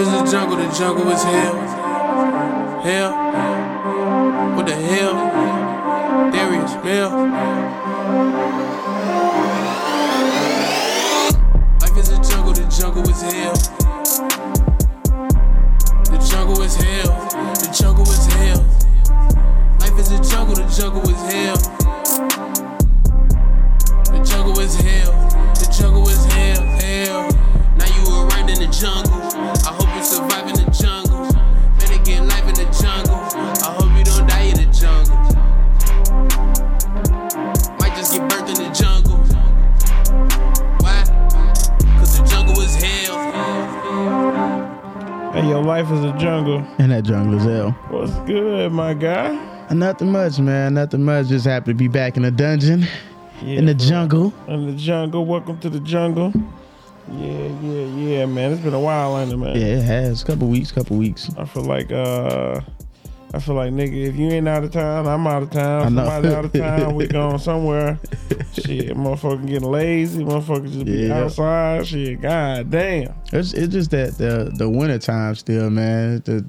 is a jungle, the jungle is hell. Hell. What the hell? Darius Mel. Life is a jungle, the jungle is hell. The jungle is hell. The jungle is hell. Life is a jungle, the jungle is hell. The jungle is hell. The jungle is hell. Hell. Now you are right in the jungle. Jungle. And that jungle is hell. What's good, my guy? Nothing much, man. Nothing much. Just happy to be back in the dungeon, Yeah, in the bro. jungle. In the jungle. Welcome to the jungle. Yeah, yeah, yeah, man. It's been a while, ain't it, man? Yeah, it has. Couple weeks, couple weeks. I feel like uh I feel like nigga, if you ain't out of town, I'm out of town. Somebody out of town, we going somewhere. Shit, motherfucker getting lazy, motherfucker just be Yeah. outside. Shit, god damn. It's it's just that the the winter time still, man. The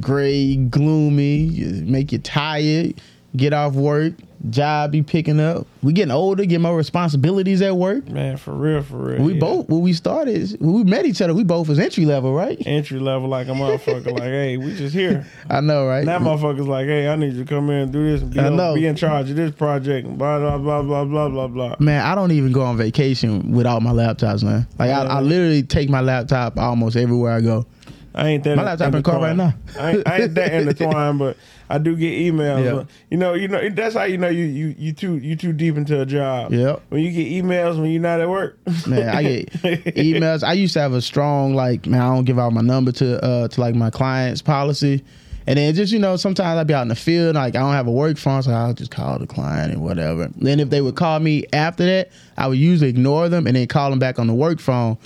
gray, gloomy, make you tired. Get off work, job be picking up. We getting older, get more responsibilities at work. Man, for real, for real. We yeah. both when we started, when we met each other, we both was entry level, right? entry level like a motherfucker, like, hey, we just here. I know, right? That motherfucker's like, hey, I need you to come in and do this and be, I know. be in charge of this project blah blah blah blah blah blah blah. Man, I don't even go on vacation without my laptops, man. Like I, I literally take my laptop almost everywhere I go. I ain't that My laptop in the car right now. I, ain't, I ain't that intertwined, but I do get emails. Yeah. But, you know, you know that's how you know you you you too you too deep into a job. Yep. When you get emails when you're not at work. Man, I get emails. I used to have a strong like, man, I don't give out my number to uh to like my clients policy. And then just, you know, sometimes I'd be out in the field, like I don't have a work phone, so I'll just call the client and whatever. Then if they would call me after that, I would usually ignore them and then call them back on the work phone.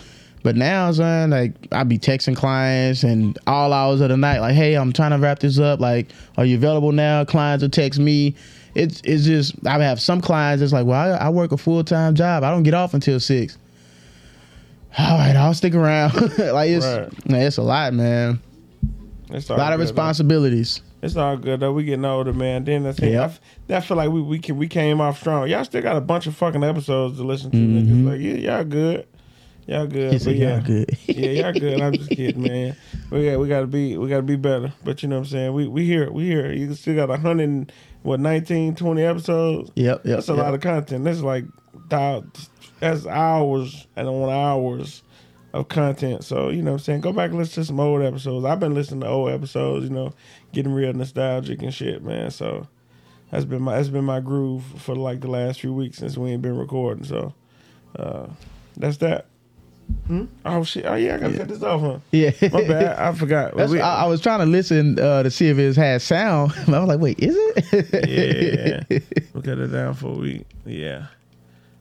But now, son, like I be texting clients and all hours of the night, like, hey, I'm trying to wrap this up. Like, are you available now? Clients will text me. It's it's just I have some clients that's like, well, I, I work a full time job. I don't get off until six. All right, I'll stick around. like it's Right. man, it's a lot, man. It's A lot of good, though. responsibilities. It's all good though. We getting older, man. Then that's. Yep. I, f- I feel like we we can, we came off strong. Y'all still got a bunch of fucking episodes to listen to. Mm-hmm. Niggas like yeah, y'all good. Y'all good. He said, yeah, "Y'all good." yeah, y'all good. I'm just kidding, man. We got we gotta be we gotta be better. But you know what I'm saying? We we here. We here. You still got a hundred and, what 19, 20 episodes. Yep, yep. That's a yep. lot of content. That's like that's hours and on hours of content. So, you know what I'm saying? Go back and listen to some old episodes. I've been listening to old episodes, you know, getting real nostalgic and shit, man. So that's been my that's been my groove for like the last few weeks since we ain't been recording. So uh that's that. Hmm? Oh shit. Oh yeah, I gotta cut this off, huh? Yeah. My bad. I forgot. We- I, I was trying to listen uh, to see if it had sound. I was like, wait, is it? yeah. we cut it down for a week. Yeah.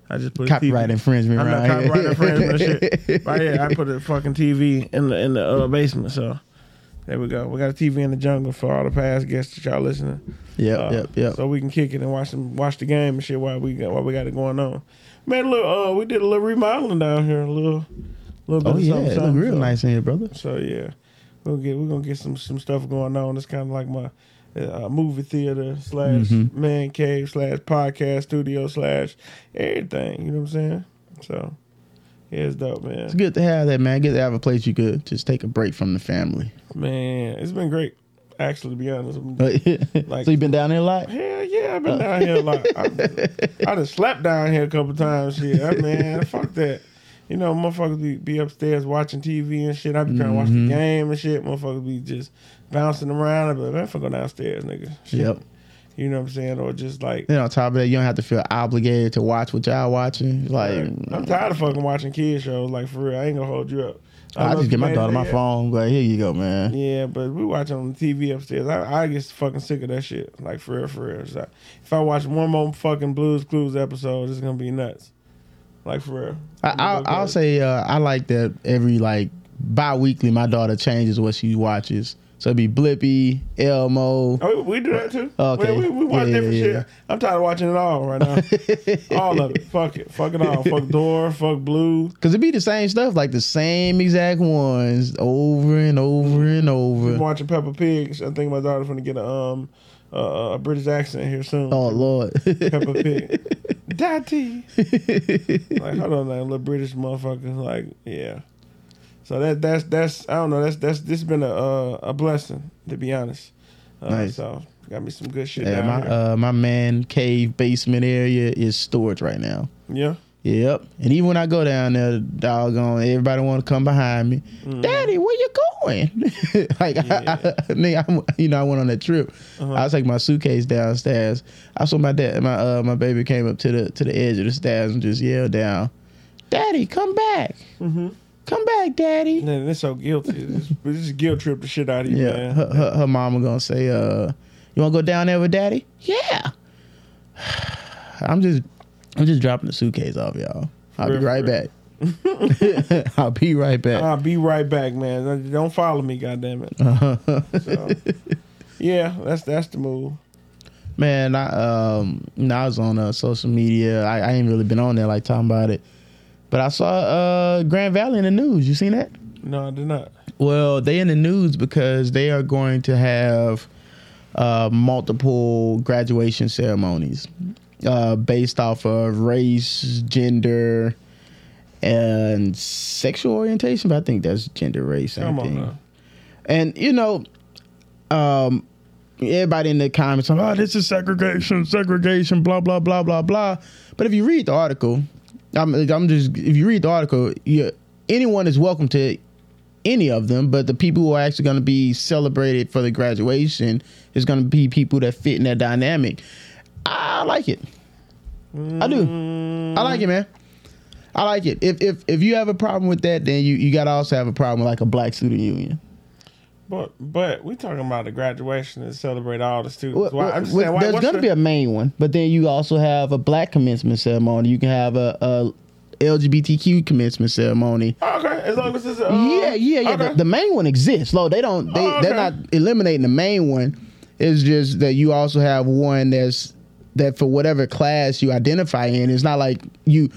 I just put Copyright TV infringement I'm around not copyright infringement shit. Right here, I put a fucking TV in the in the uh, basement. So there we go. We got a TV in the jungle for all the past guests that y'all listening. Yep, Uh, yep, yep. So we can kick it and watch them watch the game and shit while we got while we got it going on. Man, look, uh, we did a little remodeling down here, a little, little bit oh of yeah, something, it look real So- nice in here, brother. so yeah, we'll get we're gonna get some some stuff going on. It's kind of like my uh, movie theater slash Mm-hmm. man cave slash podcast studio slash everything. You know what I'm saying? So yeah, it's dope, man. It's good to have that, man. Good to have a place you could just take a break from the family. Man, it's been great. Actually, to be honest, Like- so you been down there a lot? hell yeah, I've been down here a lot. I, I just slept down here a couple times. Shit, I, man, fuck that. You know, motherfuckers be, be upstairs watching TV and shit. I be trying to watch Mm-hmm. the game and shit. Motherfuckers be just bouncing around. I be like, man, fuck go downstairs, nigga. Shit. Yep. You know what I'm saying? Or just like, Then on top of that, you don't have to feel obligated to watch what y'all watching. Like, I'm tired of fucking watching kids shows. Like, for real, I ain't gonna hold you up. I don't just get my daughter my phone. Like, here you go, man. Yeah, but we watch on the TV upstairs. I, I get fucking sick of that shit. Like for real, for real. Like, if I watch one more fucking Blues Clues episode, it's gonna be nuts. Like for real. I, I'll, I'll say uh, I like that every like bi-weekly my daughter changes what she watches So it'd be Blippi, Elmo. Oh, we, do that too. Okay. We, we, we watch Yeah, different yeah, shit. I'm tired of watching it all right now. all of it. Fuck it. Fuck it all. Fuck Door. Fuck Blue. Cause it'd be the same stuff, like the same exact ones over and over and over. I'm watching Peppa Pig. I think my daughter's gonna get a um uh, a British accent here soon. Oh Lord. Peppa Pig. Daddy. like, hold on now, little British motherfucker. Like, yeah. So that that's that's I don't know. That's that's this has been a uh, a blessing to be honest. Uh, Nice. So got me some good shit yeah, down my here. uh, my man cave basement area is storage right now. yeah. Yep. And even when I go down there, doggone, everybody want to come behind me. Daddy, where you going? like, I, I, nigga, I'm, you know, I went on that trip. Uh-huh. I was my suitcase downstairs. I saw my dad, my uh, my baby came up to the to the edge of the stairs and just yelled down, "Daddy, come back! Mm-hmm. Come back, Daddy!" Man, it's so guilty. This, it's just guilt trip the shit out of you, Yeah. man. Her, her, her mama gonna say, "Uh, you want to go down there with Daddy?" Yeah. I'm just, I'm just dropping the suitcase off, y'all. I'll be right back. I'll be right back. I'll be right back, man. Don't follow me, goddamn it. so, yeah, that's that's the move. Man, I um, I was on uh, social media. I, I ain't really been on there like talking about it, but I saw uh Grand Valley in the news. You seen that? No, I did not. Well, they in the news because they are going to have uh, multiple graduation ceremonies uh, based off of race, gender, and sexual orientation. But I think that's gender, race, Come on now. And you know, um, everybody in the comments, oh, this is segregation, segregation, blah blah blah blah blah. But if you read the article, I'm, I'm just if you read the article, you, anyone is welcome to any of them. But the people who are actually going to be celebrated for the graduation is going to be people that fit in that dynamic. I like it. I do. I like it, man. I like it. If if if you have a problem with that, then you you got to also have a problem with like a black student union. But but we talking about the graduation and celebrate all the students. Well, Why- I'm just well, saying, why, there's going to the- be a main one, but then you also have a black commencement ceremony. You can have a, a LGBTQ commencement ceremony. Oh, okay, as long as it's uh, yeah, yeah, yeah. okay. The, the main one exists. Lo, they don't. They Oh, they're not eliminating the main one. It's just that you also have one that's that for whatever class you identify in. It's not like you.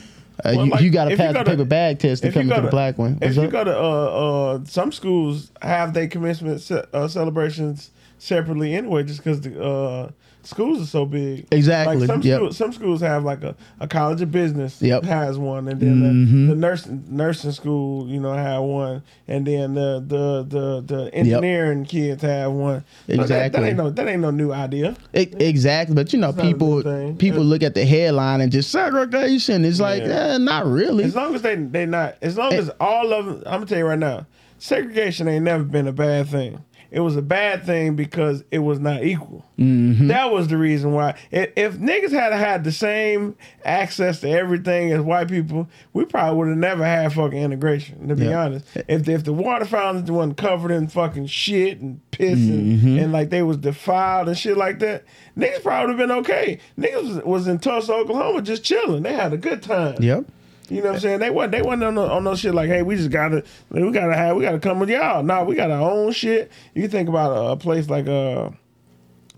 Uh, Well, you, like, you got to pass the paper bag test to come into the black one. If you up? go to uh uh some schools have their commencement ce- uh, celebrations separately anyway, just because the uh schools are so big. Exactly, Like some yep. schools, some schools have like a, a college of business Yep. has one, and then Mhm. the, the nursing nursing school you know have one, and then the the the, the engineering kids have one. So that- Exactly. That, ain't no that ain't no new idea. E- Exactly, but you know, It's people people look at the headline and just segregation. It's like, Yeah. eh, not really. As long as they they not as long as all of them, I'm gonna tell you right now, segregation ain't never been a bad thing. It was a bad thing because it was not equal. Mm-hmm. That was the reason why. If, if niggas had had the same access to everything as white people, we probably would have never had fucking integration. To be Yeah. honest, if if the water fountains wasn't covered in fucking shit and piss Mm-hmm. and, and like they was defiled and shit like that, niggas probably would have been okay. Niggas was, was in Tulsa, Oklahoma, just chilling. They had a good time. Yep. You know what I'm saying? They wasn't they wasn't on no, on no shit like, hey, we just gotta we gotta have we gotta come with y'all. Nah, we got our own shit. You think about a, a place like uh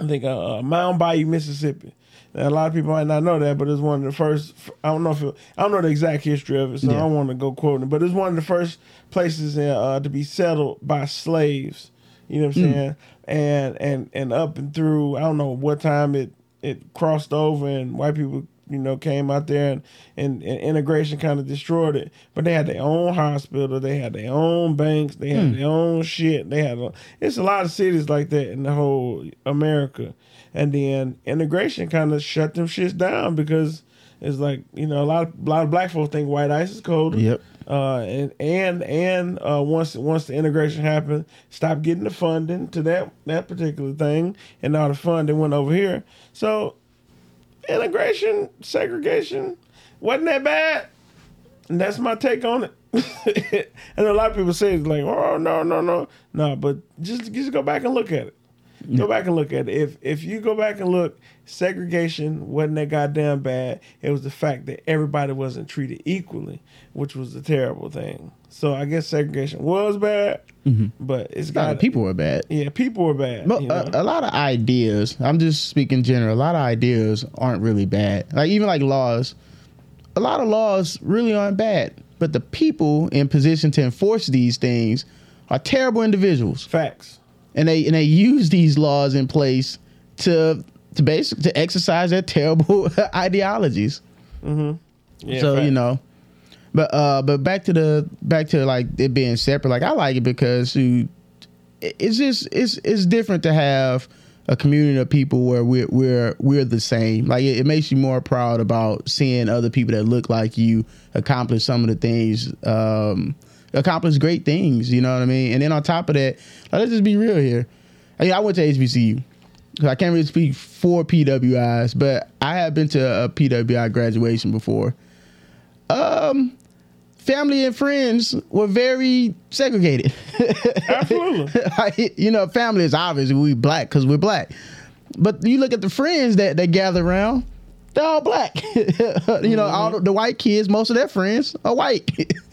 I think uh, uh Mound Bayou, Mississippi. A lot of people might not know that, but it's one of the first. I don't know if it, I don't know the exact history of it, so I don't want to go quoting it. But it's one of the first places in, uh, to be settled by slaves. You know what I'm Hmm. saying? And and and up and through. I don't know what time it it crossed over, and white people you know came out there, and and, and integration kind of destroyed it. But they had their own hospital, they had their own banks, they had their own shit. They had a, it's a lot of cities like that in the whole America. And then integration kind of shut them shits down because it's like you know a lot of a lot of black folks think white ice is colder. Yep. Uh, and and and uh, once once the integration happened, stop getting the funding to that that particular thing, and all the funding went over here. So integration, segregation wasn't that bad. And that's my take on it. and a lot of people say it's like, oh no, no, no, no. But just just go back and look at it. Go back and look at it. If if you go back and look, segregation wasn't that goddamn bad. It was the fact that everybody wasn't treated equally, which was a terrible thing. So I guess segregation was bad, mm-hmm. but it's got people were bad. Yeah, people were bad. But you know? a, a lot of ideas, I'm just speaking general, a lot of ideas aren't really bad. Like even like laws, a lot of laws really aren't bad. But the people in position to enforce these things are terrible individuals. Facts. And they and they use these laws in place to to basic to exercise their terrible ideologies. Yeah, so you know, but uh, but back to the back to like it being separate. Like I like it because you, it's just it's it's different to have a community of people where we're we're we're the same. Like it, it makes you more proud about seeing other people that look like you accomplish some of the things. Um, accomplish great things. You know what I mean? And then on top of that, like, let's just be real here. I mean, I went to HBCU. So I can't really speak for PWIs, but I have been to a PWI graduation before. Um, family and friends were very segregated. Absolutely. You know, family is obvious. We black because we're black. But you look at the friends that that gather around, they're all black. you know, all the, the white kids, most of their friends are white.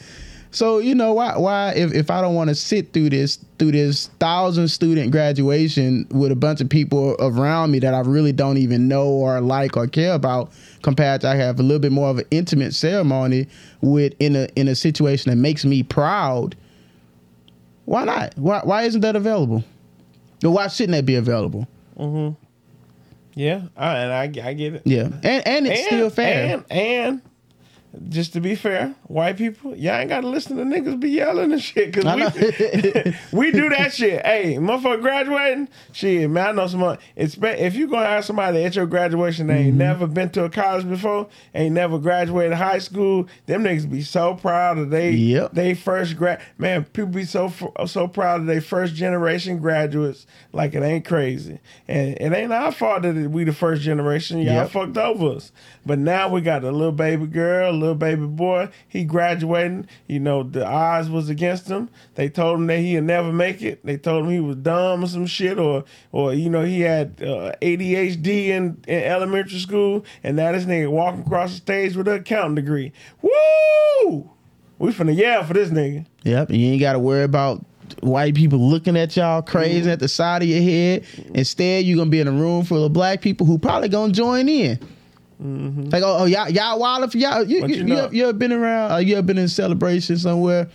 so you know why why if, if I don't want to sit through this through this thousand student graduation with a bunch of people around me that I really don't even know or like or care about, compared to I have a little bit more of an intimate ceremony with in a in a situation that makes me proud. Why not? Why why isn't that available? Or why shouldn't that be available? Mm-hmm. Yeah, I, and I, I get it. Yeah, and and it's and, still fair. And, and just to be fair, white people, y'all ain't got to listen to niggas be yelling and shit because we, we do that shit. Hey, motherfucker graduating, shit, man, I know someone. It's, if you gonna have somebody at your graduation that Mm-hmm. ain't never been to a college before, ain't never graduated high school, them niggas be so proud of they Yep. they first grad. Man, people be so so proud of they first generation graduates, like it ain't crazy, and it ain't our fault that we the first generation. Y'all Yep. fucked over us. But now we got a little baby girl, little baby boy. He graduating. You know, the odds was against him. They told him that he'd never make it. They told him he was dumb or some shit, or or you know he had uh, ADHD in, in elementary school, and now this nigga walking across the stage with an accounting degree. Woo! We finna yell for this nigga. Yep, you ain't got to worry about white people looking at y'all crazy at the side of your head. Instead, you're gonna be in a room full of black people who probably gonna join in. Like, oh, oh, y'all, y'all wild if y'all. You, But you, you you, ever, you ever been around? Uh, you ever been in celebration somewhere?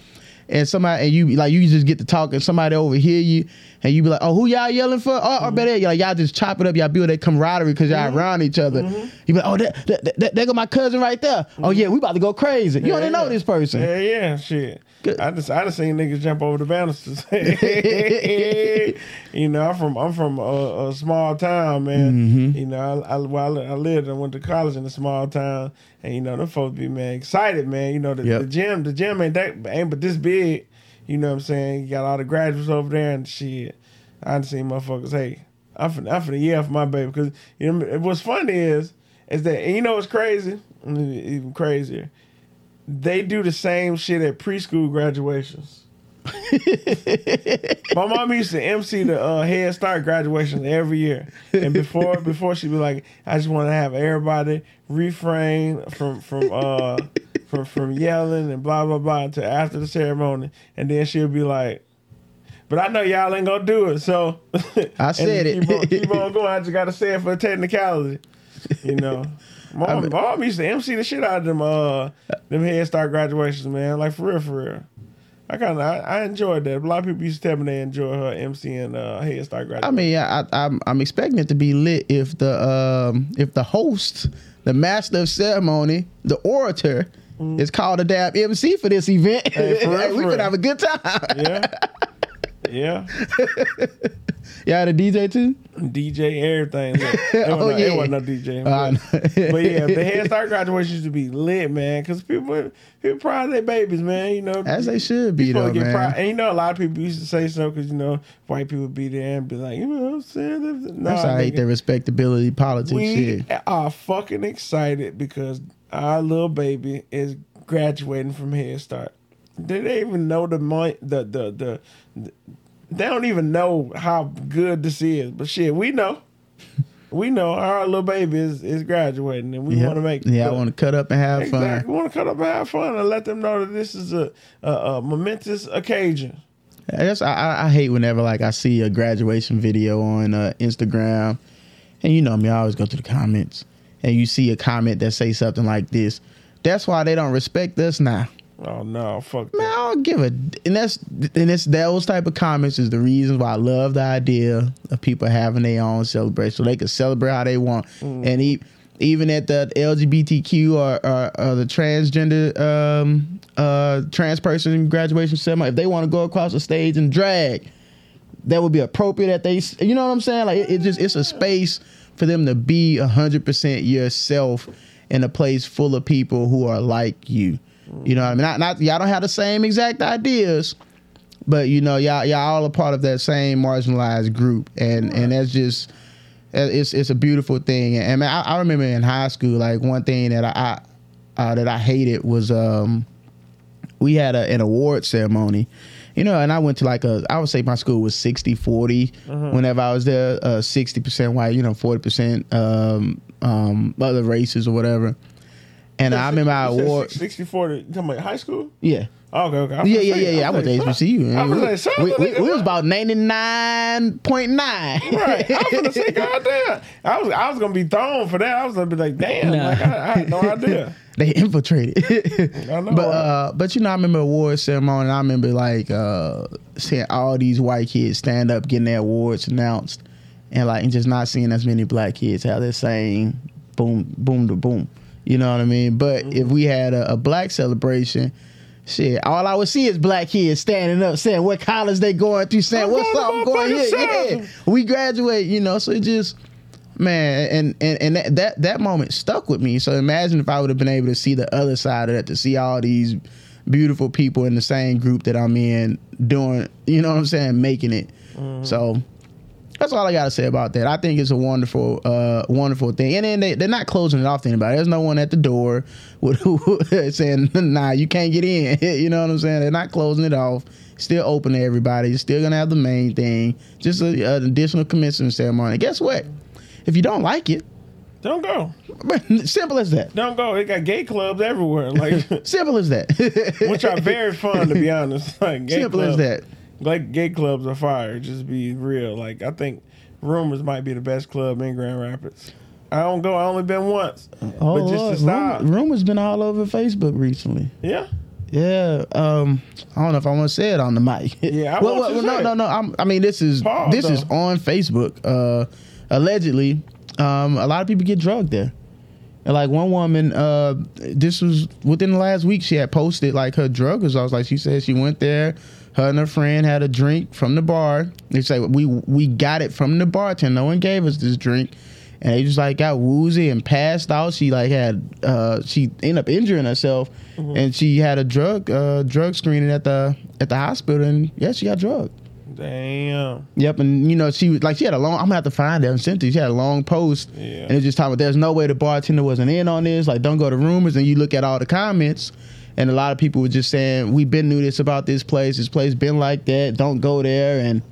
And somebody and you like you just get to talk and somebody overhear you and you be like, oh, who y'all yelling for? Oh, or better, like, y'all just chop it up. Y'all build that camaraderie because y'all mm-hmm. around each other. Mm-hmm. You be like, oh, that, that, that, that, go my cousin right there. Oh mm-hmm. yeah, we about to go crazy. You already know Yeah. this person. Yeah, yeah, shit. Good. I just I just seen niggas jump over the banisters. you know, I'm from I'm from a, a small town, man. Mm-hmm. You know, I I, well, I lived and went to college in a small town, and you know, them folks be man excited, man. You know, the, Yep. the gym the gym ain't that ain't but this big. You know what I'm saying? You got all the graduates over there and shit. I done seen motherfuckers. Hey, I'm finna, I'm finna yell for my baby because you know what's funny is is that and you know what's crazy, even crazier they do the same shit at preschool graduations. My mom used to MC the uh, Head Start graduation every year, and before before she'd be like, "I just want to have everybody refrain from from uh from from yelling and blah blah blah until after the ceremony," and then she'll be like. But I know y'all ain't gonna do it, so I said it. Keep on, keep on going. I just gotta say it for technicality, you know. Mom, mean- mom used to MC the shit out of them uh them Head Start graduations, man. Like for real, for real. I kind of I, I enjoyed that. A lot of people used to tell me they enjoy her MCing uh, Head Start I graduation. mean, I, I, I'm I'm expecting it to be lit if the um if the host, the master of ceremony, the orator, is called a dab MC for this event. Mm. Hey, for we could have a good time. yeah, yeah. Y'all the DJ too? DJ everything. Look, it, Oh, wasn't, yeah. it wasn't no DJ. Uh, But, but yeah, the Head Start graduation used to be lit, man. Because people people proud of their babies, man. You know, As they should be, though, get man. proud, and you know, a lot of people used to say so because you know white people be there and be like, you know, what I'm saying, nah, That's how I hate that respectability politics We shit. are fucking excited because our little baby is graduating from Head Start. Did they even know the money, the, the the the they don't even know how good this is. But shit, we know. We know our little baby is, is graduating, and we Yeah. want to make Yeah, I want to cut up and have fun. We want to cut up and have fun and let them know that this is a a, a momentous occasion. I, I, I hate whenever like I see a graduation video on uh, Instagram, and you know me, I always go to the comments, and you see a comment that say something like this. That's why they don't respect us now. Oh no, fuck Man, that. I don't give a and that's and it's those type of comments is the reason why I love the idea of people having their own celebration so they can celebrate how they want and e- even at the LGBTQ or, or, or the transgender um, uh, trans person graduation ceremony if they want to go across the stage and drag that would be appropriate that they you know what I'm saying like it, it just it's a space for them to be hundred percent yourself in a place full of people who are like you. You know what I mean? Not, not y'all don't have the same exact ideas, but you know y'all y'all all a part of that same marginalized group, and and that's just uh, it's it's a beautiful thing. And man, I, I remember in high school, like one thing that I, I uh, that I hated was um we had a, an award ceremony. You know, and I went to like a, I would say my school was 60 40 whenever I was there, uh, 60% white, you know, 40% um, um, other races or whatever. And I remember our You said award. 64 to you talking about high school? Yeah. Oh, okay, okay. I was Yeah, yeah, say- yeah, yeah. I went to gonna HBCU. I was man. gonna we, we, like we was about 99.9. Right. I was gonna say, goddamn. I was I was gonna be thrown for that. I was gonna be like, damn, Nah. like, I, I had no idea. they infiltrated. I know, but uh, but you know, I remember award ceremony. And I remember like uh, seeing all these white kids stand up, getting their awards announced, and like and just not seeing as many black kids have that same boom, boom to boom. You know what I mean? But Mm-hmm. if we had a, a black celebration. Shit, all I would see is black kids standing up, saying what college they going through, saying I'm what's going up, I'm going here, yeah. We graduate, you know. So it just, man, and and and that, that that moment stuck with me. So imagine if I would have been able to see the other side of that, to see all these beautiful people in the same group that I'm in doing, you know what I'm saying, making it. So that's all I gotta say about that. I think it's a wonderful, uh, wonderful thing. And then they, they're not closing it off to anybody. There's no one at the door with who saying, "Nah, you can't get in." you know what I'm saying? They're not closing it off. Still open to everybody. Still gonna have the main thing. Just a, an additional commencement ceremony. Guess what? If you don't like it, Don't go. simple as that. Don't go. They got gay clubs everywhere. Like Simple as that. which are very fun to be honest. Like simple as that. Like gay clubs are fire. Just be real. Like I think Rumors might be the best club in Grand Rapids. I don't go. I only been once. Oh, but just Lord. to stop. Rumor, rumors been all over Facebook recently. Yeah. Yeah, um, I don't know if I want to say it on the mic. Yeah, I well, well, to no, no, no. I'm, I mean, this is this is on Facebook. Uh, allegedly, um, a lot of people get drugged there. And like one woman, uh, this was within the last week. She had posted like her drug results. Like she said, she went there. Her and her friend had a drink from the bar. They say we we got it from the bartender. No one gave us this drink, and they just like got woozy and passed out. She like had uh, she ended up injuring herself, Mm-hmm. and she had a drug uh, drug screening at the at the hospital, and yeah, she got drugged. Damn. Yep, and you know she was like she had a long. I'm gonna have to find it and send it. to you. She had a long post, Yeah. and it's just talking about there's no way the bartender wasn't in on this. Like, don't go to rumors. And you look at all the comments, and a lot of people were just saying we've been knew this about this place. This place been like that. Don't go there. And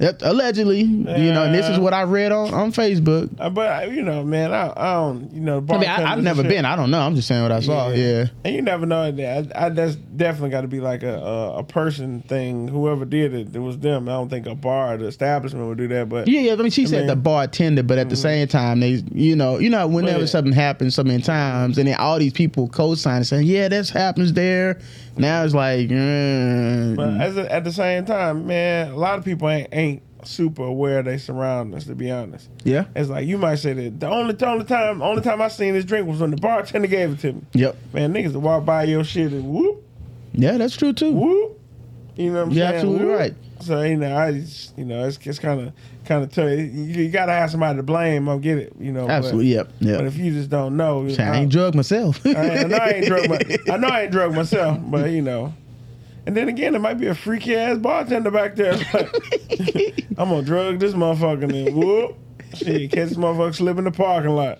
allegedly, you know, and this is what I read on on Facebook. Uh, but uh, you know, man, I, I don't. You know, I mean, I, I've never been. I don't know. I'm just saying what I saw. Yeah. And you never know that. I, I, that's definitely got to be like a, a a person thing. Whoever did it, it was them. I don't think a bar, or the establishment would do that. But Yeah, yeah. I mean, she said mean- the bartender, but at the same time, they, you know, you know, whenever Mm-hmm. yeah. something happens so many times, and then all these people co-sign and saying, "Yeah, this happens there." Now it's like, mm, But as a, at the same time, man, a lot of people ain't ain't super aware of their surroundings. To be honest, yeah, it's like you might say that the only the only time only time I seen this drink was when the bartender gave it to me. yep, Man, niggas walk by your shit and whoop yeah, that's true too. whoop. You know what I'm You're saying? absolutely Whoop. right. So you know, I just, you know, it's it's kind of kind of tough. You, you gotta have somebody to blame. I get it. You know, but- Absolutely, yep, But, if you just don't know, I ain't drug myself. I, ain't- I know I ain't drug my, I know I ain't drug myself, but you know. And then again, it might be a freaky ass bartender back there. Like, I'm gonna drug this motherfucker and then whoop. Shit, catch this motherfucker slip in the parking lot.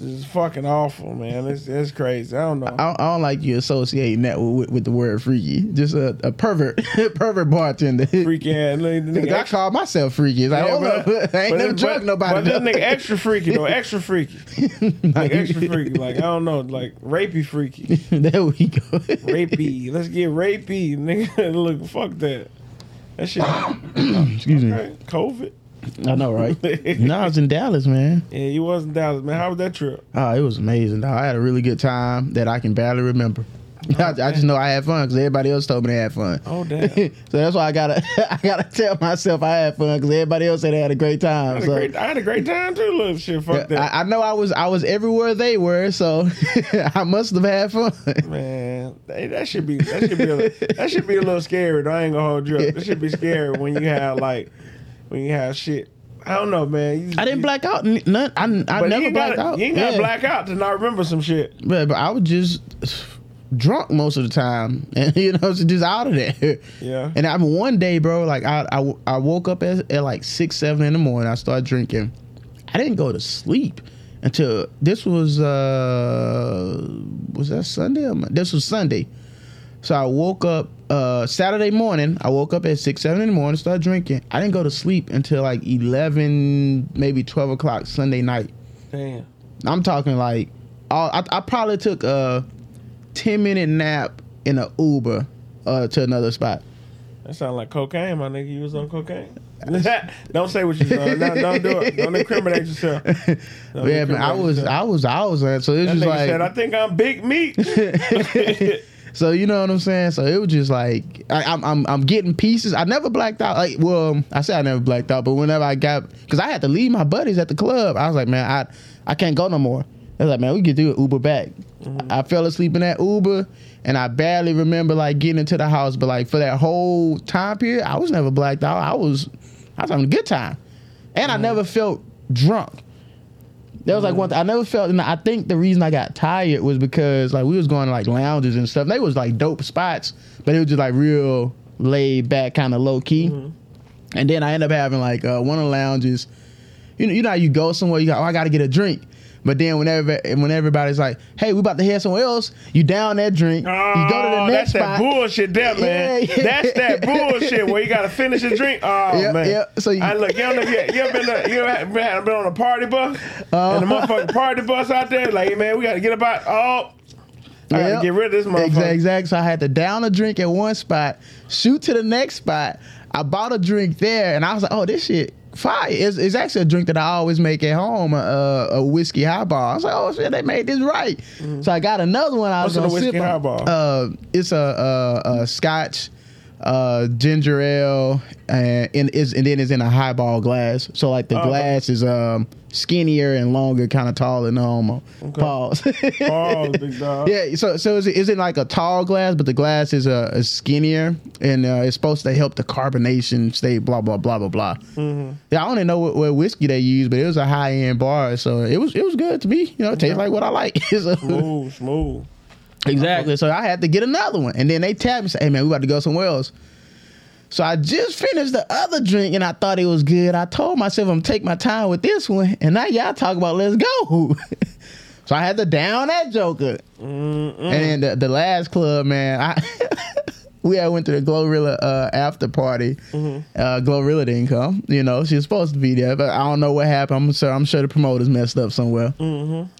It's fucking awful, man. It's it's crazy. I don't know. I don't, I don't like you associating that with, with the word freaky. Just a, a pervert, pervert bartender. Freaky ass nigga. I call myself freaky. Like, Yeah, but- up, I ain't never drunk nobody. But this nigga extra freaky though, extra freaky, like extra freaky. Like I don't know, like rapey freaky, there we go. rapey. Let's get rapey, nigga. Look, fuck that. That shit. Excuse me. Okay. COVID. I know, right? no, I was in Dallas, man. Yeah, you was in Dallas, man. How was that trip? Oh, it was amazing. I had a really good time that I can barely remember. Oh, I, I just know I had fun because everybody else told me they had fun. Oh damn. so that's why I gotta I gotta tell myself I had fun because everybody else said they had a great I time. had, a So great, I had a great time too. Look, shit, fuck that. I, I know I was I was everywhere they were, so I must have had fun. Man, that, that should be that should be a, that should be a little scary. Though. I ain't gonna hold you up. That should be scary when you have like when you have shit. I don't know, man. You, I didn't you- black out. None. I, I never blacked gotta, out. You ain't got to Yeah. black out to not remember some shit. But, but I was just drunk most of the time, and you know, so just out of there. Yeah. And I mean, one day, bro, like I I, I woke up at, at like six seven in the morning. I started drinking. I didn't go to sleep until this was uh was that Sunday? This was Sunday. So I woke up uh Saturday morning. I woke up at six seven in the morning. Started drinking. I didn't go to sleep until like eleven, maybe twelve o'clock Sunday night. Damn. I'm talking like, I, I probably took a ten minute nap in a Uber uh, to another spot. That sound like cocaine, my nigga. You was on cocaine. don't say what you done. No, don't do it. Don't incriminate yourself. Don't yeah, man, I was, yourself. I was, I was, uh, so it was That just like, said, "I think I'm big meat." so you know what I'm saying. So it was just like, I, I'm, I'm, I'm getting pieces. I never blacked out. Like, well, I said I never blacked out, but whenever I got, because I had to leave my buddies at the club, I was like, man, I, I can't go no more. I was like, man, we could do it Uber back. Mm-hmm. I fell asleep in that Uber, and I barely remember like getting into the house. But like for that whole time period, I was never blacked out. I was, I was having a good time, and I mm-hmm. never felt drunk. That was like one thing I never felt, and I think the reason I got tired was because like we was going to like lounges and stuff. They was like dope spots, but it was just like real laid back, kind of low key. And then I ended up having like uh, one of the lounges. You know, you know how you go somewhere, you go, oh, I got to get a drink. But then whenever when everybody's like, "Hey, we about to head somewhere else," you down that drink, you go to the Oh, next that's spot. that bullshit there, man. Yeah, yeah. That's that bullshit where you gotta finish a drink. Oh Yeah, man. yeah. So you- I look, you know you, ever been to, you ever been, been on a party bus Uh-huh. and the motherfucking party bus out there, like, hey, man, we gotta get about oh. I gotta get rid of this motherfucker. Exactly, exactly. So I had to down a drink at one spot, shoot to the next spot. I bought a drink there, and I was like, "Oh, this shit fire!" It's, it's actually a drink that I always make at home, a, a whiskey highball. I was like, "Oh shit, they made this right." So I got another one. I What's was in a gonna whiskey sip on. highball? Uh, it's a, a, a Scotch. Uh, ginger ale, and, and is and then it's in a highball glass. So like the okay. glass is um skinnier and longer, kind of taller than normal. Pause. Pause, big dog. Yeah, so so is it, is it like a tall glass, but the glass is uh, is skinnier, and uh, it's supposed to help the carbonation stay. Blah blah blah blah blah. Mm-hmm. Yeah, I don't even know what, what whiskey they use, but it was a high end bar, so it was it was good to me. You know, it tastes like what I like. So- Smooth, smooth. exactly. So I had to get another one, and then they tapped me, and said, "Hey man, we about to go somewhere else." So I just finished the other drink, and I thought it was good. I told myself I'm gonna take my time with this one, and now y'all talk about let's go. so I had to down that joker. And then the, the last club, man, I we had went to the Glorilla uh, after party. Uh, Glorilla didn't come. You know, she was supposed to be there, but I don't know what happened. I'm sure I'm sure the promoters messed up somewhere.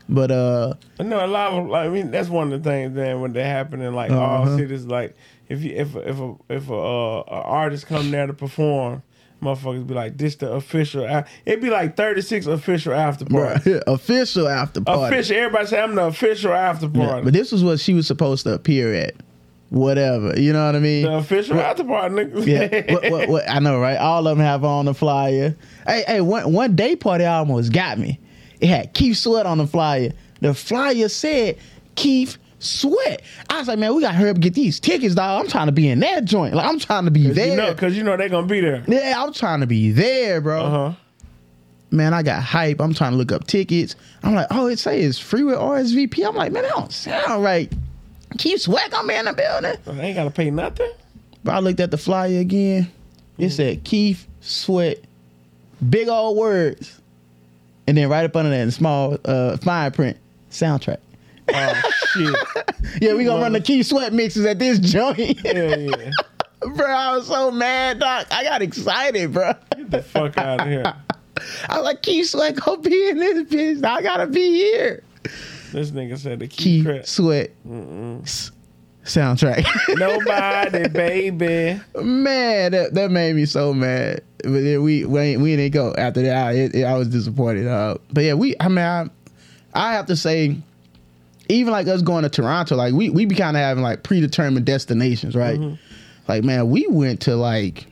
But uh, I know a lot of like I mean that's one of the things then when they happen in like all Uh-huh. cities like if you if if a if a, uh, a artist come there to perform motherfuckers be like this the official it'd be like 36 official after party official after party. official everybody say I'm the official after Yeah, party but this was what she was supposed to appear at. Whatever, you know what I mean? the official after party nigga. yeah, what, what, what, I know, right? All of them have on the flyer. Hey, hey, one one day party almost got me. It had Keith Sweat on the flyer. The flyer said Keith Sweat. I was like, man, we got to hurry up and get these tickets, dog. I'm trying to be in that joint. Like, I'm trying to be Cause there. you know cause you know they're gonna be there yeah, I'm trying to be there, bro. uh-huh Man, I got hype. I'm trying to look up tickets. I'm like, oh, it says free with RSVP. I'm like, man, that don't sound right. Keith Sweat gonna be in the building. I ain't gotta pay nothing But I looked at the flyer again. It said Keith Sweat, big old words. and then right up under that in small uh, fine print soundtrack. Oh shit. Yeah, we gonna run the Key Sweat mixes at this joint. Yeah, yeah. bro, I was so mad, doc. I got excited, bro. Get the fuck out of here. I was like, Key Sweat, go be in this bitch. I gotta be here. This nigga said the key, Key. Sweat s- soundtrack. Nobody, baby. man, that, that made me so mad. But then we we, ain't- we didn't go after that. I, it, it- I was disappointed. Uh, but yeah, we. I mean, I, I have to say, even like us going to Toronto, like we we be kind of having like predetermined destinations, right? Mm-hmm. Like man, we went to like.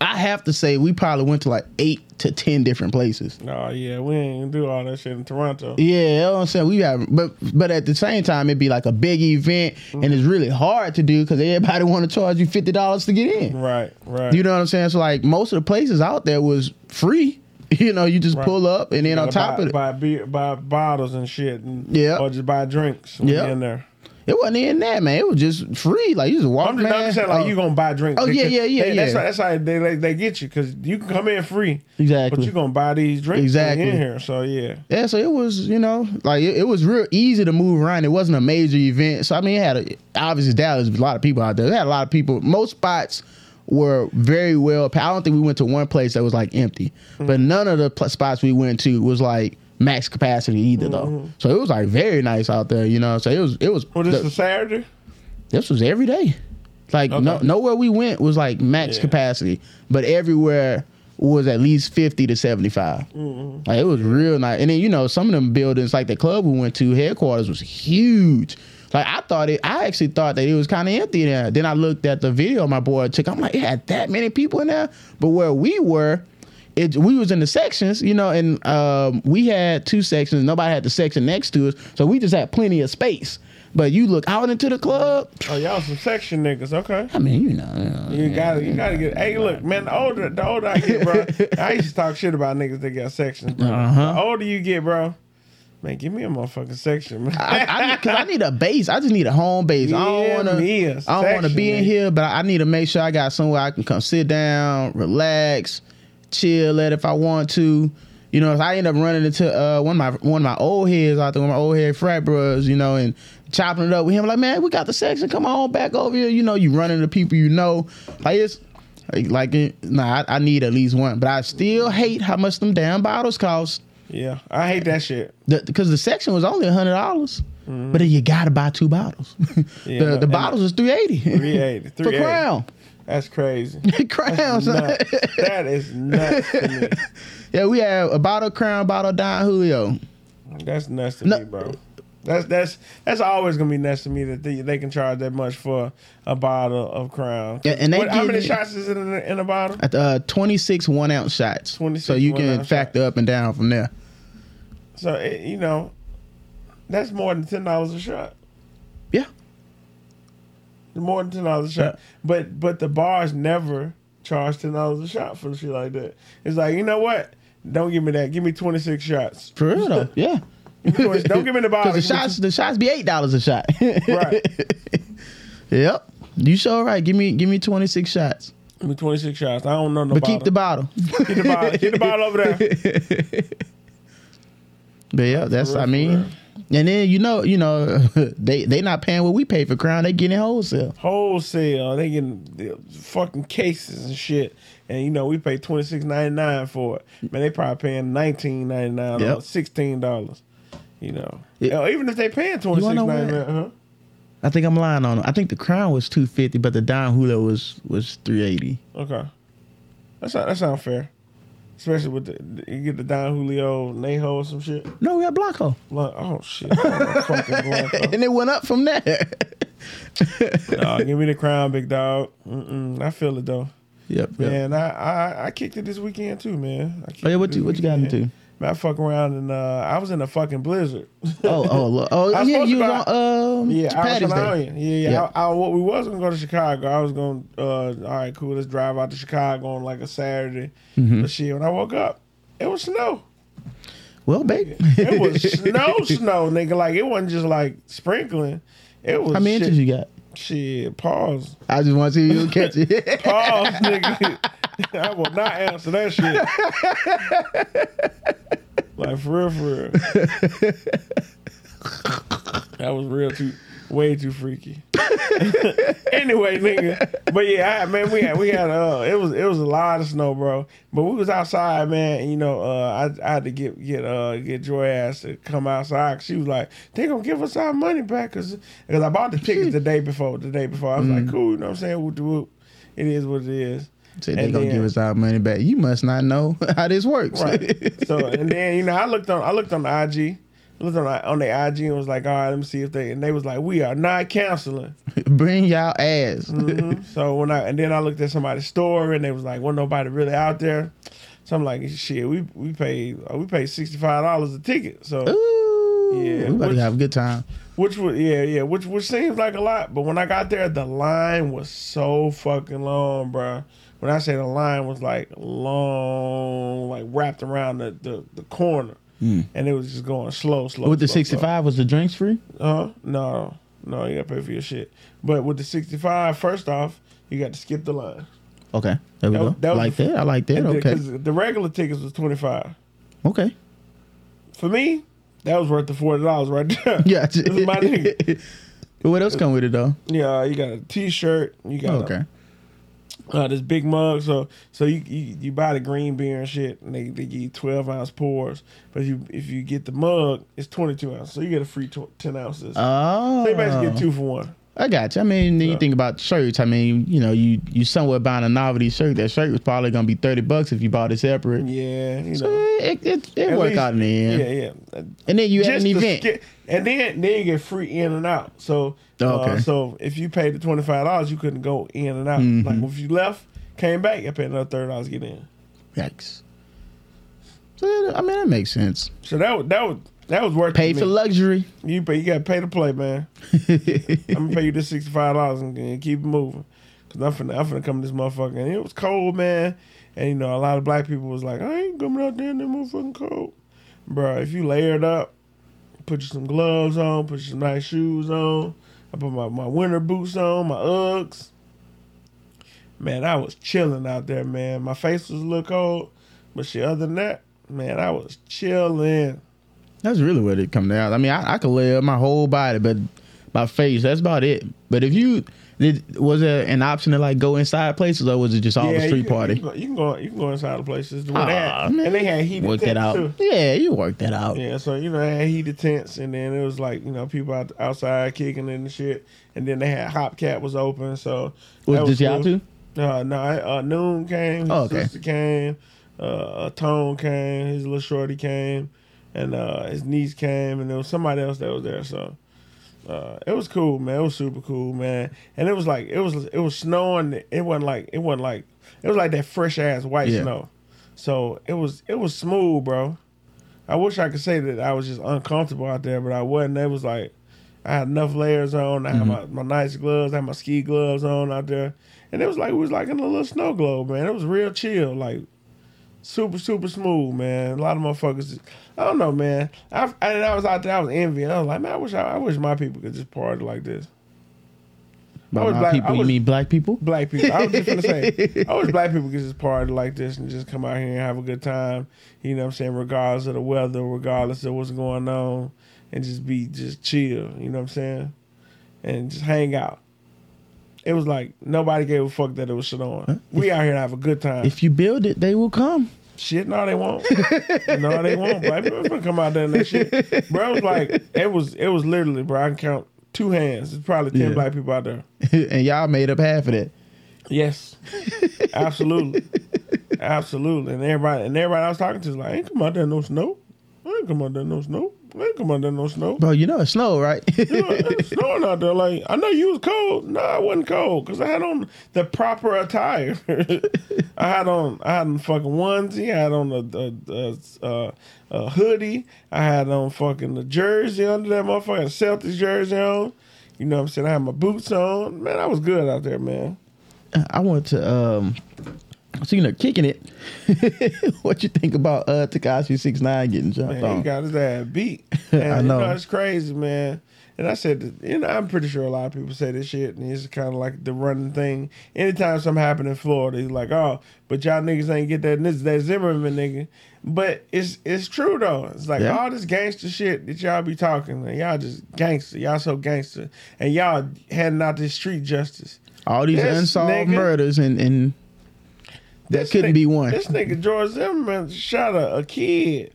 I have to say, we probably went to like eight to ten different places. Oh yeah, we ain't do all that shit in Toronto. Yeah, you know what I'm saying. We have, but but at the same time, it'd be like a big event, and mm-hmm. it's really hard to do because everybody want to charge you fifty dollars to get in. Right, right. You know what I'm saying? So like most of the places out there was free. You know, you just Right. pull up and then on top buy, of it, buy beer, buy bottles and shit, and, Yeah. or just buy drinks. when Yeah. you're in there. it wasn't in that man. It was just free. Like you just walk. I'm just, I'm just saying, like Oh, you gonna buy drinks. Oh, yeah, yeah, yeah, they- That's yeah. how, that's how they, they they get you because you can come in free, exactly. but you gonna buy these drinks Exactly. in here. So yeah, Yeah, so it was, you know, like it, it was real easy to move around. It wasn't a major event. So I mean, it had a, obviously Dallas was a lot of people out there. It had a lot of people. Most spots were very well. I don't think we went to one place that was like empty, Mm-hmm. but none of the pl- spots we went to was like max capacity either though. So it was like very nice out there, you know. So it was it was. Mm-hmm. well, this the- is Saturday. this was every day. Like no, nowhere we went was like max Yeah. capacity, but everywhere was at least fifty to seventy Mm-hmm. Like it was real nice. And then you know some of them buildings, like the club we went to, headquarters was huge. Like I thought it, I actually thought that it was kind of empty there. Then I looked at the video my boy took. I'm like, it had that many people in there. But where we were, it we was in the sections, you know, and um, we had two sections. Nobody had the section next to us, so we just had plenty of space. But you look out into the club. Oh, y'all some section niggas. Okay. I mean, you know, you know, You gotta, you gotta get. Hey, look, man. The older, the older I get, bro. I used to talk shit about niggas that got sections, bro. Uh-huh. The older you get, bro, man, give me a motherfucking section, man. I, I, cause I need a base. I just need a home base. I Yeah, don't want to. me a I don't want to section, be in here, but I need to make sure I got somewhere I can come sit down, relax, chill at if I want to. You know, if I end up running into uh, one of my one of my old heads out there, one of my old head frat bros, you know, and chopping it up with him, like, man, we got the section. Come on back over here. You know, you run into people you know. Like it's like, like it, nah, I, I need at least one. But I still hate how much them damn bottles cost. Yeah, I hate that shit. because the, section was only hundred dollars, but you gotta buy two bottles. Yeah, the the bottles was three eighty. 380, for 380. crown. That's crazy. Crowns. Nuts. that is nuts to me. yeah, we have a bottle of crown, bottle of Don Julio. That's nuts to No. me, bro. That's that's that's always gonna be nuts to me that they, they can charge that much for a bottle of Crown. Yeah, and they What- how many shots is it in a, in a bottle? At uh, twenty six one ounce shots. 26 so you can factor up and down from there. So it, you know, that's more than ten dollars a shot. Yeah. More than ten dollars a shot. But but the bars never charge ten dollars a shot for shit like that. It's like you know what? Don't give me that. Give me twenty six shots. For real though. Yeah. Don't give me the bottle. Because the shots, the shots be eight dollars a shot. Right. Yep. You sure right. Give me give me twenty six shots. Give me twenty six shots. I don't know no But bottle. keep the bottle. keep the bottle. Keep the bottle over there. But yeah, that's I mean, and then you know, you know, they they not paying what we pay for Crown. They getting wholesale. Wholesale. They getting fucking cases and shit. And you know, we pay twenty six ninety nine for it. Man, they probably paying nineteen ninety nine Yep. or sixteen dollars. You know. Yeah. Even if they paying twenty six ninety nine, huh? I think I'm lying on them. I think the Crown was two fifty, but the Don Julio was was three eighty. Okay. That's not, that sounds fair. Especially with the you get the Don Julio, Añejo or some shit. No, we had Blanco, Like, oh shit. And it went up from there. Nah, give me the crown, big dog. Mm-mm, I feel it though. yep. yep. Man, I, I I kicked it this weekend too, man. I Oh yeah, what you what you got into? I fuck around and uh, I was in a fucking blizzard. Oh oh oh I was yeah, you was on um yeah, I was Yeah, yeah. Yeah. I, I, what we was gonna go to Chicago. I was gonna, uh, all right, cool. Let's drive out to Chicago on like a Saturday. Mm-hmm. But shit, when I woke up, it was snow. Well, baby, It was snow, snow, nigga. Like it wasn't just like sprinkling. It was How many shit, inches you got? Shit, pause. I just want to see you catch it. Pause, nigga. I will not answer that shit. Like for real, for real. that was real too, way too freaky. anyway, nigga. But yeah, I, man, we had we had uh, it was it was a lot of snow, bro. But we was outside, man. And, you know, uh, I I had to get get uh get Joy ass to come outside. She was like, they gonna give us our money back, cause because I bought the tickets the day before. The day before, I was like, cool. You know what I'm saying? Whoop, whoop. It is what it is. Say they And gonna then- give us our money back. You must not know how this works. Right. so and then you know I looked on I looked on the IG, I looked on the, on the IG and was like, all right, let me see if they and they was like, we are not canceling. Bring y'all ass. Mhm. so when I and then I looked at somebody's store and they was like, wasn't nobody really out there. So I'm like, shit, we we paid uh, we paid sixty five dollars a ticket. So Ooh, Yeah, we about to have a good time. which was yeah yeah which which seems like a lot, but when I got there, the line was so fucking long, bruh. When I say the line was like long, like wrapped around the the, the corner, and it was just going slow, slow. With the slow. 65, was the drinks free? Uh, no, no, you gotta pay for your shit. But with the 65, first off, you got to skip the line. Okay, there we That go. that like the- that. I like that. Okay, 'cause the regular tickets was 25. okay. For me, that was worth the forty dollars right there. Yeah. this is my nigga. what else come with it though? Yeah, you got a T-shirt. You got a- Okay. Uh, this big mug. So so you, you you buy the green beer and shit, and they, they give you twelve ounce pours. But if you if you get the mug, it's twenty two ounces. So you get a free tw- ten ounces. Oh, they basically get two for one. I got you. I mean, then you think about shirts. I mean, you know, you you somewhere buying a novelty shirt. That shirt was probably gonna be thirty bucks if you bought it separate. Yeah, you So know. it it, it At work least- out in the end. Yeah, yeah. And then you had an event. skip- and then then you get free in and out. So Oh, okay. uh, so if you paid the twenty five dollars, you couldn't go in and out. Mhm. Like if you left, came back, you paid another thirty dollars to get in. Yikes. So that- I mean, that makes sense. So that was that was that was worth Pay for luxury. You pay. You got to pay to play, man. I'm gonna pay you this sixty five dollars and, and keep it moving. Cause I'm finna I'm finna come to this motherfucker. And it was cold, man. And you know a lot of black people was like, I ain't coming out there in that motherfucking cold, bro. If you layered up, put you some gloves on, put you some nice shoes on. I put my, my winter boots on, my Uggs. Man, I was chilling out there, man. My face was a little cold, but shit, other than that, man, I was chilling. That's really what it come down. I mean, I, I could lay up my whole body, but my face, that's about it. But if you did, was there an option to like go inside places, or was it just all the you street can- party? You can, go, you can go. You can go inside the places. Where they had, and they had heated Work that tents out. too. Yeah, you work that out. Yeah, so you know they had heated tents, and then it was like you know people out, outside kicking and shit, and then they had Hopcat was open. So Was that just y'all two? Uh, no, uh, Noon came. His Oh, okay. sister came. Uh, Tone came. His little shorty came, and uh, his niece came, and there was somebody else that was there. So uh, it was cool, man. It was super cool, man. And it was like it was it was snowing. It wasn't like it wasn't like it was like that fresh ass white Yeah. snow. So it was it was smooth, bro. I wish I could say that I was just uncomfortable out there, but I wasn't. It was like I had enough layers on. I had my, my nice gloves. I had my ski gloves on out there, and it was like it was like in a little snow globe, man. It was real chill, like super super smooth, man. A lot of motherfuckers. I don't know, man. I and I was out there. I was envying. I was like, man, I wish I, I wish my people could just party like this. By I was my black- people, I you mean black people? Black people. I was just gonna say, I wish black people could just party like this and just come out here and have a good time. You know what I'm saying? Regardless of the weather, regardless of what's going on, and just be just chill. You know what I'm saying? And just hang out. It was like nobody gave a fuck that it was shit on. We out here to have a good time. If you build it, they will come. Shit, no, they won't. no, they won't. Black people gonna come out there and that shit. Bro, it was like it was. It was literally, bro. I can count two hands. It's probably ten Yeah. black people out there. and y'all made up half of that. Yes, absolutely, absolutely. And everybody, and everybody I was talking to was like, "I ain't come out there no snow. I ain't come out there no snow. Ain't come out there no snow. Bro, you know it's snow, right? You know, it's snowing out there. Like I know you was cold. No, I wasn't cold because I had on the proper attire. I had on, I had on fucking onesie. I had on a, a, a, a, a hoodie. I had on fucking the jersey under that motherfucking Celtics jersey on. You know what I'm saying? I had my boots on. Man, I was good out there, man. I went to um so you know kicking it. what you think about uh Tekashi six nine getting jumped Man, he got his ass beat. And, I You know. know, it's crazy, man. And I said, you know, I'm pretty sure a lot of people say this shit, and it's kind of like the running thing. Anytime something happen in Florida, he's like, oh, but y'all niggas ain't get that this that Zimmerman nigga. But it's it's true though. It's like Yeah. all this gangster shit that y'all be talking, and y'all just gangster. Y'all so gangster, and y'all handing out this street justice. All these This unsolved nigga- murders and and that This couldn't nigga- be one. This nigga George Zimmerman shot a, a kid,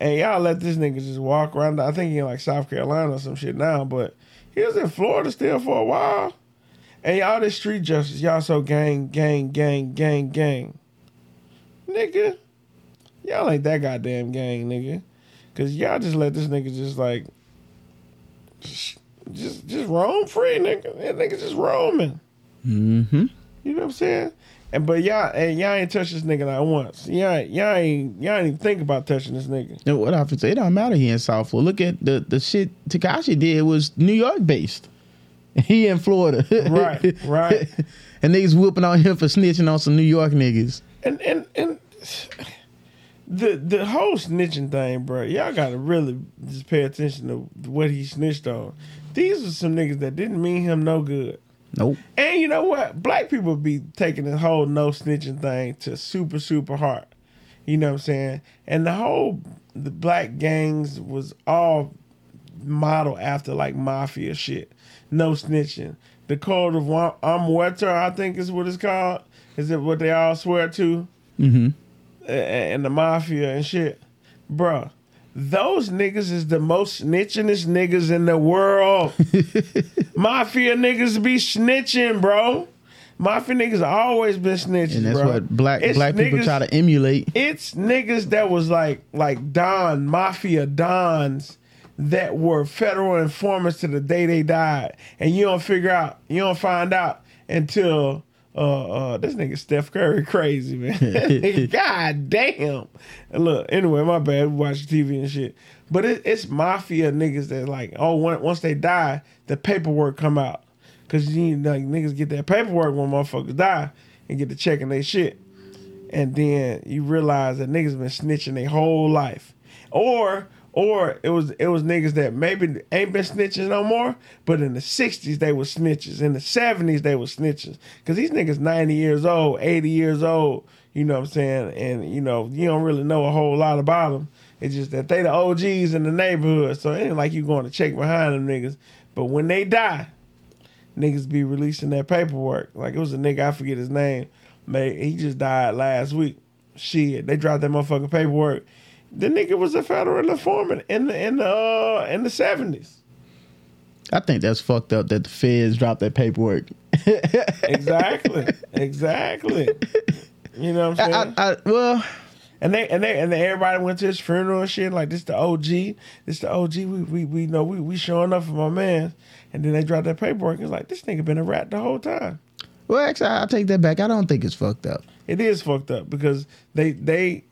and y'all let this nigga just walk around. I think he in like South Carolina or some shit now, but he was in Florida still for a while. And y'all this street justice, y'all so gang, gang, gang, gang, gang, nigga. Y'all ain't that goddamn gang, nigga. Cause y'all just let this nigga just like, just just, just roam free, nigga. That nigga just roaming. Mm-hmm. You know what I'm saying? And but y'all and y'all ain't touched this nigga not once. Y'all ain't- y'all ain't y'all ain't even think about touching this nigga. And what I say, it don't matter he in South Florida. Look at the the shit Tekashi did was New York based. He in Florida. Right, right. and niggas whooping on him for snitching on some New York niggas. And and and the the whole snitching thing, bro. Y'all gotta really just pay attention to what he snitched on. These are some niggas that didn't mean him no good. Nope. And you know what? Black people be taking this whole no snitching thing to super, super hard. You know what I'm saying? And the whole the black gangs was all modeled after like mafia shit. No snitching. The code of Omertà, I think is what it's called. Is it what they all swear to? Mm-hmm. And the mafia and shit. Bruh, those niggas is the most snitchingest niggas in the world. Mafia niggas be snitching, bro. Mafia niggas always been snitching, And that's bro. what black It's black people try to emulate. It's niggas that was like like Don Mafia Dons that were federal informants to the day they died, and you don't figure out, you don't find out until uh, uh this nigga Steph Curry crazy man. God damn. Look, anyway, my bad. We watch TV and shit, but it, it's mafia niggas that like oh when, once they die, the paperwork come out because you like niggas get that paperwork when motherfuckers die and get to checking their shit and then you realize that niggas been snitching their whole life, or or it was it was niggas that maybe ain't been snitching no more, but in the '60s they were snitches, in the '70s they were snitches, cause these niggas 90 years old, 80 years old, you know what I'm saying, and you know you don't really know a whole lot about them. It's just that they the OGs in the neighborhood, so it ain't like you going to check behind them niggas. But when they die, niggas be releasing that paperwork. Like it was a nigga, I forget his name. Man, he just died last week. Shit, they dropped that motherfucking paperwork. The nigga was a federal informant in the in the uh, in the seventies. I think that's fucked up that the feds dropped that paperwork. Exactly, exactly. You know what I'm saying? I, I, well, and they and they and then everybody went to his funeral and shit. Like this the OG, this the OG. We we we know we we showing up for my man. And then they dropped that paperwork. It's like this nigga been a rat the whole time. well, actually, I take that back. I don't think it's fucked up. It is fucked up because they they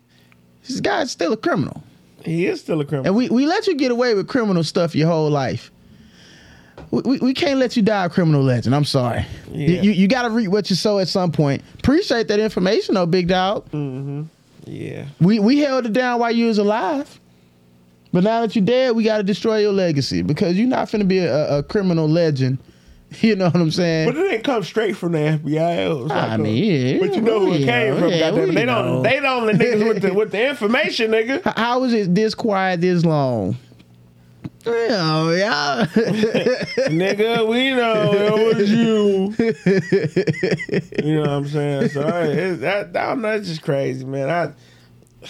This guy's still a criminal. he is still a criminal. And we, we let you get away with criminal stuff your whole life. We, we, we can't let you die a criminal legend. I'm sorry. You, Yeah. you, you got to reap what you sow at some point. Appreciate that information, though, big dog. Mm-hmm. Yeah. We we held it down while you was alive. But now that you're dead, we got to destroy your legacy because you're not finna be a, a criminal legend. You know what I'm saying? But it didn't come straight from the FBI. Was like I mean, yeah, but you know who it we came know, from. yeah, goddamn. They know. don't. They don't the niggas with the with the information, nigga. How is it this quiet this long? Oh yeah. nigga, we know it was you. you know what I'm saying? So I, it, that, I don't just crazy, man. I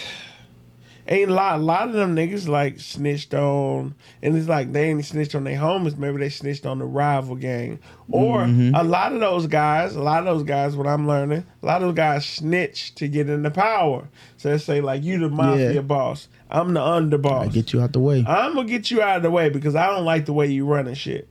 ain't a lot. A lot of them niggas like snitched on, and it's like they ain't snitched on their homies. Maybe they snitched on the rival gang, or mm-hmm. a lot of those guys. A lot of those guys. What I'm learning, a lot of those guys snitch to get into power. So they say like, you the mafia Yeah. boss. I'm the underboss. I get you out the way. I'm gonna get you out of the way because I don't like the way you running shit.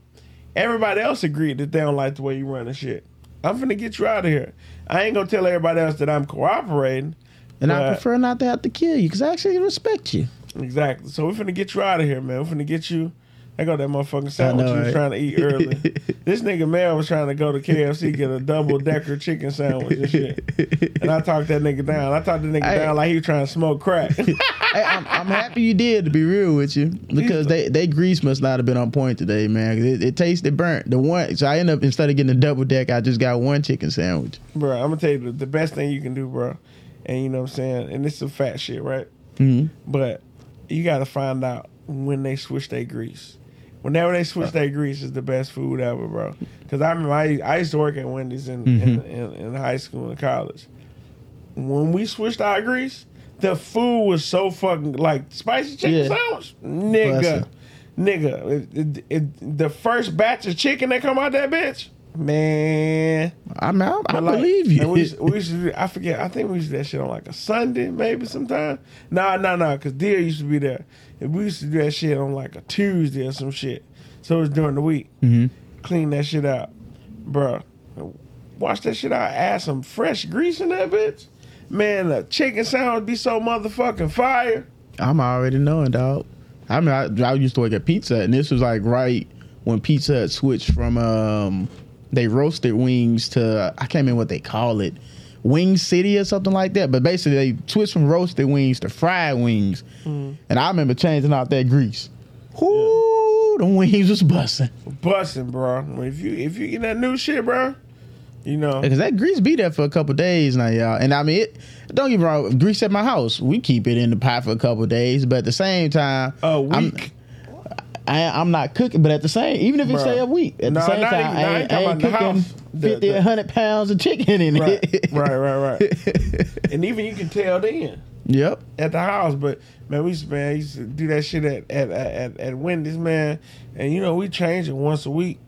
Everybody else agreed that they don't like the way you running shit. I'm finna get you out of here. I ain't gonna tell everybody else that I'm cooperating. And I prefer not to have to kill you because I actually respect you. Exactly. So we're finna get you out of here, man. We're finna get you I got that motherfucking sandwich know, he was trying to eat early. this nigga Mel was trying to go to KFC get a double decker chicken sandwich and shit. And I talked that nigga down. I talked the nigga Hey. down like he was trying to smoke crack. hey, I'm, I'm happy you did. To be real with you, because they they grease must not have been on point today, man. It, it tasted burnt. The one, so I ended up instead of getting a double deck, I just got one chicken sandwich. bro, I'm gonna tell you the, the best thing you can do, bro. And you know what I'm saying? And it's is fat shit, right? Mhm. But you gotta find out when they switch their grease. Whenever they switch their grease is the best food ever, bro. Because I remember I, I used to work at Wendy's in, in, in, in high school and college. When we switched our grease, the food was so fucking like spicy chicken Yeah. sandwich, nigga, nigga. It, it, it, the first batch of chicken that come out that bitch, man. I mean, I, like, believe you. We used, we to I forget. I think we used to do that shit on like a Sunday, maybe sometime. Nah, nah, nah. Because Deer used to be there. And we used to do that shit on like a Tuesday or some shit. So it was during the week. Mhm. Clean that shit out, bro. Wash that shit out. Add some fresh grease in that bitch. Man, the chicken sandwich be so motherfucking fire. I'm already knowing, dog. I mean, I, I used to work at Pizza, Hut, and this was like right when Pizza Hut switched from um, they roasted wings to I can't remember what they call it, Wing City or something like that. But basically, they switched from roasted wings to fried wings, mm. and I remember changing out that grease. Whoo, the wings was busting Busting, bro. If you if you get that new shit, bro, you know. because that grease be there for a couple days now, y'all. And I mean, it, don't get me wrong, grease at my house, we keep it in the pot for a couple days, but at the same time, A I'm- week. I, I'm not cooking, but at the same, even if it Bruh. stay a week, at No, the same not time, even- I I ain't, ain't I ain't about the cooking house. The- 50, the- 100 pounds of chicken in right, it. right, right, right. and even you can tell then. Yep. at the house. But man, we used to, man, I used to do that shit at at, at at Wendy's, man. And you know, we change it once a week.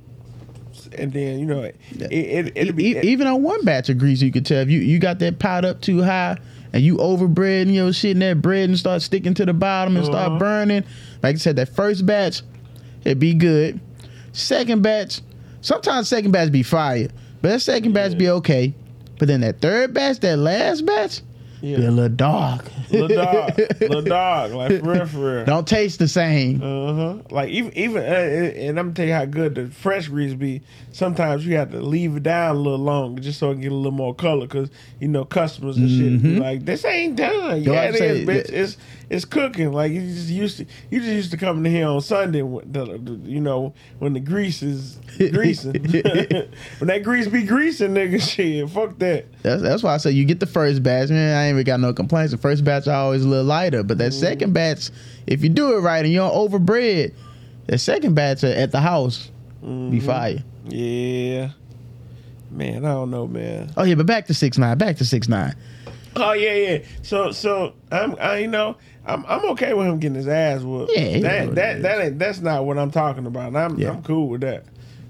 And then you know, it it it'll be even on one batch of grease, you could tell if you, you got that pot up too high and you overbread your shit and that bread and start sticking to the bottom and Uh-huh. start burning. Like I said, that first batch, it'd be good. Second batch, sometimes second batch be fire, but that second batch be okay. But then that third batch, that last batch, yeah. be a little dark. little dog, little dog, like for real, for real. Don't taste the same. Uh huh. Like even even uh, and I'm gonna tell you how good the fresh grease be. Sometimes you have to leave it down a little longer just so it get a little more color, cause you know customers and shit be like this ain't done. Yeah, it is, bitch. that- It's it's cooking. Like you just used to you just used to come coming here on Sunday. When the, the- you know when the grease is greasing. when that grease be greasing, nigga, shit. Fuck that. That's, that's why I say you get the first batch, man. I ain't even got no complaints. The first batch I always a little lighter, but that mm-hmm. second batch, if you do it right and you don't overbread, that second batch at the house be mm-hmm. fire. Yeah. Man, I don't know, man. Oh yeah, but back to six nine. Back to six nine. Oh yeah, yeah. So so I'm I you know I'm I'm okay with him getting his ass whooped. Yeah, that that that ain't that's not what I'm talking about. I'm Yeah. I'm cool with that.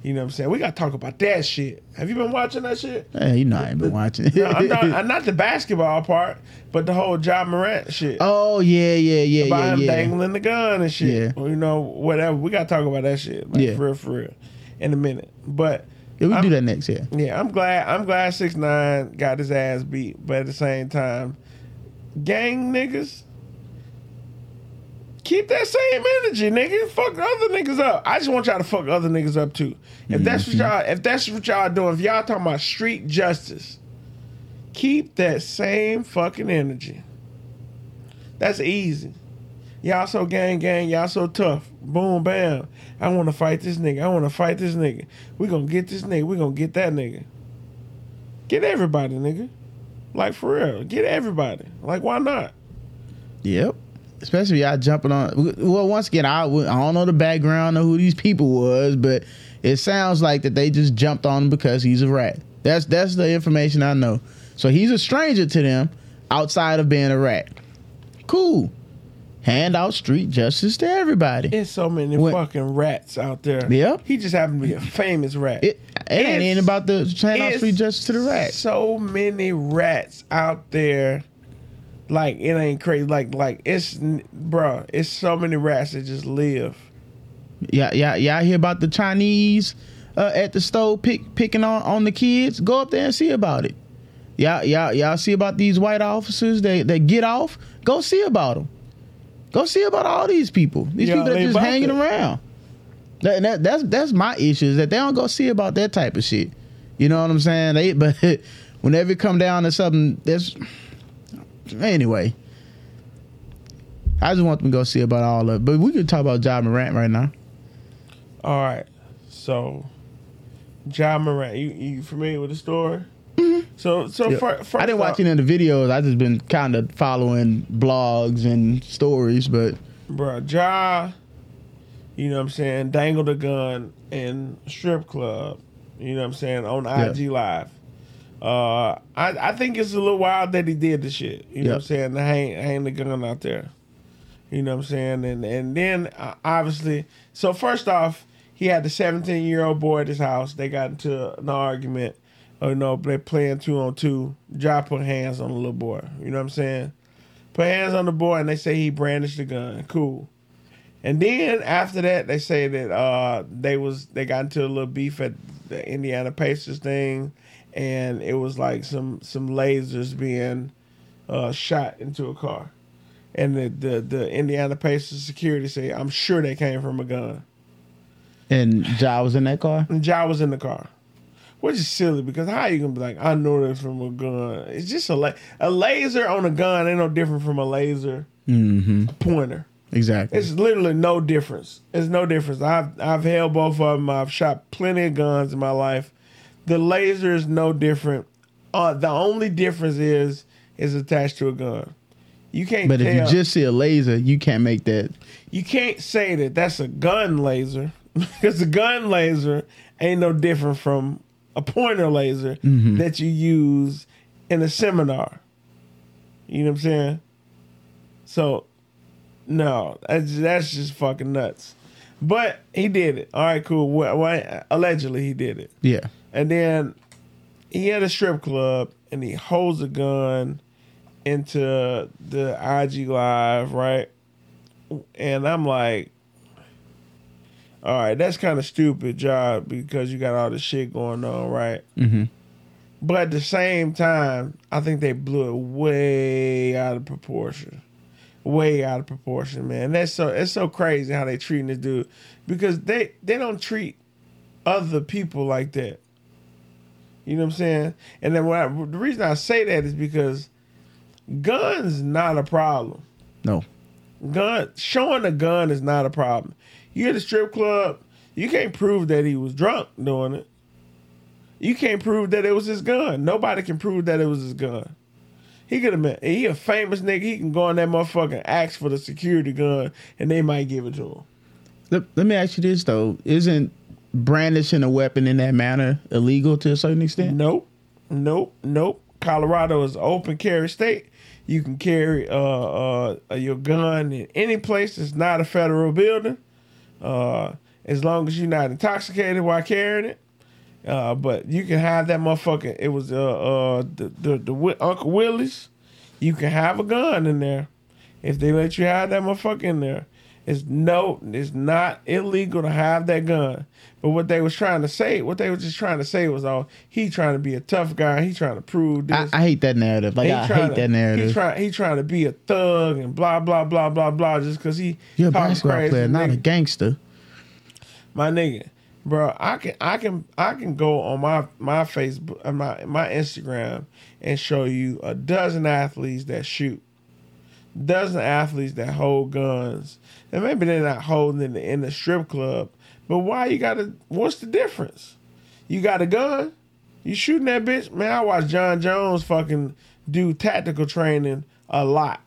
You know what I'm saying? We gotta talk about that shit. Have you been watching that shit? Hey, you know I ain't been watching. No, I'm not I'm not the basketball part, but the whole Ja Morant shit. oh yeah, yeah, yeah, about yeah, him yeah. dangling the gun and shit. Yeah. Or, you know, whatever. We gotta talk about that shit. Like Yeah. for real, for real. In a minute. But Yeah, we I'm- do that next year. yeah, I'm glad. I'm glad six nine got his ass beat, but at the same time, gang niggas, keep that same energy, nigga. Fuck other niggas up. I just want y'all to fuck other niggas up too. If mm, that's what y'all, if that's what y'all doing, if y'all talking about street justice, keep that same fucking energy. That's easy. Y'all so gang gang, y'all so tough. Boom bam. I want to fight this nigga. I want to fight this nigga. We gonna get this nigga. We gonna get that nigga. Get everybody, nigga. Like for real, get everybody. Like why not? Yep. Especially y'all jumping on. Well, once again, I, I don't know the background of who these people was, but it sounds like that they just jumped on him because he's a rat. That's that's the information I know. So he's a stranger to them outside of being a rat. Cool. Hand out street justice to everybody. There's so many What- fucking rats out there. Yep. He just happened to be a famous rat. It, it ain't about the hand out street justice to the rats. So many rats out there. Like it ain't crazy. Like like it's bruh, It's so many rats that just live. Yeah, yeah, yeah. I hear about the Chinese uh, at the stove pick, picking on, on the kids? Go up there and see about it. Y'all, y'all, y'all see about these white officers that, that get off? Go see about them. Go see about all these people. These Yeah, people that just hanging that. around. That, that, that's that's my issue is that they don't go see about that type of shit. You know what I'm saying? They but whenever it come down to something that's anyway. I just want them to go see about all of it. But we could talk about Ja Morant right now. All right. So, Ja Morant, you, you familiar with the story? Mm-hmm. So, so Yeah. fir- first I didn't watch any of the videos. I just been kind of following blogs and stories, but bro. Ja, you know what I'm saying, dangled a gun in strip club, you know what I'm saying, on Yeah. IG Live. Uh, I, I think it's a little wild that he did the shit, you know what I'm saying, to hang, hang the gun out there. You know what I'm saying? And and then uh, obviously, so first off, he had the 17 year old boy at his house. They got into an argument. Oh no, they playing two on two. Ja put hands on the little boy. You know what I'm saying? Put hands on the boy, and they say he brandished the gun. Cool. And then after that, they say that uh, they was they got into a little beef at the Indiana Pacers thing, and it was like some some lasers being uh, shot into a car, and the, the the Indiana Pacers security say, "I'm sure they came from a gun." and Ja was in that car. And Ja was in the car, which is silly because how you gonna be like, "I know this from a gun"? It's just a la- a laser on a gun ain't no different from a laser Mm-hmm. pointer. Exactly. It's literally no difference. It's no difference. I've I've held both of them. I've shot plenty of guns in my life. The laser is no different. Uh, the only difference is is attached to a gun. You can't. but if you just see a laser, you can't make that. you can't say that that's a gun laser because the gun laser ain't no different from a pointer laser that you use in a seminar. You know what I'm saying? So, no, that's, that's just fucking nuts. But he did it. All right, cool. Well, well, allegedly, he did it. Yeah. And then he had a strip club and he holds a gun into the IG live, right? And I'm like, all right, that's kind of stupid, job because you got all this shit going on, right? Mm-hmm. But at the same time, I think they blew it way out of proportion. Way out of proportion, man. That's so it's so crazy how they treating this dude because they they don't treat other people like that. You know what I'm saying? And then what I, the reason I say that is because guns not a problem. No. Gun showing a gun is not a problem. You at a strip club, you can't prove that he was drunk doing it. You can't prove that it was his gun. Nobody can prove that it was his gun. He could have been he a famous nigga. He can go on that motherfucker and ask for the security gun and they might give it to him. Let, let me ask you this though: Isn't brandishing a weapon in that manner illegal to a certain extent? Nope. Nope. Nope. Colorado is open carry state. You can carry uh, uh, your gun in any place that's not a federal building, uh, as long as you're not intoxicated while carrying it. Uh, but you can have that motherfucker. It was uh, uh, the the, the Uncle Willie's. You can have a gun in there if they let you have that motherfucker in there. It's no, it's not illegal to have that gun. But what they was trying to say, what they was just trying to say was, oh, he trying to be a tough guy. He trying to prove I, this. I hate that narrative. Like He I hate to- that narrative. He trying, he trying to be a thug and blah blah blah blah blah just because he You're a basketball player, not a gangster. My nigga, bro, I can I can I can go on my my Facebook, uh, my my Instagram, and show you a dozen athletes that shoot, dozen athletes that hold guns, and maybe they're not holding in the, in the strip club, but why you gotta? What's the difference? You got a gun, you shooting that bitch, man. I watch Jon Jones fucking do tactical training a lot.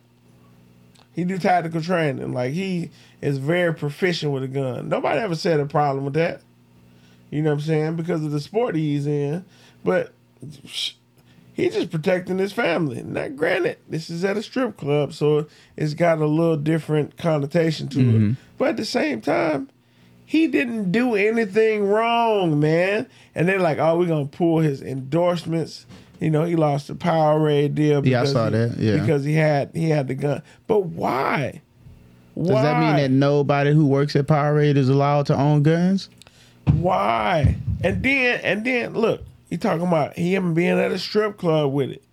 He do tactical training. Like he is very proficient with a gun. Nobody ever said a problem with that. You know what I'm saying? Because of the sport he's in. But he's just protecting his family. Now, granted, this is at a strip club, so it's got a little different connotation to it. Mm-hmm. But at the same time, he didn't do anything wrong, man. And they're like, oh, we're gonna pull his endorsements. You know, he lost the Powerade deal. Yeah, I because saw he- that, yeah. because he had he had the gun. But why? Does that mean that nobody who works at Powerade is allowed to own guns? Why? And then and then look, he talking about him being at a strip club with it.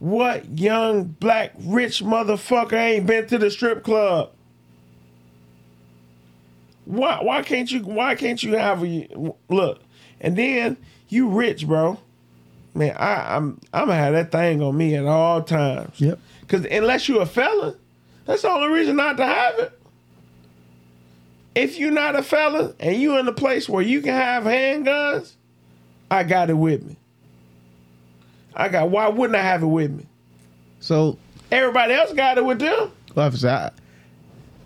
What young black rich motherfucker ain't been to the strip club? Why why can't you why can't you have a look? And then you rich, bro. Man, I, I'm I'm gonna have that thing on me at all times. Yep. Cause unless you're a felon, that's the only reason not to have it. If you're not a felon and you in a place where you can have handguns, I got it with me. I got why wouldn't I have it with me? So, Everybody else got it with them. like I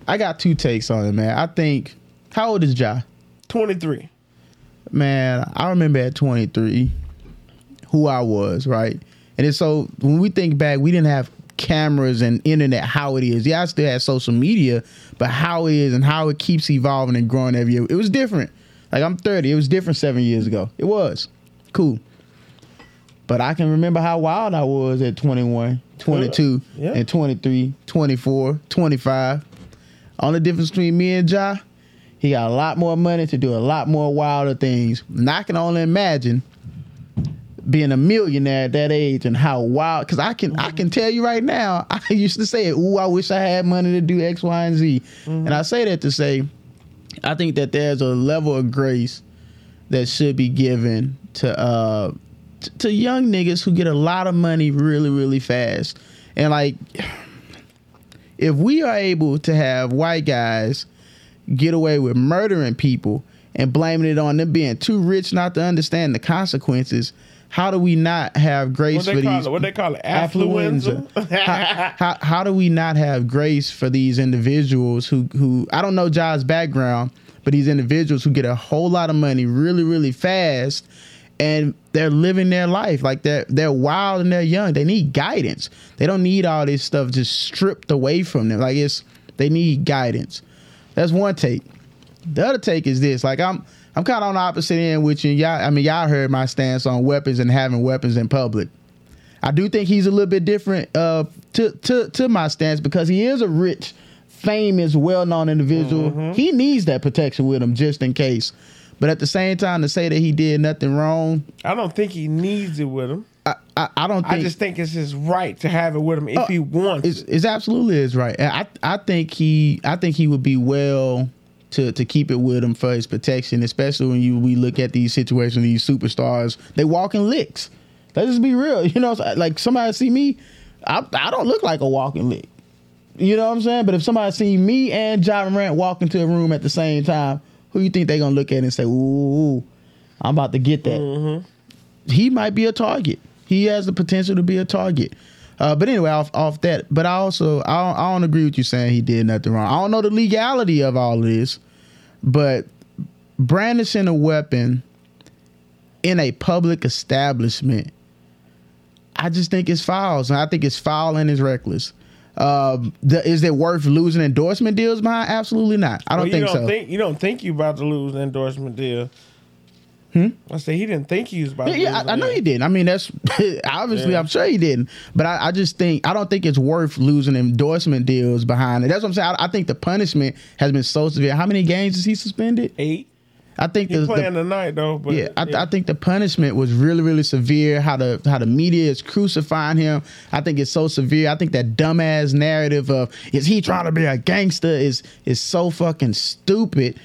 I, got two takes on it, man. I think, how old is Ja? 23. Man, I remember at 23 who I was, right? And it's so when we think back, we didn't have cameras and internet how it is. Yeah, I still had social media, but how it is and how it keeps evolving and growing every year. It was different. Like I'm 30, it was different seven years ago. It was. Cool. But I can remember how wild I was at 21, 22, Yeah. and 23, 24, 25. Only difference between me and Ja, he got a lot more money to do a lot more wilder things. And I can only imagine being a millionaire at that age and how wild. Because I can, I can tell you right now. I used to say, "Ooh, I wish I had money to do X, Y, and Z." Mm-hmm. And I say that to say, I think that there's a level of grace that should be given to uh t- to young niggas who get a lot of money really, really fast. And like, if we are able to have white guys get away with murdering people and blaming it on them being too rich not to understand the consequences, how do we not have grace What for these it? What they call it? affluenza? How, how, how do we not have grace for these individuals who who I don't know Ja's background, but these individuals who get a whole lot of money really really fast and they're living their life like they're they're wild and they're young. They need guidance. They don't need all this stuff just stripped away from them. Like it's they need guidance. That's one take. The other take is this: like I'm I'm kind of on the opposite end with you. Y'all, I mean, y'all heard my stance on weapons and having weapons in public. I do think he's a little bit different uh, to to to my stance because he is a rich, famous, well-known individual. Mm-hmm. He needs that protection with him just in case. But at the same time, to say that he did nothing wrong, I don't think he needs it with him. I I, I don't think I just think it's his right to have it with him if Oh, he wants. it's, it. it's absolutely is right. I I think he I think he would be well to to keep it with him for his protection, especially when you we look at these situations, these superstars, they walk in licks. Let's just be real. You know, like somebody see me, I I don't look like a walking lick. You know what I'm saying? But if somebody see me and Ja Morant walk into a room at the same time, who you think they gonna look at and say, "Ooh, I'm about to get that"? He might be a target. He has the potential to be a target. Uh, but anyway, off off that. But I also I don't, I don't agree with you saying he did nothing wrong. I don't know the legality of all this, but brandishing a weapon in a public establishment, I just think it's foul. And I think it's foul and it's reckless. Um, the, is it worth losing endorsement deals behind? Absolutely not. I don't Well, you think don't so. think you don't think you about to lose the endorsement deal. I say he didn't think he was about Hmm? Yeah, to yeah, lose I, I know he didn't. I mean, that's obviously Yeah. I'm sure he didn't. But I, I just think I don't think it's worth losing endorsement deals behind it. That's what I'm saying. I, I think the punishment has been so severe. How many games is he suspended? Eight. I think He the, playing the tonight though, but yeah, I, I think the punishment was really, really severe. How the how the media is crucifying him, I think it's so severe. I think that dumbass narrative of is he trying to be a gangster is is so fucking stupid.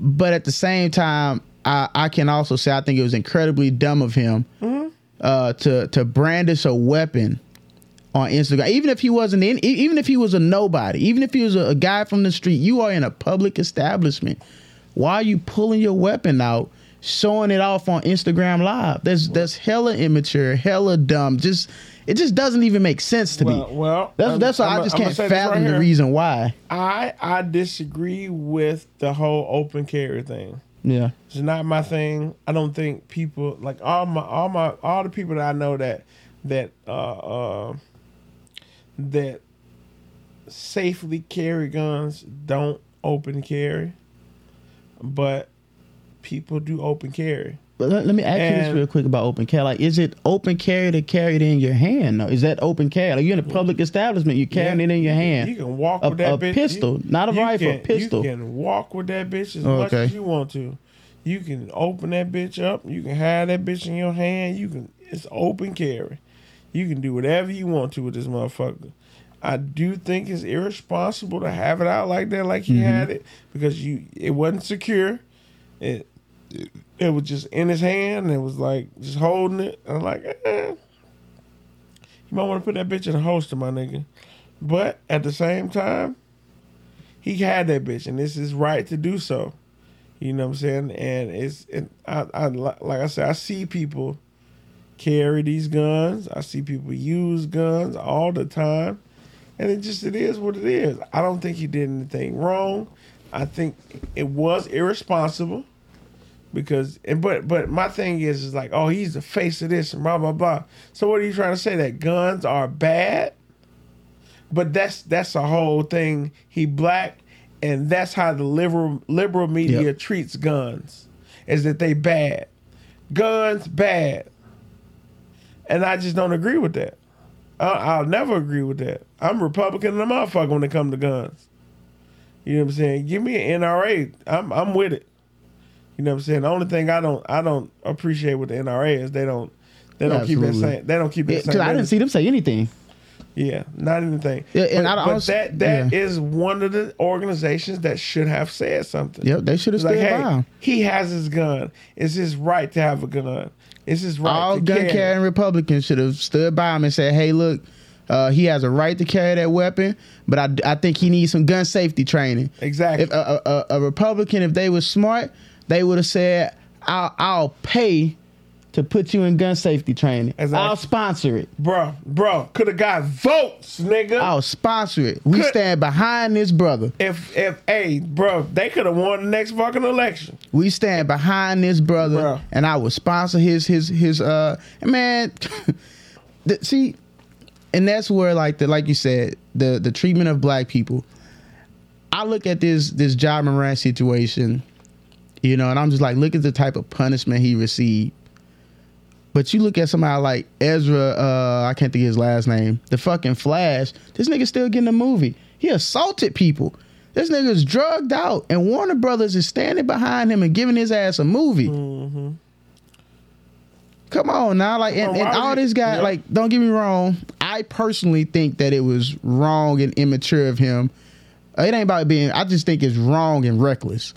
But at the same time, I, I can also say I think it was incredibly dumb of him uh, to to brandish a weapon on Instagram. Even if he wasn't in, even if he was a nobody, even if he was a, a guy from the street, you are in a public establishment. Why are you pulling your weapon out, showing it off on Instagram Live? That's that's hella immature, hella dumb. Just it just doesn't even make sense to well, me. well That's I'm- that's why I'm I just I'ma can't fathom right the reason why. I I disagree with the whole open carry thing. Yeah, It's not my thing. I don't think people like all my all my all the people that I know that that uh uh that safely carry guns don't open carry, but people do open carry. but let, let me ask you this real quick about open carry. Like, is it open carry to carry it in your hand? No, is that open carry? Like you're in a public establishment, you're carrying Yeah, it in your hand. You can walk A- with that a bitch. pistol, You- not a rifle, a pistol. You can walk with that bitch as Oh, much okay. as you want to. You can open that bitch up. You can have that bitch in your hand. You can. It's open carry. You can do whatever you want to with this motherfucker. I do think it's irresponsible to have it out like that, like he Mm-hmm. had it, because you it wasn't secure. It it was just in his hand. And it was like just holding it. I'm like, eh. you might want to put that bitch in a holster, my nigga. But at the same time, he had that bitch, and it's his right to do so. You know what I'm saying? And it's it, I, I like I said, I see people carry these guns. I see people use guns all the time, and it just it is what it is. I don't think he did anything wrong. I think it was irresponsible because and but but my thing is is like oh he's the face of this and blah blah blah. So what are you trying to say that guns are bad? But that's that's a whole thing. He black, and that's how the liberal liberal media Yep. treats guns, is that they bad. Guns bad, and I just don't agree with that. I, I'll never agree with that. I'm Republican and a motherfucker when it comes to guns. You know what I'm saying? Give me an NRA. I'm I'm with it. You know what I'm saying? The only thing I don't I don't appreciate with the NRA is they don't they don't keep that Absolutely. same they don't keep that Because same. I didn't see them say anything. Yeah, not anything. Yeah, and but, I but that that yeah. is one of the organizations that should have said something. Yep, they should have It's like, hey, by he has his gun. It's his right to have a gun. It's his right. All gun carry. carrying Republicans should have stood by him and said, "Hey, look, uh, he has a right to carry that weapon, but I, I think he needs some gun safety training." Exactly. If a, a, a- a Republican, if they were smart, they would have said, "I'll I'll pay to put you in gun safety training. Exactly. I'll sponsor it. bro, bro, could have got votes, nigga. I'll sponsor it. We Could- stand behind this brother. If if hey, bro, they could have won the next fucking election. We stand behind this brother, Bruh. and I will sponsor his his his uh man. the, see, and that's where like the like you said the the treatment of black people. I look at this this Ja Morant situation, you know, and I'm just like, look at the type of punishment he received. But you look at somebody like Ezra, uh, I can't think of his last name, the fucking Flash. This nigga still getting a movie. He assaulted people. This nigga's drugged out, and Warner Brothers is standing behind him and giving his ass a movie. Come on now, like, and, and all this guy, yeah. like, don't get me wrong. I personally think that it was wrong and immature of him. It ain't about being. I just think it's wrong and reckless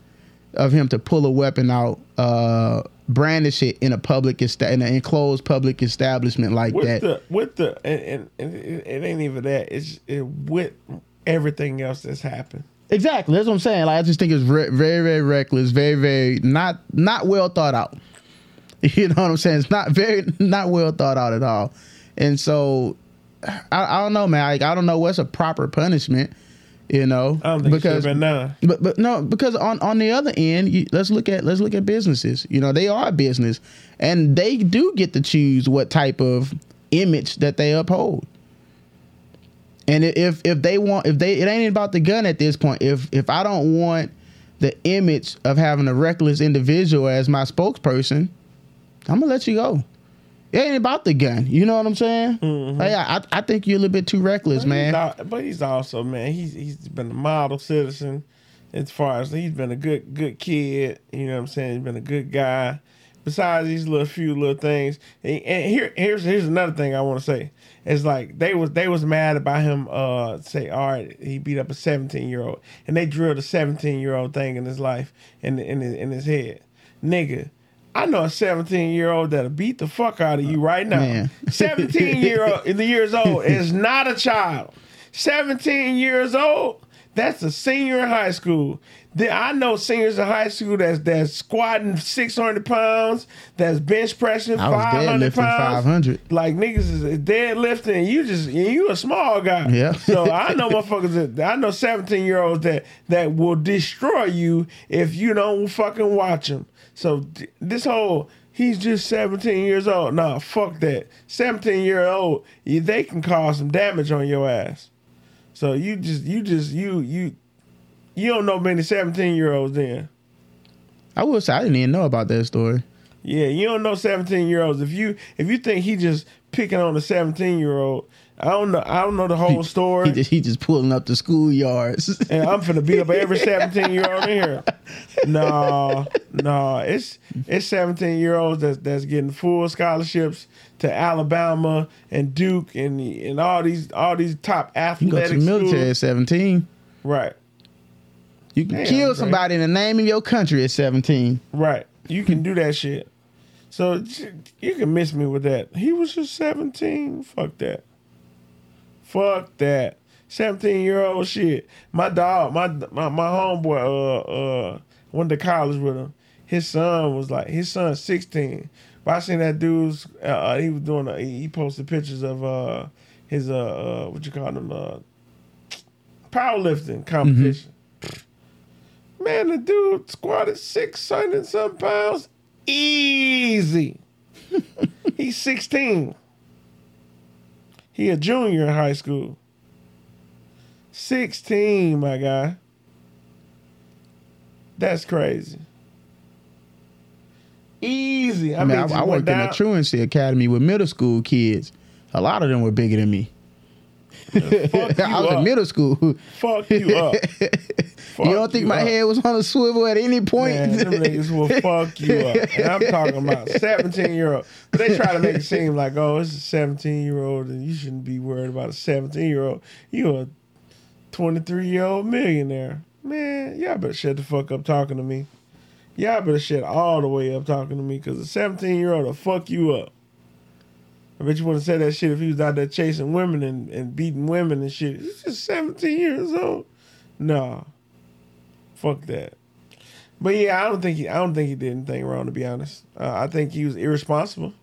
of him to pull a weapon out, uh, brandish it in a public esta- in an enclosed public establishment like that. with that. the with the and, and, and it, it ain't even that. It's it, with everything else that's happened. Exactly. That's what I'm saying. Like I just think it's re- very, very reckless, very, very not not well thought out. You know what I'm saying? It's not very not well thought out at all. And so I, I don't know, man. Like, I don't know what's a proper punishment. You know, I don't think because it should have been none. but but no, because on on the other end, you, let's look at let's look at businesses. You know, they are a business, and they do get to choose what type of image that they uphold. And if if they want if they it ain't about the gun at this point. If if I don't want the image of having a reckless individual as my spokesperson, I'm gonna let you go. It ain't about the gun. You know what I'm saying? Like, I I think you're a little bit too reckless, But he's man. but he's also man. He's he's been a model citizen, as far as he's been a good good kid. You know what I'm saying? He's been a good guy. Besides these little few little things, and and here here's here's another thing I want to say. It's like they was they was mad about him. Uh, say all right, he beat up a 17 year old, and they drilled a 17 year old thing in his life in in his, in his head, nigga. I know a 17 year old that'll beat the fuck out of you right now. Man. 17 year old the years old is not a child. 17 years old, that's a senior in high school. I know seniors in high school that's that's squatting 600 pounds, that's bench pressing 500 deadlifting pounds. 500. 500. Like niggas is deadlifting, and you just and you a small guy. Yeah. So I know motherfuckers. That, I know 17 year olds that that will destroy you if you don't fucking watch them. So this whole he's just 17 years old. Nah, fuck that. 17 year old, they can cause some damage on your ass. So you just you just you you you don't know many 17 year olds then. I will say I didn't even know about that story. Yeah, you don't know seventeen year olds. If you if you think he just picking on a seventeen year old, I don't know. I don't know the whole story. He just, he just pulling up the schoolyards. and I'm finna beat up every 17 year old in here. No, no, it's it's 17 year olds that's that's getting full scholarships to Alabama and Duke and and all these all these top You go to athletic the military schools. at 17. Right, You can Damn, kill somebody in the name of your country at 17. right. You can do that shit. So you can miss me with that. He was just 17. Fuck that. Fuck that. 17 year old shit. My dog, my my, my homeboy uh uh went to college with him. His son was like his son's 16. But I seen that dude's uh, uh, he was doing a, he posted pictures of uh his uh, uh what you call them uh powerlifting competition. Man, the dude squatted 600 some pounds easy. He's 16. He a junior in high school. 16, my guy. That's crazy. Easy. I, I mean, I, I worked in down- a truancy academy with middle school kids. A lot of them were bigger than me. Fuck you I was you in middle school. Fuck you up. you don't think my up. head was on a swivel at any point? Man, them niggas will fuck you up. And I'm talking about 17 year old. But they try to make it seem like, oh, it's a 17 year old and you shouldn't be worried about a 17 year old. You a 23 year old millionaire. Man, y'all better shut the fuck up talking to me. Y'all better shut all the way up talking to me because a 17 year old will fuck you up. I bet you wouldn't say that shit if he was out there chasing women and, and beating women and shit. He's just 17 years old. Nah. Fuck that. But yeah, I don't think he. I don't think he did anything wrong. To be honest, uh, I think he was irresponsible.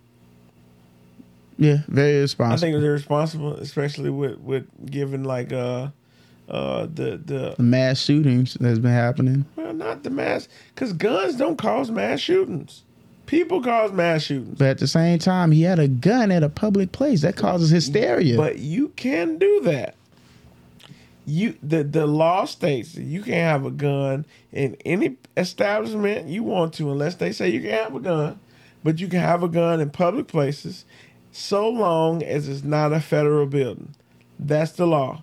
yeah, very irresponsible. I think he was irresponsible, especially with with giving like uh uh the the the mass shootings that's been happening. well not the mass because guns don't cause mass shootings. People cause mass shootings, But at the same time, he had a gun at a public place. That causes hysteria. but you can do that. You the the law states that you can't have a gun in any establishment you want to unless they say you can have a gun. But you can have a gun in public places so long as it's not a federal building. That's the law.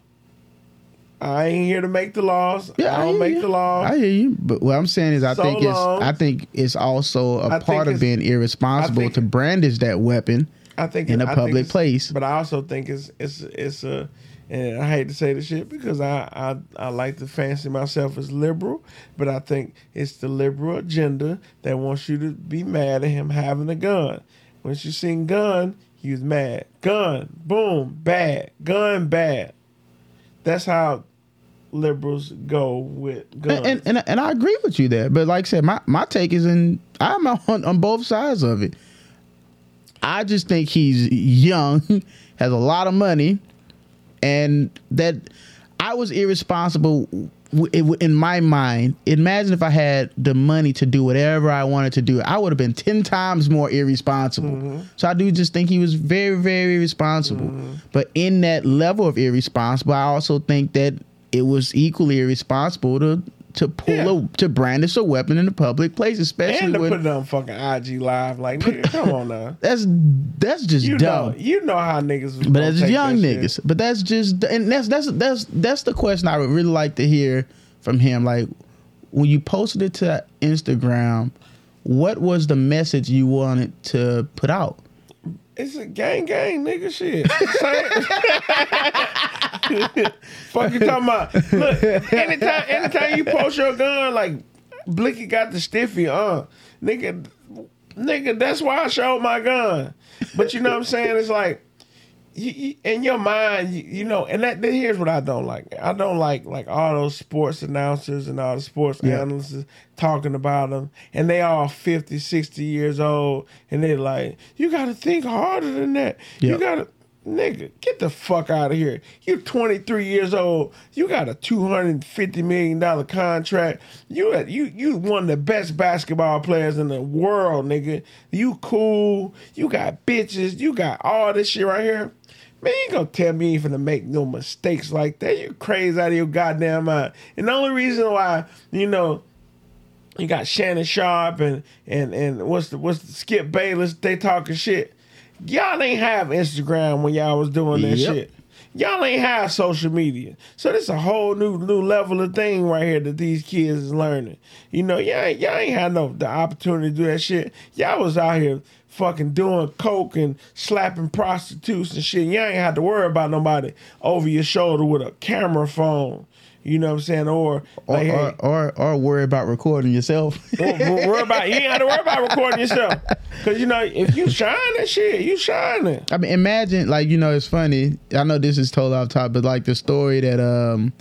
I ain't here to make the laws. Yeah, I don't make you. the laws. I hear you. But what I'm saying is, I So think it's. I think it's also a I part of being irresponsible think- to brandish that weapon. I think in a I public place. But I also think it's it's it's a and I hate to say the shit because I, I I like to fancy myself as liberal, but I think it's the liberal agenda that wants you to be mad at him having a gun. Once you seen gun, he was mad. Gun, boom, bad. Gun, bad. That's how liberals go with guns. And, and and I agree with you there. But like I said, my, my take is in I'm on, on both sides of it. I just think he's young, has a lot of money, and that I was irresponsible in my mind. Imagine if I had the money to do whatever I wanted to do. I would have been 10 times more irresponsible. Mm-hmm. So I do just think he was very, very irresponsible. Mm-hmm. But in that level of irresponsible, I also think that it was equally irresponsible to to pull Yeah. a to brandish a weapon in a public place, especially and to when put it on fucking IG live, like nigga, come on now. that's that's just You dumb. know, you know how niggas. But that's young that shit. niggas. But that's just and that's that's that's that's the question I would really like to hear from him. Like when you posted it to Instagram, what was the message you wanted to put out? It's a gang gang nigga shit. Fuck you talking about? Look, anytime anytime you post your gun, like Blicky got the stiffy, uh, nigga, nigga, that's why I showed my gun. But you know what I'm saying? It's like you, you, in your mind, you, you know, and that here's what I don't like. I don't like like all those sports announcers and all the sports Yeah. analysts talking about them, and they all 50, 60 years old, and they're like, you got to think harder than that. You got to. Nigga, get the fuck out of here. You're 23 years old. You got a 250 million dollar contract. You you you one of the best basketball players in the world, nigga. You cool. You got bitches. You got all this shit right here. Man, you ain't gonna tell me you ain't finna make no mistakes like that. You crazy out of your goddamn mind. And the only reason why, you know, you got Shannon Sharpe and and and what's the what's the Skip Bayless? They talking shit. Y'all ain't have Instagram when y'all was doing that Yep. shit. Y'all ain't have social media. So this is a whole new new level of thing right here that these kids is learning. You know, y'all ain't, y'all ain't had no the opportunity to do that shit. Y'all was out here fucking doing coke and slapping prostitutes and shit. Y'all ain't had to worry about nobody over your shoulder with a camera phone. You know what I'm saying? Or Or, like, hey, or, or or worry about recording yourself. Wor- worry about you ain't have to worry about recording yourself because you know if you shine that shit, you shining. I mean, imagine like you know, it's funny. I know this is told off top, but like the story that um,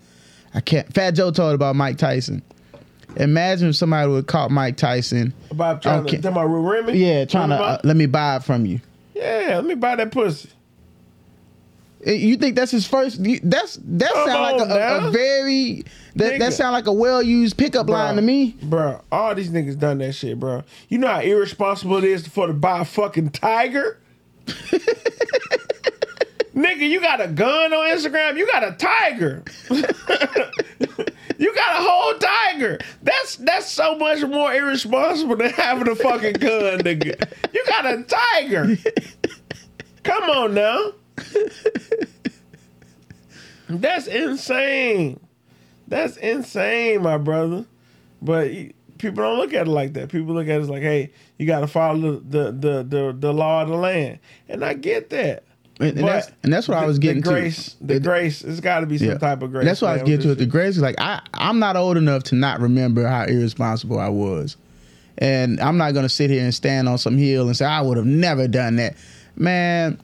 I can't. Fat Joe told about Mike Tyson. Imagine if somebody would caught Mike Tyson. About trying Okay. to talking about Remy. Yeah, trying to uh, let me buy it from you. yeah, let me buy that pussy. Eh, You think that's his first? That's that Come sound like a, a, very that, that sound like a well used pickup line to me. bro. All these niggas done that shit, bro. You know how irresponsible it is for to buy a fucking tiger. Nigga, you got a gun on Instagram. You got a tiger. you got a whole tiger. That's that's so much more irresponsible than having a fucking gun, nigga. You got a tiger. Come on now. That's insane. That's insane, my brother. But people don't look at it like that. People look at it like, hey, you got to follow the, the the the law of the land, and I get that. And, and that's and that's what I was getting to. the grace, to. The It- grace, it's got to be some Yeah. type of grace. And that's what I was getting to with the grace. is Like I, I'm not old enough to not remember how irresponsible I was, and I'm not gonna sit here and stand on some hill and say I would have never done that. Man,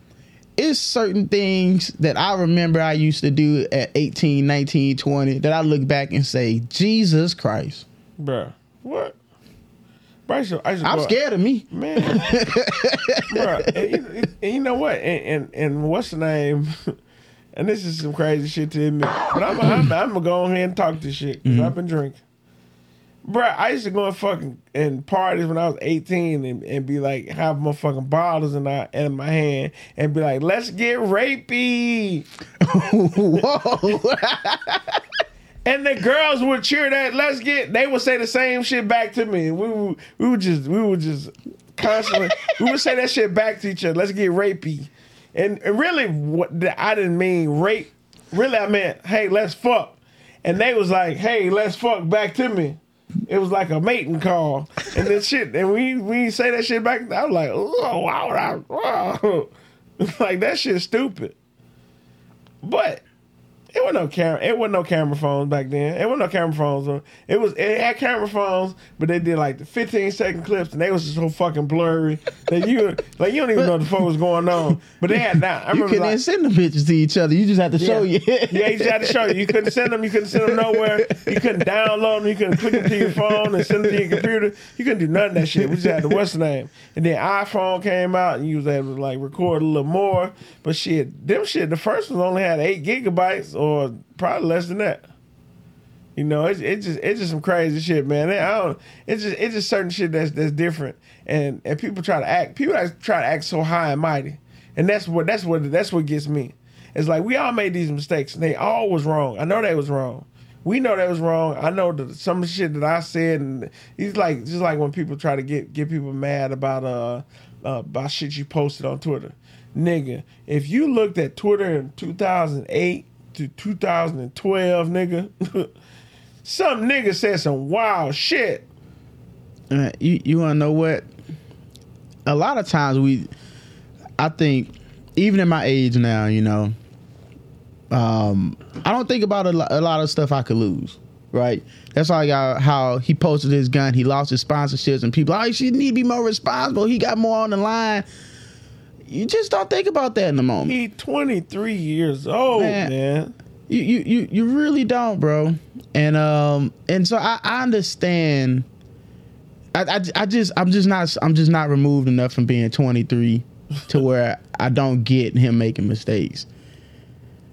it's certain things that I remember I used to do at 18, 19, 20 that I look back and say, Jesus Christ. Bruh. What? Bro, I to- I to I'm go- scared of me. man. bro, and, you- and you know what? And, and and what's the name? And this is some crazy shit to admit, but I'm I'm, I'm gonna go ahead and talk this shit because mm-hmm. I've been drinking. Bro, I used to go and fucking in parties when I was 18 and, and be like have my fucking bottles in, my in my hand and be like, let's get rapey. Whoa. And the girls would cheer that. Let's get. They would say the same shit back to me. We would, we would just we would just constantly we would say that shit back to each other. Let's get rapey. And, and really, what I didn't mean rape. Really, I meant hey, let's fuck. And they was like, hey, let's fuck back to me. It was like a mating call. And then shit. And we we say that shit back. I was like, oh, I? Wow. like that shit's stupid. But it wasn't no camera. It wasn't no camera phones back then. It wasn't no camera phones. It was. It had camera phones, but they did like the 15 second clips, and they was just so fucking blurry that you like you don't even know what the fuck was going on. But they had that. I you couldn't like, send the pictures to each other. You just had to show you. yeah, you just had to show you. You couldn't send them. You couldn't send them nowhere. You couldn't download them. You couldn't click them to your phone and send them to your computer. You couldn't do none of that shit. We just had the what's the name. And then iPhone came out and you was able to like record a little more. But shit, them shit, the first one only had eight gigabytes or probably less than that. You know, it's it's just it's just some crazy shit, man. I don't. It's just it's just certain shit that's that's different, and and people try to act. People try to act so high and mighty, and that's what that's what that's what gets me. It's like we all made these mistakes, and they all was wrong. I know they was wrong. We know that was wrong. I know that some shit that I said, and he's like just like when people try to get get people mad about uh, uh about shit you posted on Twitter, nigga. If you looked at Twitter in 2008 to 2012, nigga. Some nigga said some wild shit. Uh, you you want to know what? A lot of times we, I think, even in my age now, you know, um, I don't think about a, a lot of stuff I could lose. Right. That's like how, how he posted his gun. He lost his sponsorships, and people, oh, you should need to be more responsible. He got more on the line. You just don't think about that in the moment. He 23 years old, Man. man. You you you, you really don't, bro. And um and so I, I understand. I, I I just I'm just not I'm just not removed enough from being 23 to where I don't get him making mistakes.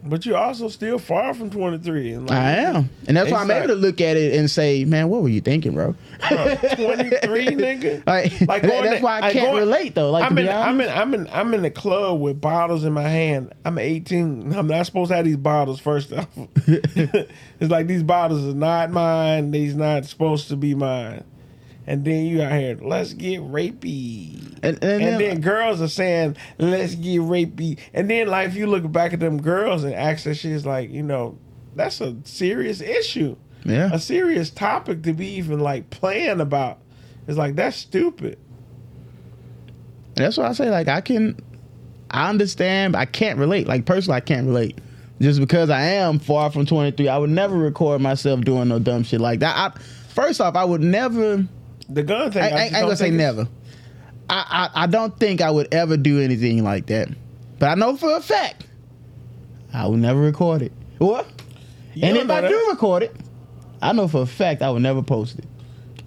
But you're also still far from 23. Like, I am, and that's why I'm able to look at it and say, "Man, what were you thinking, bro?" bro, 23, nigga. Like, Like that's to- why I can't going- relate though. Like I'm in, I'm in, I'm in, I'm in the club with bottles in my hand. I'm 18. I'm not supposed to have these bottles. First off, it's like these bottles are not mine. These not supposed to be mine. And then you out here, let's get rapey. And, and, And then, then girls are saying, let's get rapey. And then, like, if you look back at them girls and ask that shit, like, you know, that's a serious issue. yeah, A serious topic to be even, like, playing about. It's like, that's stupid. that's why I say like I can, I understand, but I can't relate. Like personally, I can't relate. Just because I am far from 23, I would never record myself doing no dumb shit like that. I, first off, I would never. The gun thing, I, I, I ain't gonna say never. I, I I don't think I would ever do anything like that. But I know for a fact I would never record it. What? You and if I that. do record it, I know for a fact I would never post it.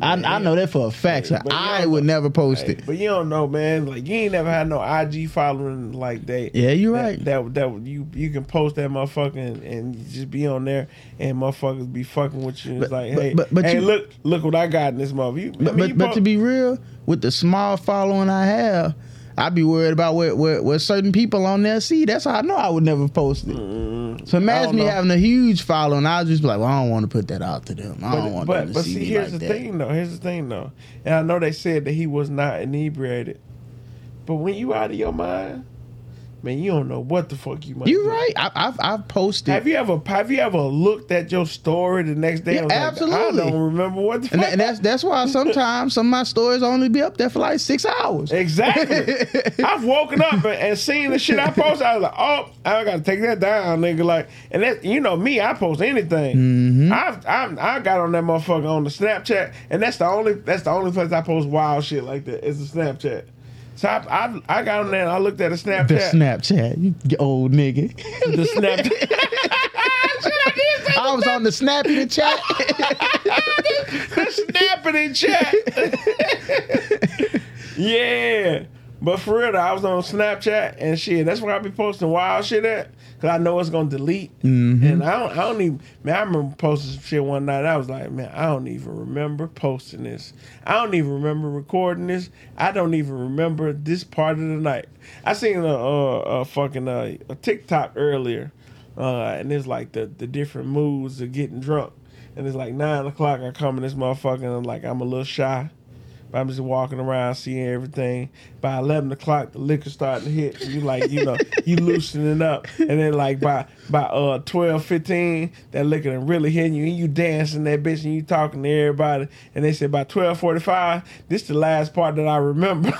I, I know that for a fact. So I would never post Hey, it. But you don't know, man. Like you ain't never had no IG following like that. Yeah, you're that, right. That that you you can post that motherfucker and, and just be on there and motherfuckers be fucking with you. It's But- like, but- hey, but- but hey, you- look look what I got in this mother. You, I But mean, but, but to be real, with the small following I have, I'd be worried about what what, what certain people on there see. That's how I know I would never post it. Mm, So imagine me know. having a huge following. I was just be like, well, I don't want to put that out to them. I don't but want but, them to but see, see, me here's like the that. thing though. Here's the thing though. And I know they said that he was not inebriated, but when you out of your mind, man, you don't know what the fuck you might. You're do. right. I, I've I've posted. Have you ever have you ever looked at your story the next day? Yeah, absolutely. Like, I don't remember what the and, that, and that's that's why sometimes some of my stories only be up there for like six hours. exactly. I've woken up and, and seen the shit I posted. I was like, oh, I gotta take that down, nigga. Like, and that you know me, I post anything. Mm-hmm. I've, I've I got on that motherfucker on the Snapchat, and that's the only that's the only place I post wild shit like that is the Snapchat. So I, I, I got on there and I looked at a Snapchat. The Snapchat, you old nigga. the Snapchat. I was on the Snappy the chat. snapping in chat. yeah. But for real, though, I was on Snapchat and shit. That's where I be posting wild shit at. Cause I know it's gonna delete. And I don't I don't even man, I remember posting some shit one night. I was like, man, I don't even remember posting this. I don't even remember recording this. I don't even remember this part of the night. I seen a, a, a fucking uh, a TikTok earlier, uh, and it's like the the different moods of getting drunk. And it's like nine o'clock. I come in this motherfucker and I'm like I'm a little shy. I'm just walking around seeing everything. By eleven o'clock, the liquor starting to hit. And you like, you know, you loosening up. And then like by by uh 12, 15, that liquor done really hitting you and you dancing that bitch and you talking to everybody. And they said by twelve forty five, this the last part that I remember.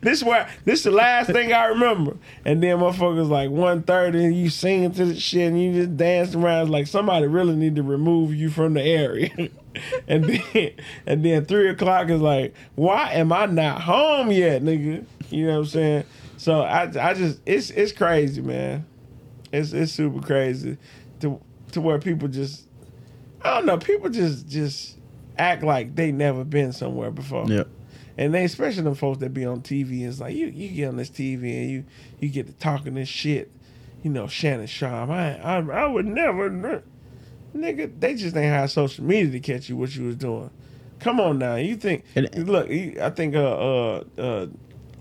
this where this the last thing I remember. And then motherfuckers like 1.30 and you singing to the shit and you just dancing around. It's like somebody really need to remove you from the area. and then and then three o'clock is like, why am I not home yet, nigga? You know what I'm saying? So I I just it's it's crazy, man. It's it's super crazy to to where people just I don't know, people just just act like they never been somewhere before. Yep. And they especially them folks that be on TV, it's like you you get on this TV and you you get to talking this shit. You know, Shannon Sharpe. I I I would never nigga, they just ain't have social media to catch you what you was doing. Come on now. You think And- look, he, I think uh uh uh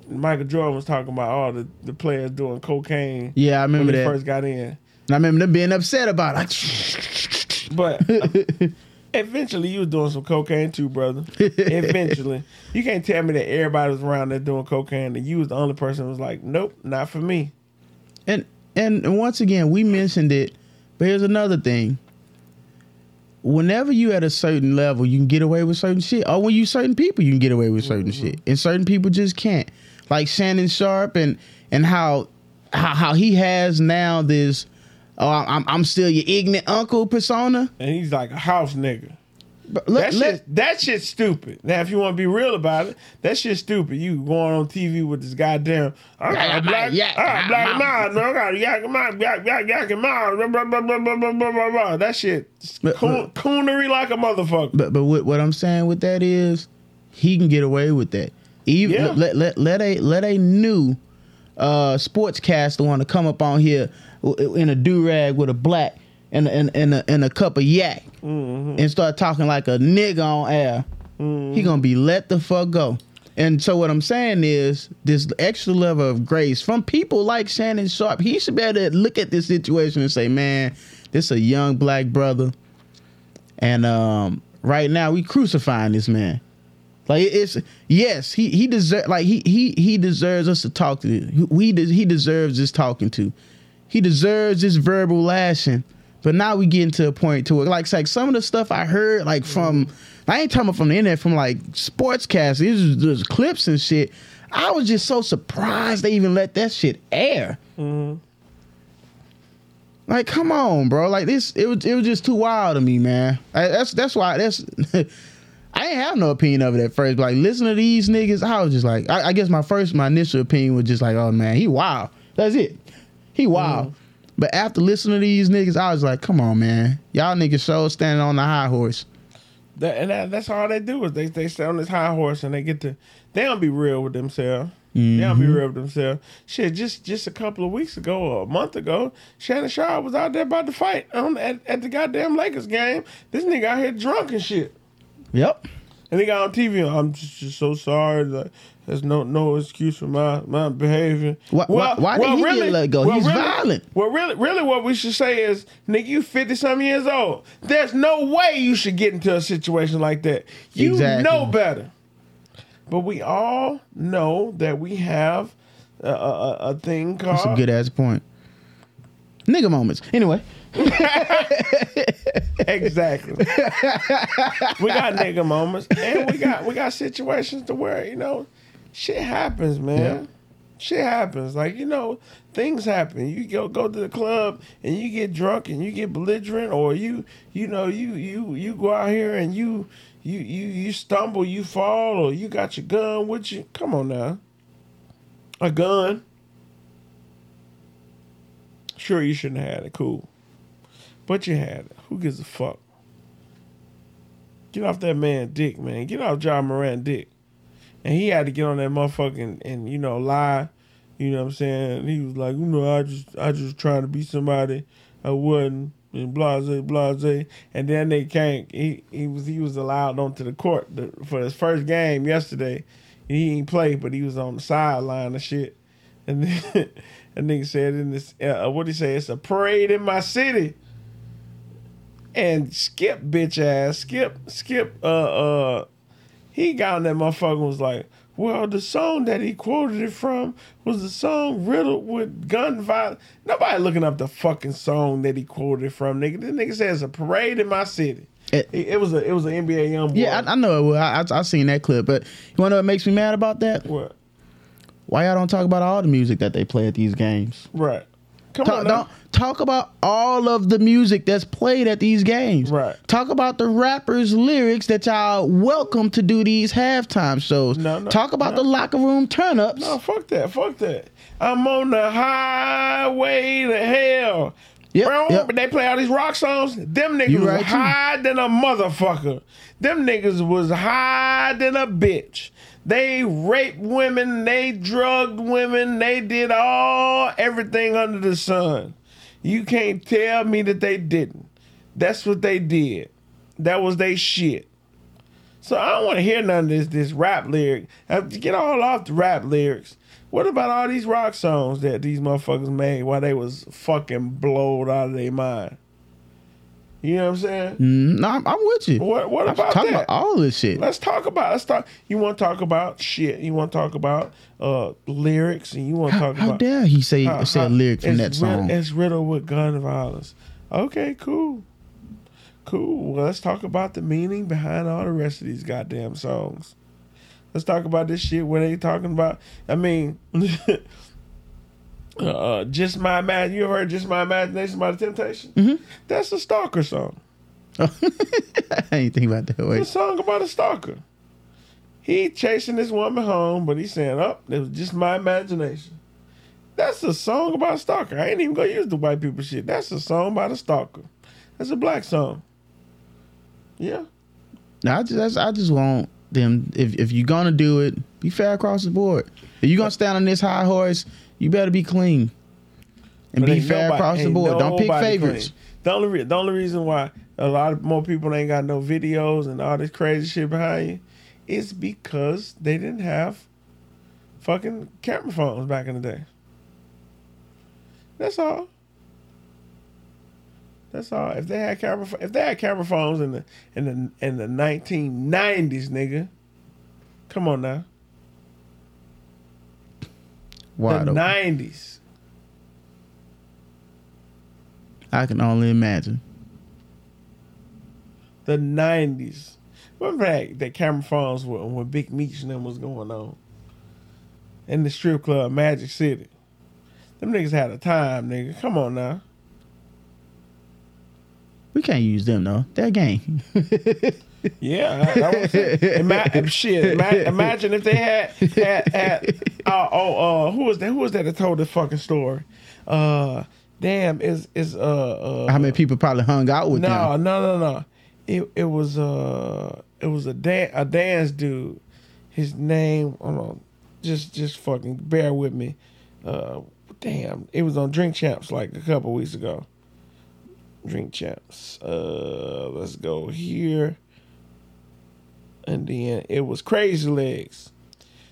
Michael Jordan was talking about all the, the players doing cocaine Yeah, I when remember they that. first got in. And I remember them being upset about it. But uh, eventually, you was doing some cocaine too, brother. eventually, you can't tell me that everybody was around there doing cocaine and you was the only person who was like, "Nope, not for me." and and and once again, we mentioned it, but here's another thing. Whenever you at a certain level, you can get away with certain shit. Or when you certain people, you can get away with certain mm-hmm. shit, and certain people just can't. Like Shannon Sharpe and and how how, how he has now this. Oh, I'm I'm still your ignorant uncle persona. And he's like a house nigga. But let, That let- shit, that shit's stupid. Now, if you want to be real about it, that shit's stupid. You going on TV with this goddamn, I got Yeah, a black, yeah, I got black yeah. mouth, man. I got a yak mouth, yak, yak, yak mouth, blah, blah, blah, blah, blah, blah, blah, blah, blah. That shit, But- coon, coonery like a motherfucker. But but what, what I'm saying with that is he can get away with that. Even Yeah. let, let let a let a new uh sportscaster want to come up on here in a do rag with a black and and and a, and a cup of yak Mm-hmm. and start talking like a nigga on air. He gonna be let the fuck go. And so what I'm saying is this extra level of grace from people like Shannon Sharpe. He should be able to look at this situation and say, "Man, this a young black brother." and um right now we crucifying this man. Like it's yes, he he deserve like he he he deserves us to talk to. De- he deserves this talking to. He deserves this verbal lashing. But now we getting to a point to it. Like, like some of the stuff I heard, like from I ain't talking about from the internet, from like sportscasts, these just clips and shit. I was just so surprised they even let that shit air. Mm-hmm. Like, come on, bro. Like this, it was it was just too wild to me, man. I, that's that's why that's. I ain't have no opinion of it at first. But like, listen to these niggas. I was just like, I, I guess my first, my initial opinion was just like, oh man, he wild. That's it. He wild. Mm-hmm. But after listening to these niggas, I was like, come on, man. Y'all niggas so standing on the high horse. That, and that, that's all they do is they they stay on this high horse and they get to they don't be real with themselves. They don't be mm-hmm. real with themselves. Shit, just just a couple of weeks ago or a month ago, Shannon Sharpe was out there about to fight on at, at the goddamn Lakers game. This nigga out here drunk and shit. Yep. And he got on TV. I'm just, just so sorry. Like, there's no no excuse for my my behavior. Why- why- why did he get let go? He's violent. Well, really, really, what we should say is, nigga, you fifty some years old. There's no way you should get into a situation like that. You Exactly. know better. But we all know that we have a, a, a- a thing called That's a good ass point. Nigga moments. Anyway, exactly. we got nigga moments, and we got we got situations to where you know, shit happens, man. Yeah. Shit happens. Like you know, things happen. You go go to the club and you get drunk and you get belligerent, or you you know you you you go out here and you you you you stumble, you fall, or you got your gun with you. Come on now, a gun. Sure, you shouldn't have had it. Cool. But you had it. Who gives a fuck? Get off that man dick, man. Get off Ja Morant dick. And he had to get on that motherfucking and, you know, lie. You know what I'm saying? He was like, you know, I just I just trying to be somebody I wasn't and blase blase. And then they came he he was he was allowed onto the court for his first game yesterday. He ain't play, but he was on the sideline and shit. And then that nigga said in this uh, what he say? It's a parade in my city. And Skip bitch ass, Skip, Skip, uh, uh, he got on that motherfucker and was like, well, the song that he quoted it from was the song riddled with gun violence. Nobody looking up the fucking song that he quoted it from, nigga. This nigga says a parade in my city. It- It, it was a it was an NBA YoungBoy. yeah, I, I know it. Was. I, I I seen that clip, but you want to know what makes me mad about that? what? Why y'all don't talk about all the music that they play at these games? Right. Come on, now. don't, talk about all of the music that's played at these games. Right. Talk about the rappers' lyrics that y'all welcome to do these halftime shows. No, no, talk about no. the locker room turn ups. No, fuck that. Fuck that. I'm on the highway to hell. Yep, Bro, yep. But they play all these rock songs. Them niggas You was right, too. high than a motherfucker. Them niggas was high than a bitch. They raped women. They drugged women. They did all everything under the sun. You can't tell me that they didn't. That's what they did. That was they shit. So I don't want to hear none of this this rap lyric. Uh, Get all off the rap lyrics. What about all these rock songs that these motherfuckers made while they was fucking blowed out of their mind? You know what I'm saying? Mm, no, I'm, I'm with you. What what about talking that? about all this shit. Let's talk about. Let's talk. You want to talk about shit? You want to talk about uh lyrics, and you want to How, talk how about dare he say how- say how- a lyric from that song? it's riddled with gun violence. Okay, cool, cool. Well, let's talk about the meaning behind all the rest of these goddamn songs. Let's talk about this shit where they talking about. I mean, uh, just my imagine. You ever heard "Just My Imagination" by the Temptation? Mm-hmm. That's a stalker song. I ain't think about that It's a song about a stalker. He chasing this woman home, but he's saying, "Up, oh, it was just my imagination." That's a song about a stalker. I ain't even gonna use the white people shit. That's a song about a stalker. That's a black song. Yeah. No, I just I just want them if if you're gonna do it, be fair across the board. If you're gonna stand on this high horse, you better be clean and But be fair nobody- across the board. Don't pick favorites. clean. The only re- the only reason why a lot of more people ain't got no videos and all this crazy shit behind you is because they didn't have fucking camera phones back in the day. That's all. That's all. If they had camera, if they had camera phones in the in the in the nineteen nineties, nigga, come on now, Wide the open. nineties. I can only imagine. the nineties. Remember that, that camera phones when, when Big Meech and them was going on in the strip club Magic City. Them niggas had a time, nigga. Come on now. We can't use them though. They're gang. Yeah, I was Ima- shit. Ima- imagine if they had had, had uh, oh uh who was that? Who was that that told the fucking story? Uh, damn, is is uh, uh How many people probably hung out with no, them? no, no, no. It it was uh it was a dan- a dance dude. His name, hold on, just just fucking bear with me. Uh, damn, it was on Drink Champs like a couple weeks ago. Drink Champs. Uh, let's go here. And then it was Crazy Legs.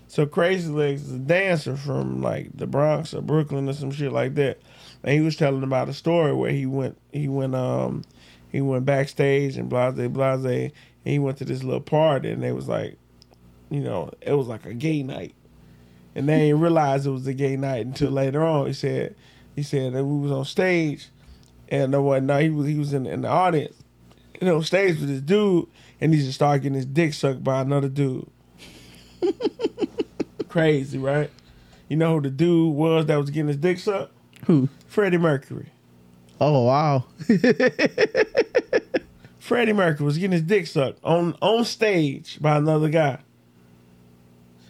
So Crazy Legs is a dancer from like the Bronx or Brooklyn or some shit like that. And he was telling about a story where he went he went um he went backstage and blase blase and he went to this little party and they was like you know, it was like a gay night. And they didn't realize it was a gay night until later on. He said he said that we was on stage and no what no he was he was in, in the audience. You know, stage with this dude and he just started getting his dick sucked by another dude. Crazy, right? You know who the dude was that was getting his dick sucked? Who? Freddie Mercury. Oh wow. Freddie Mercury was getting his dick sucked on on stage by another guy.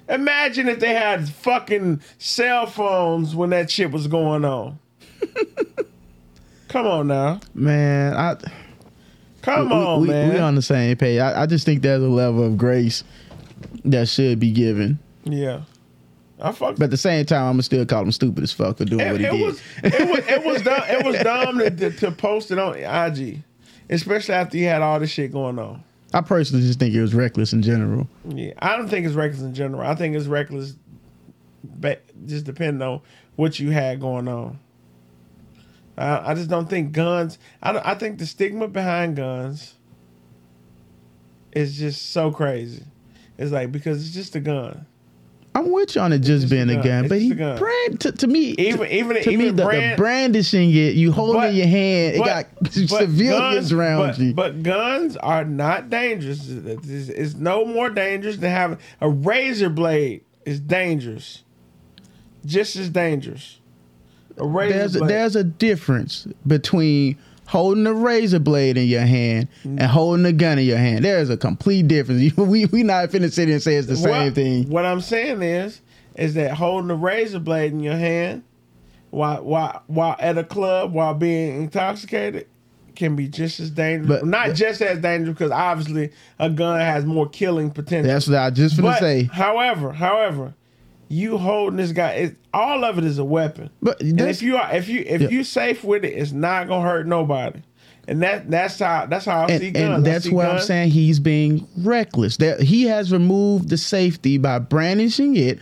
Imagine if they had fucking cell phones when that shit was going on. Come on now. man, I Come we, on, we, man. we on the same page. I, I just think there's a level of grace that should be given. yeah. I fuck But at the same time, I'm gonna still call him stupid as fuck for doing it, what he it did. was it was it was dumb it was dumb to, to, to post it on IG. Especially after you had all this shit going on. I personally just think it was reckless in general. Yeah, I don't think it's reckless in general. I think it's reckless, but just depending on what you had going on. I, I just don't think guns. I don't, I think the stigma behind guns is just so crazy. It's like because it's just a gun. I'm with you on it just just being a a gun. gun, but he gun. brand to, to me. Even even to even me, the, the brandishing it, you hold it in your hand, it got but civilians guns- around but, you. But guns are not dangerous. It's, it's no more dangerous than having a razor blade. Is dangerous, just as dangerous. A razor there's blade. there's a difference between holding a razor blade in your hand Mm. and holding a gun in your hand. There is a complete difference. we we not finna sit here and say it's the same Well, thing. What I'm saying is, is that holding a razor blade in your hand while while while at a club while being intoxicated can be just as dangerous. But- Not but- just as dangerous because obviously a gun has more killing potential. That's what I just finna but say. however, however, you holding this guy, it, all of it is a weapon. But And if you are if you if Yeah. you safe with it, it's not gonna hurt nobody. And that that's how that's how I see and, guns. and that's see why I'm saying he's being reckless. That he has removed the safety by brandishing it.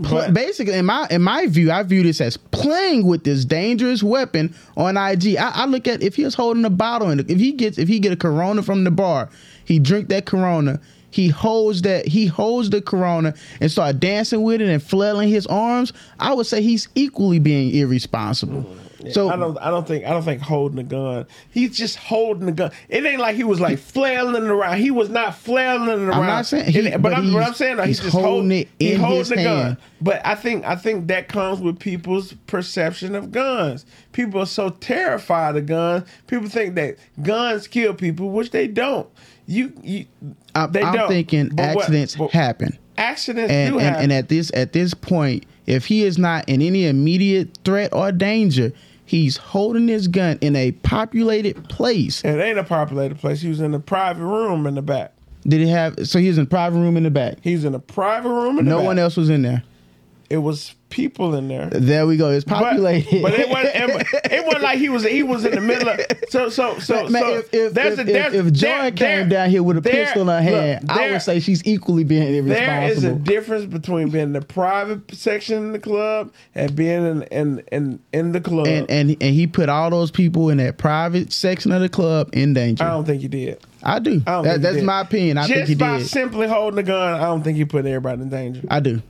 But- basically, in my in my view, I view this as playing with this dangerous weapon on IG. I, I look at if he was holding a bottle and if he gets if he get a Corona from the bar, he drink that Corona. He holds that he holds the Corona and start dancing with it and flailing his arms. I would say he's equally being irresponsible. So I don't. I don't think. I don't think holding a gun. He's just holding the gun. It ain't like he was like flailing it around. He was not flailing it around. not saying he- but I'm, he's- I'm saying he's, he's just holding, holding it he his the gun. But I think. I think that comes with people's perception of guns. People are so terrified of guns. People think that guns kill people, which they don't. You. you I, they I'm don't. thinking But what- accidents but happen. Accidents and, do and, happen. and at this at this point, if he is not in any immediate threat or danger, he's holding his gun in a populated place. it ain't a populated place. He was in a private room in the back. Did he have? So he was in a private room in the back. He's in a private room in the No one else was in there. It was people in there. There we go. It's But, populated. but it wasn't. It wasn't like he was. He was in the middle of. So so so Man, so. if if, there's if, a, there's, if, if Joy there- came there- down here with a there- pistol in her hand, look, I would say she's equally being irresponsible. There is a difference between being in the private section in the club and being in in in, in the club. and and and he put all those people in that private section of the club in danger. I don't think he did. I do. I That, that's did. my opinion. I Just think he by did. simply holding a gun, I don't think he put everybody in danger. I do.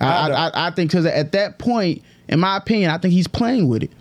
I I I. I, I think because at that point, in my opinion, I think he's playing with it.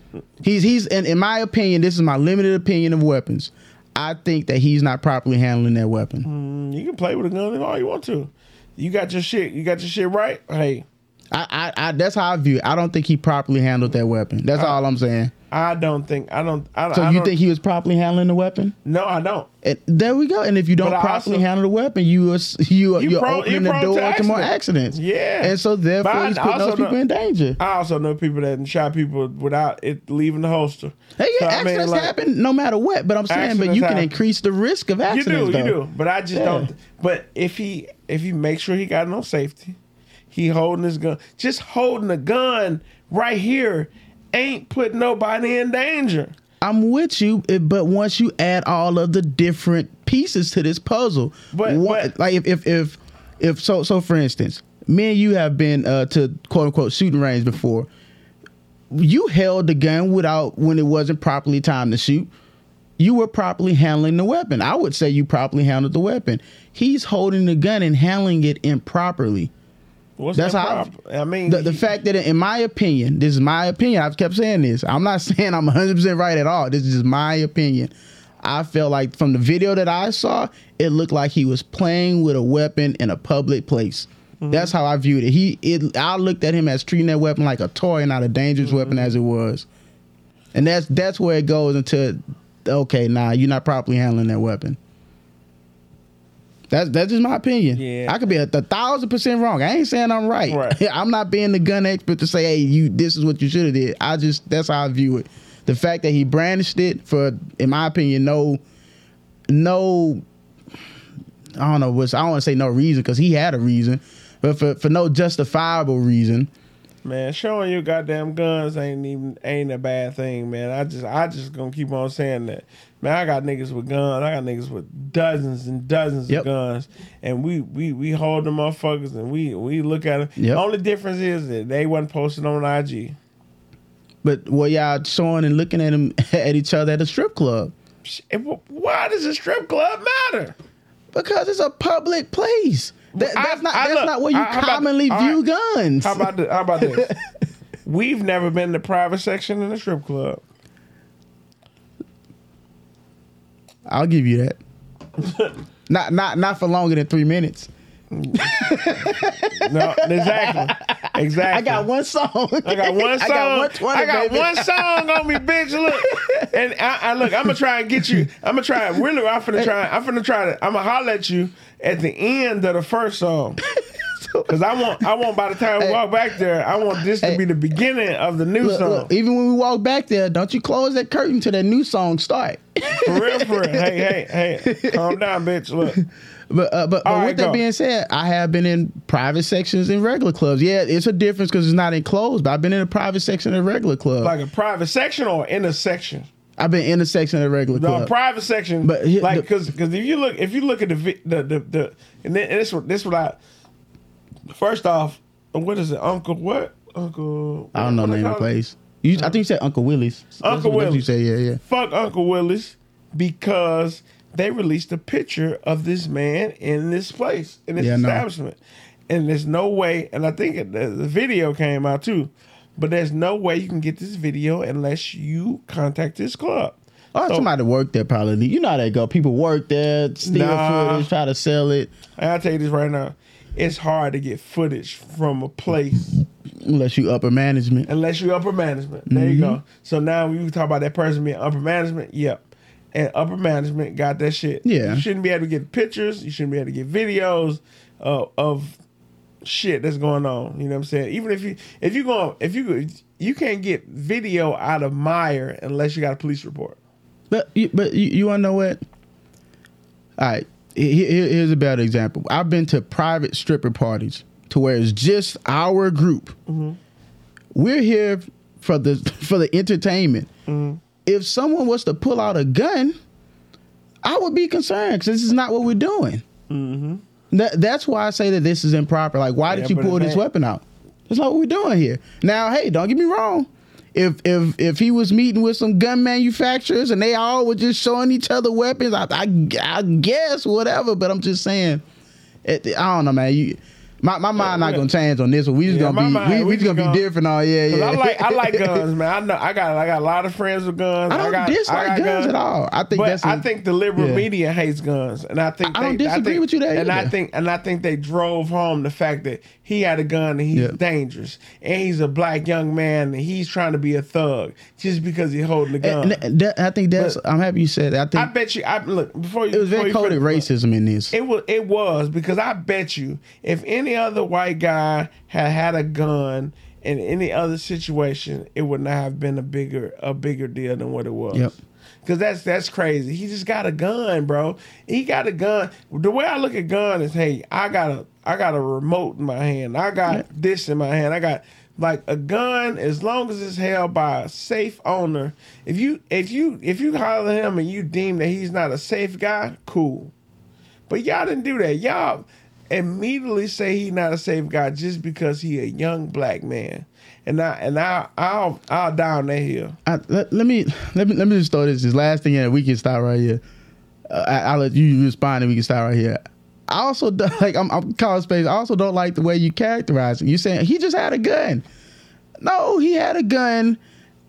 He's he's in, in my opinion. This is my limited opinion of weapons. I think that he's not properly handling that weapon. Mm, You can play with a gun all you want to. You got your shit. You got your shit right. Hey, I, I, I that's how I view it. I don't think he properly handled that weapon. That's all I'm saying. I don't think I don't. I, don't So I you don't, think he was properly handling the weapon? No, I don't. And there we go. And if you don't But properly also- handle the weapon, you are you, You you're pro- opening you the door to to more accidents. accidents. Yeah. And so therefore But he's putting those people know- in danger. I also know people that shot people without it leaving the holster. Hey, So, yeah, I mean, accidents like, happen no matter what. But I'm saying, but you can happen. increase the risk of accidents. You accidents. do, you do. But I just Yeah. don't. But if he if he makes sure he got no safety, he holding his gun. Just holding a gun right here ain't put nobody in danger. I'm with you, but once you add all of the different pieces to this puzzle, But- one- but- like if if if if so so for instance, me and you have been uh, to quote unquote shooting range before. You held the gun without when it wasn't properly timed to shoot. You were properly handling the weapon. I would say you properly handled the weapon. He's holding the gun and handling it improperly. What's That's that how problem? I mean, the, the fact that in my opinion, this is my opinion. I've kept saying this. I'm not saying I'm 100 percent right at all. This is just my opinion. I felt like from the video that I saw, it looked like he was playing with a weapon in a public place. Mm-hmm. That's how I viewed it. He, it, I looked at him as treating that weapon like a toy, and not a dangerous weapon Mm-hmm. as it was. And that's that's where it goes into okay, nah, you're not properly handling that weapon. That's that's just my opinion. Yeah. I could be a, a thousand percent wrong. I ain't saying I'm right. Right. I'm not being the gun expert to say, hey, you this is what you should have did. I just that's how I view it. The fact that he brandished it for, in my opinion, no, no, I don't know. What's I don't want to say no reason because he had a reason, but for for no justifiable reason. Man, showing your goddamn guns ain't even ain't a bad thing, man. I just I just gonna keep on saying that. Man, I got niggas with guns. I got niggas with dozens and dozens Yep. of guns, and we we we hold them motherfuckers and we we look at them. Yep. Only difference is that they wasn't posted on IG. But what y'all showing and looking at them at each other at a strip club Sh- and wh- Why does a strip club matter? because it's a public place. That, I- that's not I that's look- not where you I- how about- commonly view right. guns. How about this? How about this? We've never been in the private section in a strip club. I'll give you that. not not not for longer than three minutes. No, exactly, exactly. I got one song. I got one song. I got 120, I got one song on me, bitch. Look, and I, I look. I'm gonna try and get you. I'm gonna try. Really, I'm gonna try. I'm gonna try to. I'm gonna holler at you at the end of the first song. Cause I want, I want. By the time we Hey. walk back there, I want this to be the beginning of the new Look, song. look, even when we walk back there, don't you close that curtain till that new song start. For real, for real. Hey, hey, hey. Calm down, bitch. Look. But uh, but, but right, with that go. being said, I have been in private sections in regular clubs. Yeah, it's a difference because it's not enclosed. But I've been in a private section in a regular club. Like a private section or intersection. I've been in the section a regular The club. private section, But he- like because because if you look if you look at the vi- the the, the and, then, and this what this what I first off what is it Uncle what Uncle I don't know what name of the call it? place. You, I think you said Uncle Willie's. Uncle what- what Willie's. You say yeah yeah. Fuck Uncle Willis because they released a picture of this man in this place in this Yeah, establishment, and there's no way. And I think the, the video came out too, but there's no way you can get this video unless you contact this club. Oh, So- somebody worked there probably. You know how that go. People work there, steal Nah. footage, try to sell it. I'll tell you this right now. It's hard to get footage from a place Unless you upper management. unless you're upper management. There you Mm-hmm. go. So now when you talk about that person being upper management, yep. And upper management got that shit. Yeah. You shouldn't be able to get pictures. You shouldn't be able to get videos of, of shit that's going on. You know what I'm saying? Even if you if you going if you you can't get video out of Meijer unless you got a police report. But you, but you, you want to know what? All right, he- he- here's a better example. I've been to private stripper parties to where it's just our group, mm-hmm. we're here for the for the entertainment. Mm-hmm. If someone was to pull out a gun, I would be concerned because this is not what we're doing. Mm-hmm. That, that's why I say that this is improper. Like, why Yeah, did you pull this ain't- weapon out? That's not what we're doing here. Now, hey, don't get me wrong. If if if he was meeting with some gun manufacturers and they all were just showing each other weapons, I I, I guess whatever. But I'm just saying, it, I don't know, man. You, my my mind not gonna change on this one. We just Yeah, gonna be mind- we, we just gonna gonna- be different. Oh yeah, yeah. I like I like guns, man. I know I got I got a lot of friends with guns. I don't got, dislike got guns at all. I think but that's I a- think the liberal yeah. media hates guns, and I think I don't they, disagree think, with you there And I think and I think they drove home the fact that he had a gun and he's Yeah. dangerous, and he's a black young man and he's trying to be a thug just because he's holding a gun. That- I think that's. I'm happy you said that. I I bet you. I look before you. it was very coded racism in this. It was it was because I bet you if any other white guy had had a gun in any other situation, it would not have been a bigger a bigger deal than what it was. Yep. Cause that's that's crazy. He just got a gun, bro. He got a gun. The way I look at gun is, hey, I got a I got a remote in my hand. I got this in my hand. I got like a gun. As long as it's held by a safe owner, if you if you if you holler him and you deem that he's not a safe guy, cool. But y'all didn't do that. Y'all immediately say he not a safe guy just because he a young black man. And I and I I'll I'll down that hill. I, let, let me let me let me just throw this this last thing in. We can stop right here. Uh, I, I'll let you respond, and we can start right here. I also don't, like I'm, I'm calling space. I also don't like the way you characterize it. You saying he just had a gun? No, he had a gun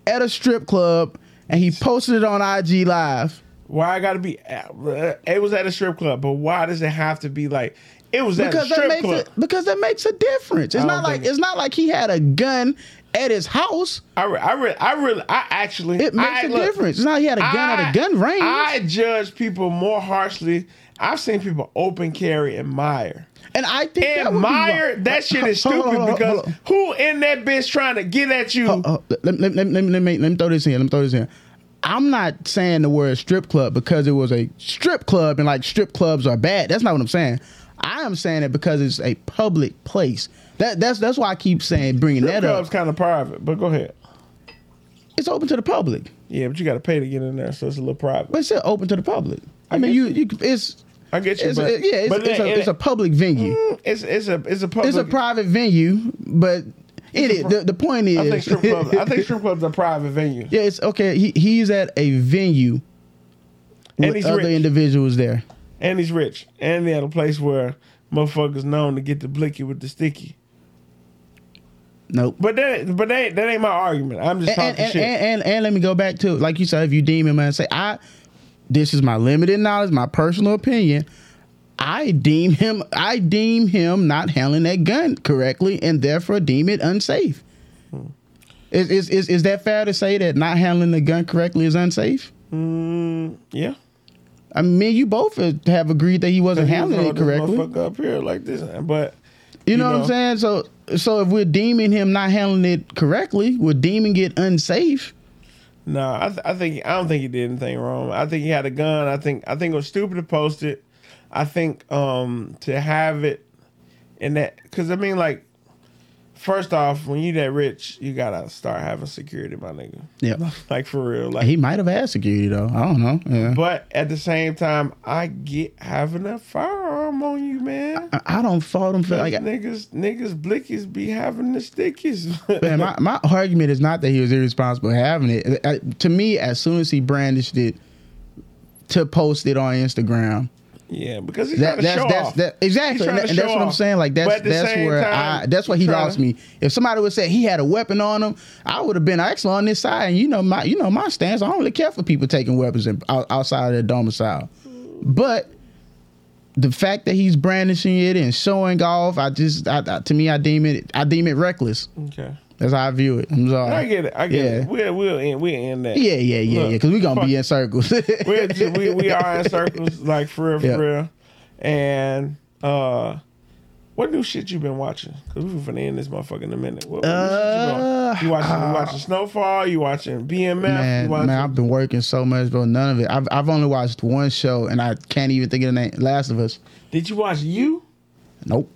at a strip club, and he posted it on IG Live. Why I gotta be? Uh, it was at a strip club, but why does it have to be like? It was at a because that strip makes club. it because that makes a difference. It's not like it's not like he had a gun at his house. I re- I re- I really I actually It makes I, a look, difference. It's not like he had a gun at a gun range. I judge people more harshly. I've seen people open carry admire. and I think that be Admire wrong. that shit is Hold on, stupid hold on, because hold on. who in that bitch trying to get at you? Let, let, let, let, me, let, me, let me throw this in. Let me throw this in. I'm not saying the word strip club because it was a strip club and like strip clubs are bad. That's not what I'm saying. I am saying it because it's a public place. That that's that's why I keep saying bringing Strip that club's up. kind of private, but go ahead. It's open to the public, Yeah, but you got to pay to get in there, so it's a little private. but it's still open to the public. I, I mean, you you it's I get you, it's but a, yeah, it's, but it's, it- a, it's a public venue. Mm, it's it's a it's a public. It's a private venue, but it is. The, the point is, I think strip clubs. I think strip clubs are private venues. yeah, it's okay. He, he's at a venue And with he's other rich. individuals there. and he's rich, and they had a place where motherfuckers known to get the blicky with the sticky. Nope. But that, but that, that ain't my argument. I'm just and, talking and, shit. and, and, and let me go back to like you said, if you deem him and say I, this is my limited knowledge, my personal opinion. I deem him, I deem him not handling that gun correctly, and therefore deem it unsafe. Is, is is is that fair to say that not handling the gun correctly is unsafe? mm, yeah, I mean, you both have agreed that he wasn't handling it this correctly. up here like this, but You know, what I'm saying? So so if we're deeming him not handling it correctly, we're deeming it unsafe. No, I, th- I think I don't think he did anything wrong. I think he had a gun. I think I think it was stupid to post it. I think um to have it in that because I mean like first off when you that rich you gotta start having security, my nigga. Yeah. like for real. Like He might have had security though. I don't know. Yeah. But at the same time, I get having a firearm on you, man. I, I don't fault him for like niggas, niggas, blickies be having the stickies. man, my, my argument is not that he was irresponsible having it. To me, as soon as he brandished it to post it on Instagram, yeah, because he's that, trying to that's show that's off. that exactly, and, to and that's what I'm saying. Like that's at that's where time, I that's where he lost to- me. If somebody would say he had a weapon on him, I would have been actually on this side. And you know my you know my stance. I don't really care for people taking weapons in, outside of their domicile, but. The fact that he's brandishing it and showing off, I just, I, I, to me, I deem it, I deem it reckless. Okay. That's how I view it. I'm sorry. I get it. I get Yeah. it. We'll end we'll end that. Yeah, yeah, yeah, Look, yeah. Because we're gonna fuck- be in circles. We're just, we we are in circles, like for real, for Yeah. real. And uh, what new shit you been watching? Because we're finna end this motherfucker in a minute. What, what shit you, Uh, you watching? you watching Snowfall? You watching BMF? man, watching, man, I've been working so much, bro. None of it. I've I've only watched one show, and I can't even think of the name. Last of Us. Did you watch you? Nope.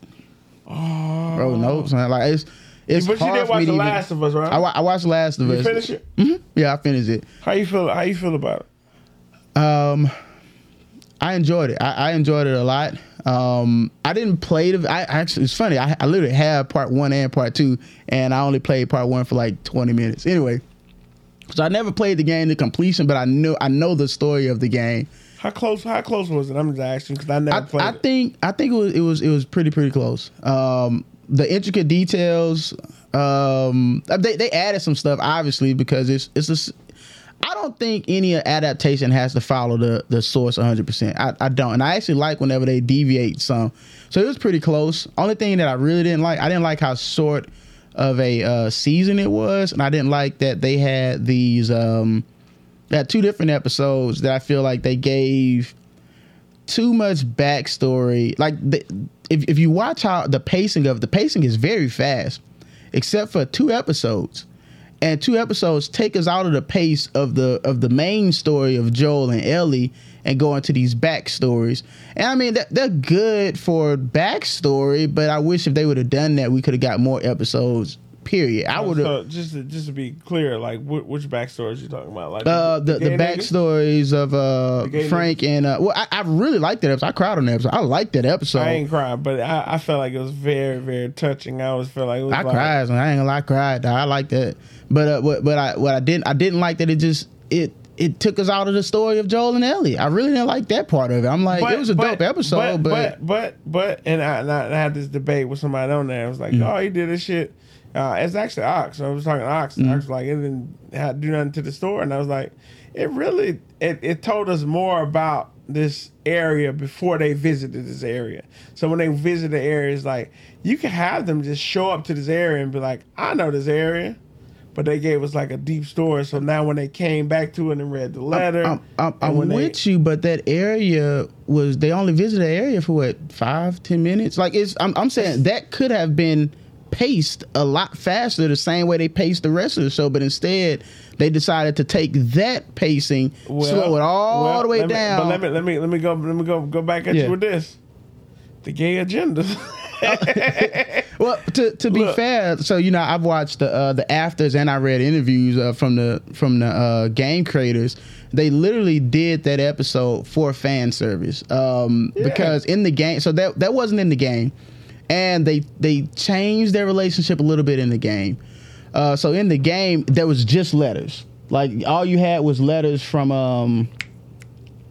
Oh, Bro, nope. Like it's It's but you did watch The even- Last of Us, right? I, I watched Last of you Us. finish it. Mhm. Yeah, I finished it. How you feel? How you feel about it? Um, I enjoyed it. I, I enjoyed it a lot. Um, I didn't play the. I actually, it's funny. I, I literally have part one and part two, and I only played part one for like twenty minutes. Anyway, so I never played the game to completion, but I know I know the story of the game. How close? How close was it? I'm just asking because I never I, played I it. think I think it was it was it was pretty pretty close. Um, the intricate details. Um, they they added some stuff obviously because it's it's a. I don't think any adaptation has to follow the the source 100. percent I I don't, and I actually like whenever they deviate some. So it was pretty close. Only thing that I really didn't like, I didn't like how short of a uh, season it was, and I didn't like that they had these. Um, they two different episodes that I feel like they gave too much backstory. Like the, if if you watch how the pacing of the pacing is very fast, except for two episodes, and two episodes take us out of the pace of the of the main story of Joel and Ellie and go into these backstories. And I mean, they're, they're good for backstory, but I wish if they would have done that, we could have got more episodes. Period. I would. So just to, just to be clear, like wh- which backstories you talking about? Like Uh, the the nigga? backstories of uh The Frank and uh well I, I really liked that episode. I cried on that episode. I liked that episode. I I, ain't crying, but I, I felt like it was very very touching. I always felt like it was like, cried. I ain't gonna lie, I cried. I liked that. But uh, what but I what I didn't I didn't like that it just it it took us out of the story of Joel and Ellie. I really didn't like that part of it. I'm like it was a dope episode, but, but but but and I, and I, and I had this debate with somebody on there. I was like, Mm. oh, he did this shit. Uh, it's actually Ox. I was talking to Ox. Mm. Ox was like, it didn't do nothing to the store. and I was like, it really it, it told us more about this area before they visited this area. So when they visit the area, it's like you can have them just show up to this area and be like, I know this area. But they gave us like a deep story. So now when they came back to it and read the letter, I'm, I'm, and I'm when they- with you, but that area was they only visited the area for what five ten minutes. Like it's I'm, I'm saying that could have been paced a lot faster, the same way they paced the rest of the show. But instead, they decided to take that pacing, slow it all well, the way let me- down. but let me let me let me go let me go go back at Yeah. you with this. The gay agenda. Well, to to be Look. fair, so you know, I've watched the uh, the afters and I read interviews uh, from the from the uh, game creators. They literally did that episode for fan service um, because in the game, so that that wasn't in the game, and they they changed their relationship a little bit in the game. Uh, so in the game, there was just letters. Like all you had was letters from um,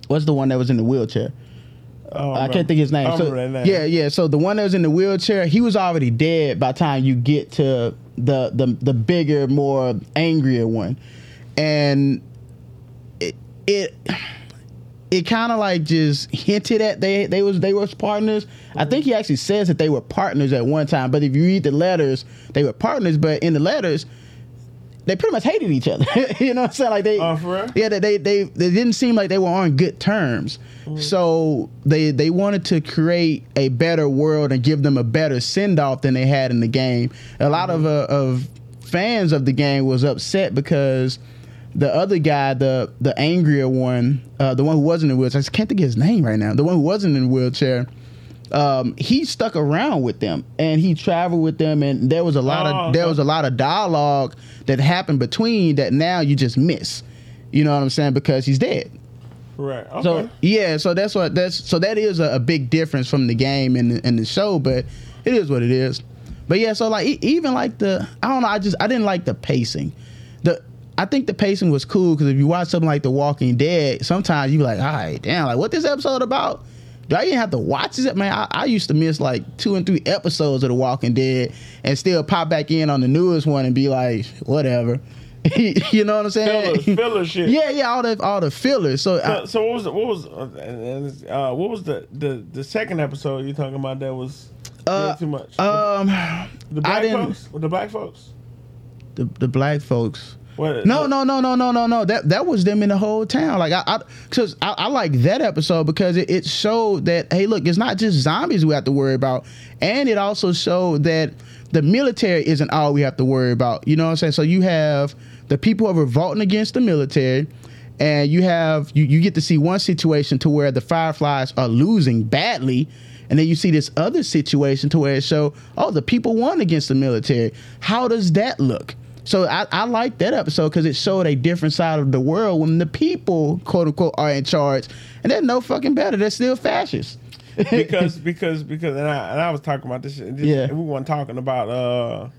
what's the one that was in the wheelchair? Oh, I can't think his name. So, name. yeah, yeah. So the one that was in the wheelchair, he was already dead by the time you get to the the the bigger, more angrier one, and it it it kind of like just hinted at they they was they was partners. I think he actually says that they were partners at one time. But if you read the letters, they were partners. But in the letters, they pretty much hated each other. you know what I'm saying? Like they, Oh, for real? yeah, they, they they they didn't seem like they were on good terms. So they they wanted to create a better world and give them a better send off than they had in the game. A lot of uh, of fans of the game was upset because the other guy, the the angrier one, uh, the one who wasn't in wheelchair, I just can't think of his name right now. The one who wasn't in wheelchair. Um, he stuck around with them and he traveled with them and there was a lot Oh, of there was a lot of dialogue that happened between that now you just miss. You know what I'm saying? Because he's dead. Right. Okay. So yeah, so that's what that's so that is a, a big difference from the game and the, and the show, but it is what it is. But yeah, so like even like the I don't know, I just I didn't like the pacing. The I think the pacing was cool because if you watch something like The Walking Dead, sometimes you be like, all right, damn, like what this episode about? Do I even have to watch this? Man, I, I used to miss like two and three episodes of The Walking Dead and still pop back in on the newest one and be like, whatever. you know what I'm saying? filler, filler shit. Yeah, yeah, all the all the fillers. So, I, So, so what was the, what was uh, and, uh, what was the, the the second episode you talking about that was Uh, too much? um, the black folks, the black folks. The the black folks. What, No, what- no, no, no, no, no, no. That that was them in the whole town. Like I, I cause I, I like that episode because it, it showed that hey, look, it's not just zombies we have to worry about, and it also showed that the military isn't all we have to worry about. You know what I'm saying? So you have the people who are revolting against the military, and you have you you get to see one situation to where the Fireflies are losing badly. And then you see this other situation to where it show, oh, the people won against the military. How does that look? So I, I like that episode because it showed a different side of the world when the people, quote unquote, are in charge, and they're no fucking better. They're still fascists. because because because and I and I was talking about this. this Yeah. we weren't talking about uh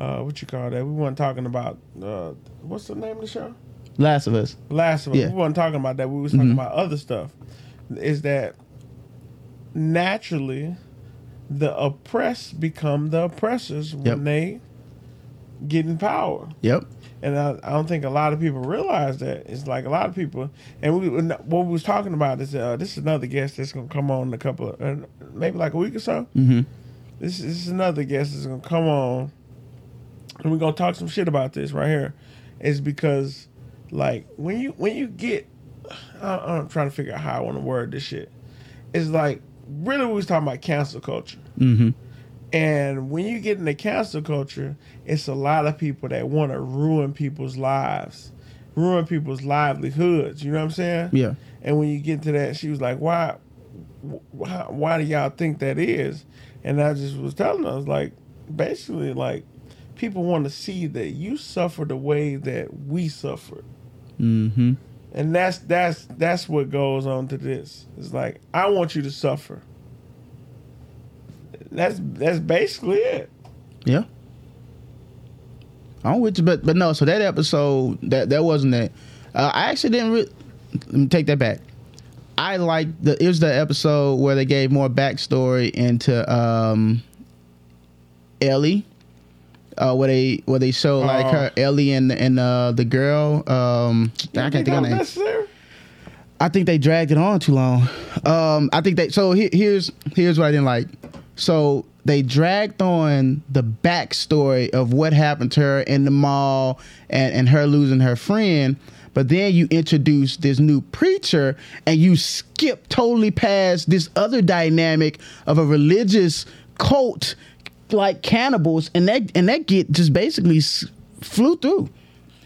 uh what you call that. We weren't talking about uh what's the name of the show? Last of Us. Last of Us. Yeah. Mm-hmm. We weren't talking about that. We was talking about other stuff. Is that naturally the oppressed become the oppressors when Yep. they get in power. Yep. And I, I don't think a lot of people realize that. It's like a lot of people, and we what we was talking about is uh, this is another guest that's gonna come on in a couple, of, uh, maybe like a week or so. Mm-hmm. This, this is another guest that's gonna come on, and we're gonna talk some shit about this right here. Is because like when you when you get, I, I'm trying to figure out how I want to word this shit. It's like really we was talking about cancel culture. Mm-hmm. And when you get into cancel culture, it's a lot of people that want to ruin people's lives, ruin people's livelihoods. You know what I'm saying? Yeah. And when you get to that, she was like, "Why, why, why do y'all think that is?" And I just was telling her, I was like, basically, like, people want to see that you suffer the way that we suffered, Mm-hmm. and that's that's that's what goes on to this. It's like I want you to suffer. That's that's basically it. Yeah. I'm with you, but but no. So that episode that that wasn't it. Uh, I actually didn't. Re- let me take that back. I like the. It was the episode where they gave more backstory into um, Ellie. Uh, where they where they show like Oh. her Ellie and and uh, the girl. Um, I can't think of that name. I think they dragged it on too long. Um, I think they so he, here's here's what I didn't like. So they dragged on the backstory of what happened to her in the mall and, and her losing her friend. But then you introduce this new preacher and you skip totally past this other dynamic of a religious cult like cannibals and that and that get just basically flew through.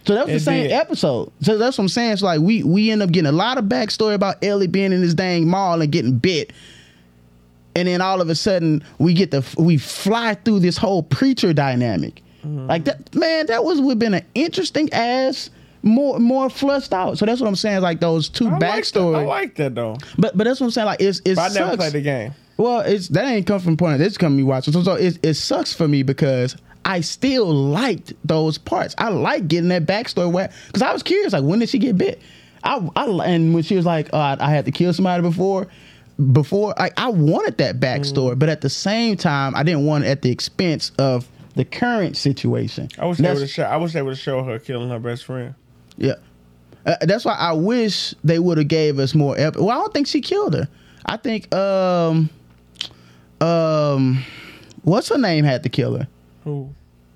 So that was It the same did. episode. So that's what I'm saying. It's like we we end up getting a lot of backstory about Ellie being in this dang mall and getting bit. And then all of a sudden we get the we fly through this whole preacher dynamic. Mm-hmm. Like that man, that was would have been an interesting ass more more flushed out. So that's what I'm saying. Like those two I like backstory. I like that though. but but that's what I'm saying. Like it's it's I never sucks. played the game. Well, it's that ain't come from point. of This come me watching. So, so it, it sucks for me because I still liked those parts. I like getting that backstory where because I was curious, like when did she get bit? I, I and when she was like, oh, I, I had to kill somebody before. Before I, I wanted that backstory, but at the same time, I didn't want it at the expense of the current situation. I wish they would have show. I wish they would have showed her killing her best friend. yeah, uh, that's why I wish they would have gave us more. Ep- well, I don't think she killed her. I think um um what's her name had to kill her. Who?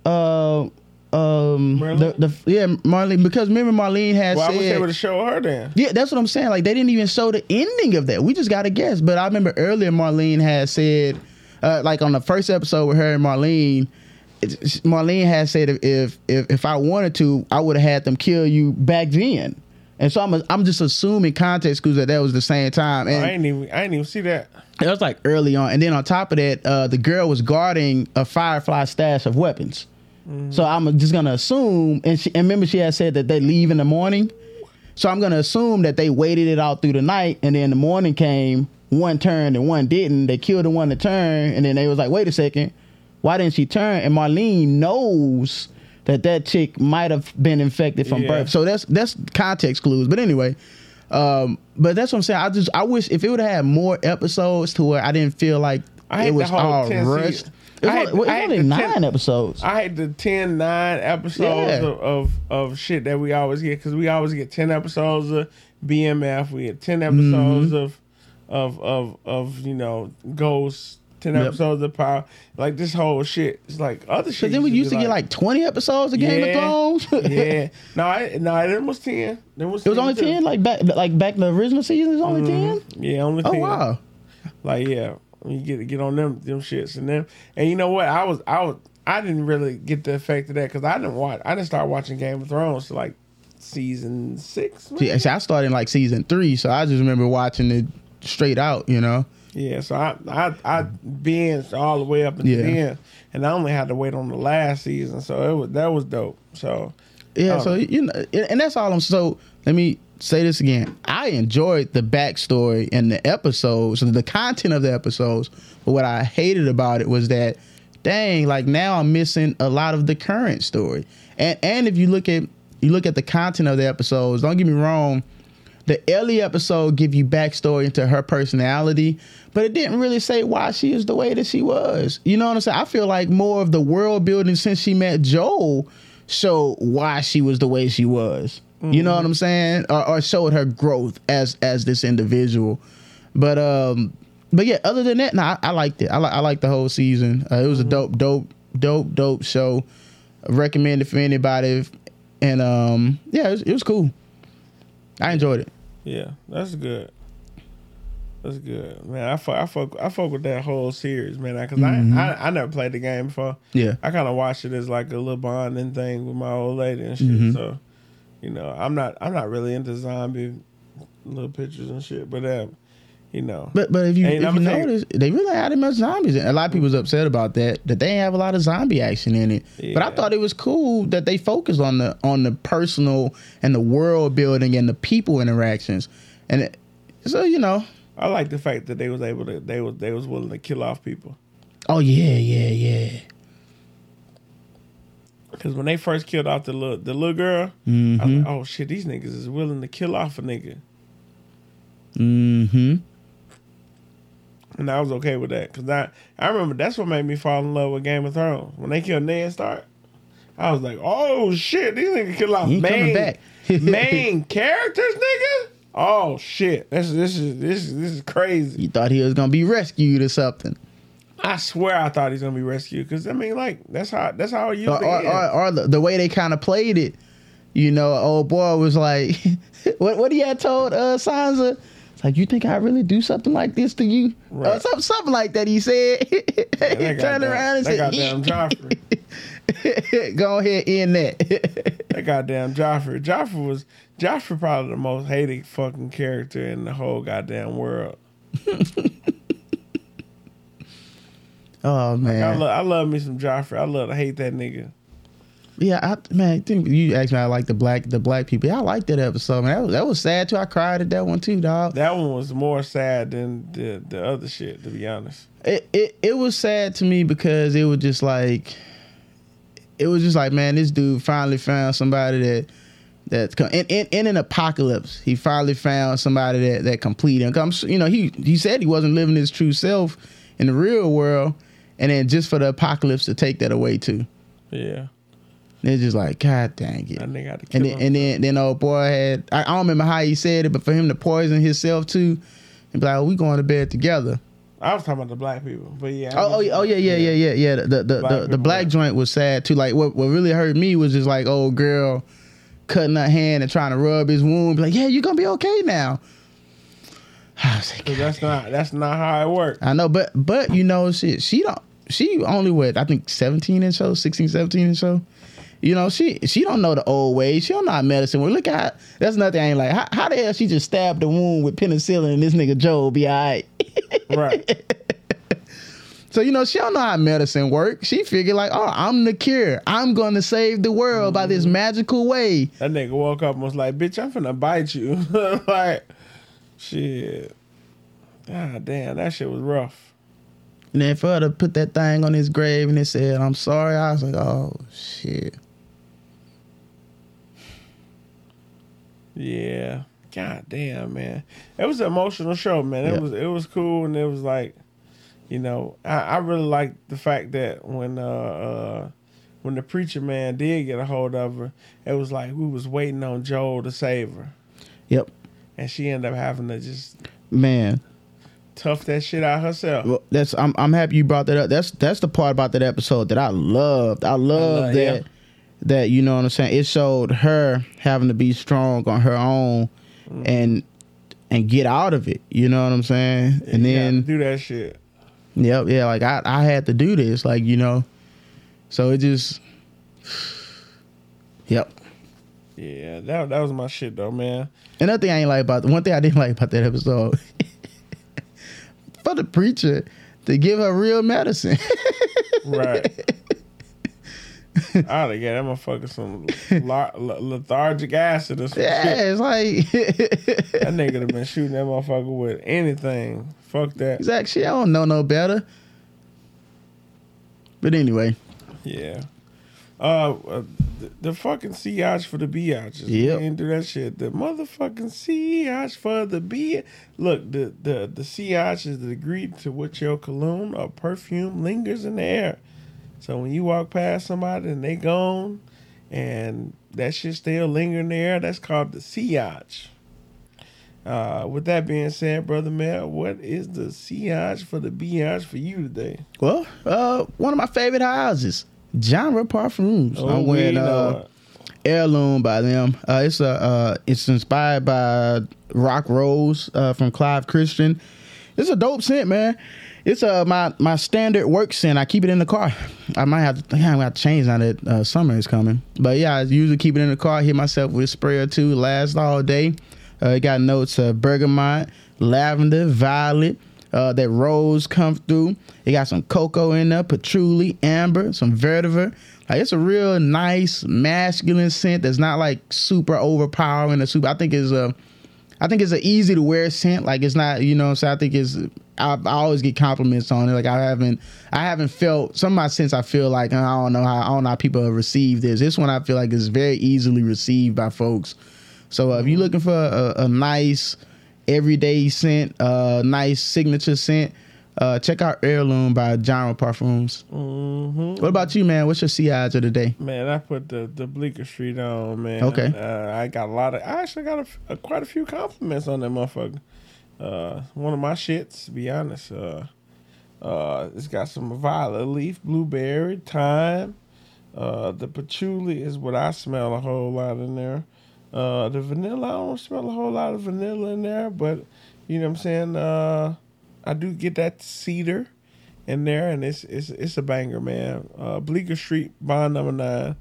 Uh, um, the, the yeah Marlene because remember Marlene had Well, I was able to show her then. yeah that's what I'm saying like they didn't even show the ending of that we just got to guess but I remember earlier Marlene had said uh, like on the first episode with her and Marlene Marlene had said if if if I wanted to I would have had them kill you back then and so I'm I'm just assuming context clues that that was the same time and I ain't even. I ain't even see that. it was like early on, and then on top of that, uh, the girl was guarding a Firefly stash of weapons. So I'm just gonna assume, and, she, and remember she had said that they leave in the morning. So I'm gonna assume that they waited it out through the night, and then the morning came, one turned and one didn't. They killed the one that turned, and then they was like, wait a second, why didn't she turn? And Marlene knows that that chick might have been infected from Yeah. birth. So that's that's context clues. But anyway, um, but that's what I'm saying. I just I wish if it would have had more episodes to where I didn't feel like I it was all 10 rushed. It was I only, hate- well, it was only nine episodes. I had the 10, 9 episodes Yeah. of, of of shit that we always get because we always get ten episodes of BMF. We get ten episodes Mm-hmm. of of of of you know Ghost. Ten Yep. episodes of Power. Like this whole shit. It's like other shit. But then we used to be get like 20 episodes of Game of Thrones. yeah. No, I, no, it was ten. It was, It was only 10, like back like back in the original season, it was only 10? Yeah, only Oh, ten. wow. Like yeah, you get get on them them shits and them. And you know what? I was I was I didn't really get the effect of that because I didn't watch. I didn't start watching Game of Thrones like season six. maybe? See, I started in like season three, so I just remember watching it straight out, you know? Yeah, so I I I binged all the way up until Yeah. the end, and I only had to wait on the last season, so it was that was dope. So Yeah, Oh. so you know, and that's all I'm. So let me say this again. I enjoyed the backstory and the episodes, the content of the episodes. But what I hated about it was that, dang, like now I'm missing a lot of the current story. And and if you look at you look at the content of the episodes, don't get me wrong. The Ellie episode give you backstory into her personality, but it didn't really say why she is the way that she was. You know what I'm saying? I feel like more of the world building since she met Joel showed why she was the way she was. You know what I'm saying? Or, or showed her growth as as this individual. But um, but yeah, other than that, nah, I, I liked it. I like I liked the whole season. Uh, it was a dope, dope, dope, dope show. I recommend it for anybody. And um, yeah, it was, it was cool. I enjoyed it. yeah, that's good. That's good, man. I fuck, I fuck, I fuck with that whole series, man. Because I, I, I never played the game before. Yeah. I kind of watched it as like a little bonding thing with my old lady and shit. So, you know, I'm not, I'm not really into zombie little pictures and shit, but um, you know, But but if you if you I'ma you- notice, they really had much zombies. A lot of people was upset about that. That they didn't have a lot of zombie action in it. But I thought it was cool that they focused on the on the personal and the world building and the people interactions. And it, so you know, I like the fact that they was able to, they was, they was willing to kill off people. oh yeah yeah yeah. Because when they first killed off the little, the little girl, I was like, oh shit, these niggas is willing to kill off a nigga. Mm-hmm. And I was okay with that because I I remember that's what made me fall in love with Game of Thrones when they killed Ned Stark. I was like, oh shit, these niggas kill off He ain't coming main back. main characters, nigga. Oh shit, this this is this is this is crazy. You thought he was gonna be rescued or something, I swear I thought he's gonna be rescued because I mean like that's how that's how used or or, or, or the, the way they kind of played it. You know, old boy was like, what what he had told uh Sansa. It's like you think I really do something like this to you, or Right. something, something like that. He said. he turned around and that said, goddamn Joffrey. "Go ahead, end that." That goddamn Joffrey. Joffrey was Joffrey probably the most hated fucking character in the whole goddamn world. Oh I man, love I love me some Joffrey. I love to hate that nigga. yeah, I, man. I think you asked me. I like the black the black people. Yeah, I like that episode. Man, that was, that was sad too. I cried at that one too, dog. That one was more sad than the the other shit, to be honest. it, it it was sad to me because it was just like it was just like man this dude finally found somebody that that's in, in, in an apocalypse he finally found somebody that that complete him you know he he said he wasn't living his true self in the real world and then just for the apocalypse to take that away too Yeah, and it's just like god dang it that nigga had to kill and then, and then then old boy had I, I don't remember how he said it but for him to poison himself too and be like oh, we going to bed together I was talking about the black people, but yeah. Oh, oh, yeah, oh yeah, yeah, yeah, yeah, yeah. The the the, Black the, the black joint was sad too. Like what what really hurt me was just like old girl cutting her hand and trying to rub his wound. Be like, yeah, you gonna be okay now. I was like, that's not that's not how it works. I know, but but you know, shit, she don't. She only what I think seventeen and so, 16, 17 and so. You know, she she don't know the old ways. She don't know how medicine works. Look at that's nothing. I ain't like how, how the hell she just stabbed the wound with penicillin and this nigga Joe be alright. Right. So you know she don't know how medicine works. She figured like, oh, I'm the cure. I'm going to save the world by this mm-hmm. magical way. that nigga woke up and was like, "Bitch, I'm finna bite you." like, shit. God damn, that shit was rough. And then for her to put that thing on his grave and it said, "I'm sorry," I was like, oh shit. Yeah. God damn, man. It was an emotional show, man. It was it was cool and it was like, you know, I, I really liked the fact that when uh uh when the preacher man did get a hold of her, it was like we was waiting on Joel to save her. Yep, And she ended up having to just man. Tough that shit out herself. Well, that's I'm I'm happy you brought that up. That's that's the part about that episode that I loved. I love love- that yeah. that you know what I'm saying. It showed her having to be strong on her own Mm. and and get out of it. You know what I'm saying? and You then do that shit. Yep, yeah, like I, I had to do this, like, you know. So it just Yep. Yeah, that that was my shit though, man. Another thing I ain't like about one thing I didn't like about that episode. For the preacher to give her real medicine. Right. I'd have gave that motherfucker some la- la- lethargic acid or some yeah, shit. it's like That nigga have been shooting that motherfucker with anything. Fuck that. Like, I don't know no better. But anyway, Yeah. Uh, uh the, the fucking sillage for the biatches. Yep. We ain't do that shit. The motherfucking sillage for the bi. Look, the the the sillage is the degree to which your cologne or perfume lingers in the air. So when you walk past somebody and they gone, and that shit still linger in the air, that's called the sillage. Uh, with that being said, brother Mel, what is the sillage for the biatch for you today? well, uh, one of my favorite houses, Genre Parfums. Oh, I'm we wearing uh, heirloom by them. Uh, it's a uh, it's inspired by Rock Rose uh, from Clive Christian. It's a dope scent, man. It's uh my my standard work scent. I keep it in the car. I might have to. I have to change now that uh, summer is coming. But yeah, I usually keep it in the car. Hit myself with a spray or two. Last all day. Uh, it got notes of bergamot, lavender, violet. Uh, that rose come through. It got some cocoa in there, patchouli, amber, some vetiver. Like it's a real nice masculine scent that's not like super overpowering or super. I think it's a, I think it's an easy to wear scent. Like it's not, you know. So I think it's. I, I always get compliments on it. Like I haven't, I haven't felt some of my scents. I feel like I don't know how I don't know how people have received this. This one I feel like is very easily received by folks. So uh, if you're looking for a, a nice everyday scent, uh, nice signature scent, uh, check out Heirloom by Genre Parfums. Mm-hmm. What about you, man? What's your CIs of the day? Man, I put the the Bleecker Street on, man. Okay. Uh, I got a lot of. I actually got a, a- quite a few compliments on that motherfucker. Uh, one of my shits, to be honest. Uh, uh, it's got some violet leaf, blueberry, thyme. Uh, the patchouli is what I smell a whole lot in there. Uh, the vanilla, I don't smell a whole lot of vanilla in there, but you know what I'm saying. Uh, I do get that cedar in there, and it's it's it's a banger, man. Uh, Bleecker Street, Bond Number Nine.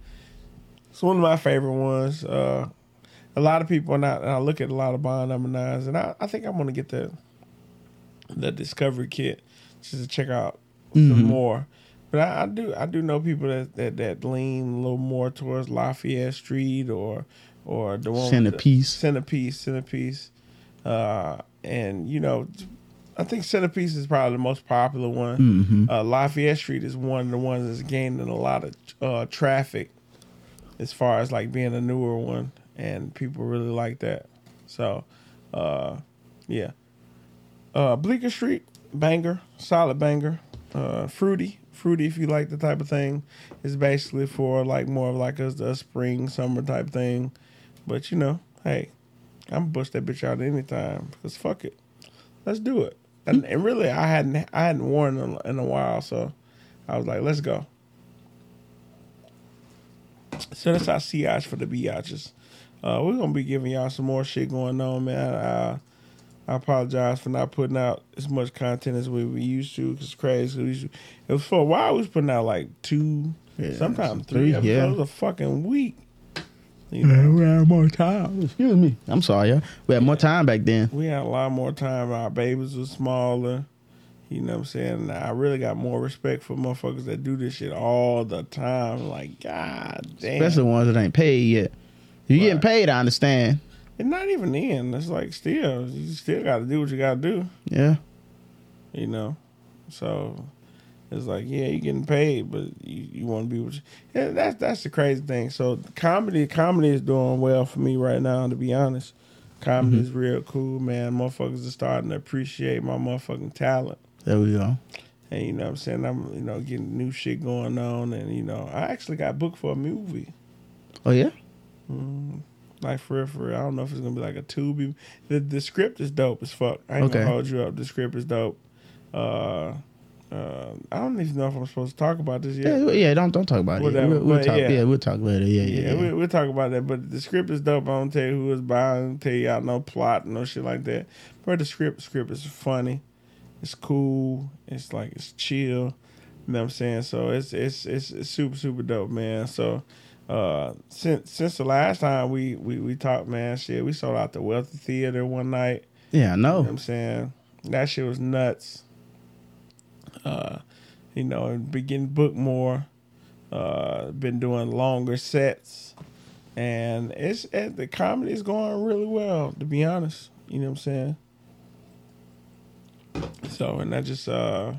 It's one of my favorite ones. Uh, a lot of people, and I, and I look at a lot of Bond Number Nines, and I, I think I'm gonna get the the Discovery Kit just to check out some more. But I, I do I do know people that, that that lean a little more towards Lafayette Street or or the one with the- Centerpiece. centerpiece, centerpiece, uh, and you know, I think centerpiece is probably the most popular one. Mm-hmm. Uh, Lafayette Street is one of the ones that's gaining a lot of uh, traffic, as far as like being a newer one, and people really like that. So, uh, yeah, uh, Bleecker Street banger, solid banger, uh, fruity. Fruity, if you like the type of thing, is basically for like more of like a, a spring, summer type thing. But you know, hey, I'm gonna bust that bitch out anytime because fuck it, let's do it. And, and really, I hadn't I hadn't worn it in, in a while, so I was like, let's go. So that's our CIs for the biatches. Uh, we're gonna be giving y'all some more shit going on, man. Uh, I apologize for not putting out as much content as we, we used to. 'cause it's crazy. We used to- it was for a while. We was putting out like two, Yeah, sometimes three, three, yeah. episodes a fucking week. You know, we had more time. Excuse me. I'm sorry, yeah. We had more time back then. we had a lot more time. Our babies were smaller. You know what I'm saying? I really got more respect for motherfuckers that do this shit all the time. Like, god damn. Especially the ones that ain't paid yet. If you getting Right. paid, I understand. and not even then. It's like still, you still got to do what you got to do. Yeah. You know, so it's like, yeah, you're getting paid, but you, you want to be with. You. Yeah, that's that's the crazy thing. So comedy, comedy is doing well for me right now. To be honest, comedy is real cool, man. Motherfuckers are starting to appreciate my motherfucking talent. There we go. And you know what I'm saying? I'm, you know, getting new shit going on. And, you know, I actually got booked for a movie. Oh yeah. Like, for real, for real. I don't know if it's going to be like a Tubi. The, the script is dope as fuck. I ain't Okay. going to hold you up. The script is dope. Uh, uh, I don't even know if I'm supposed to talk about this yet. Yeah, yeah. Don't don't talk about it. Whatever, We'll, we'll talk. yeah. Yeah. we'll talk later. Yeah, yeah. Yeah, yeah. we, we'll talk about that. But the script is dope. I don't tell you who it's by. I don't tell you out no plot, no shit like that. But the script, script is funny. It's cool. It's like it's chill. You know what I'm saying? So it's it's it's, it's super super dope, man. So uh since since the last time we we we talked, man, shit, we sold out the Wealthy Theater one night. yeah, I You know know. what I'm saying? That shit was nuts. Uh, you know, and begin book more. Uh, been doing longer sets, and it's and the comedy is going really well. To be honest, you know what I'm saying. So, and I just uh,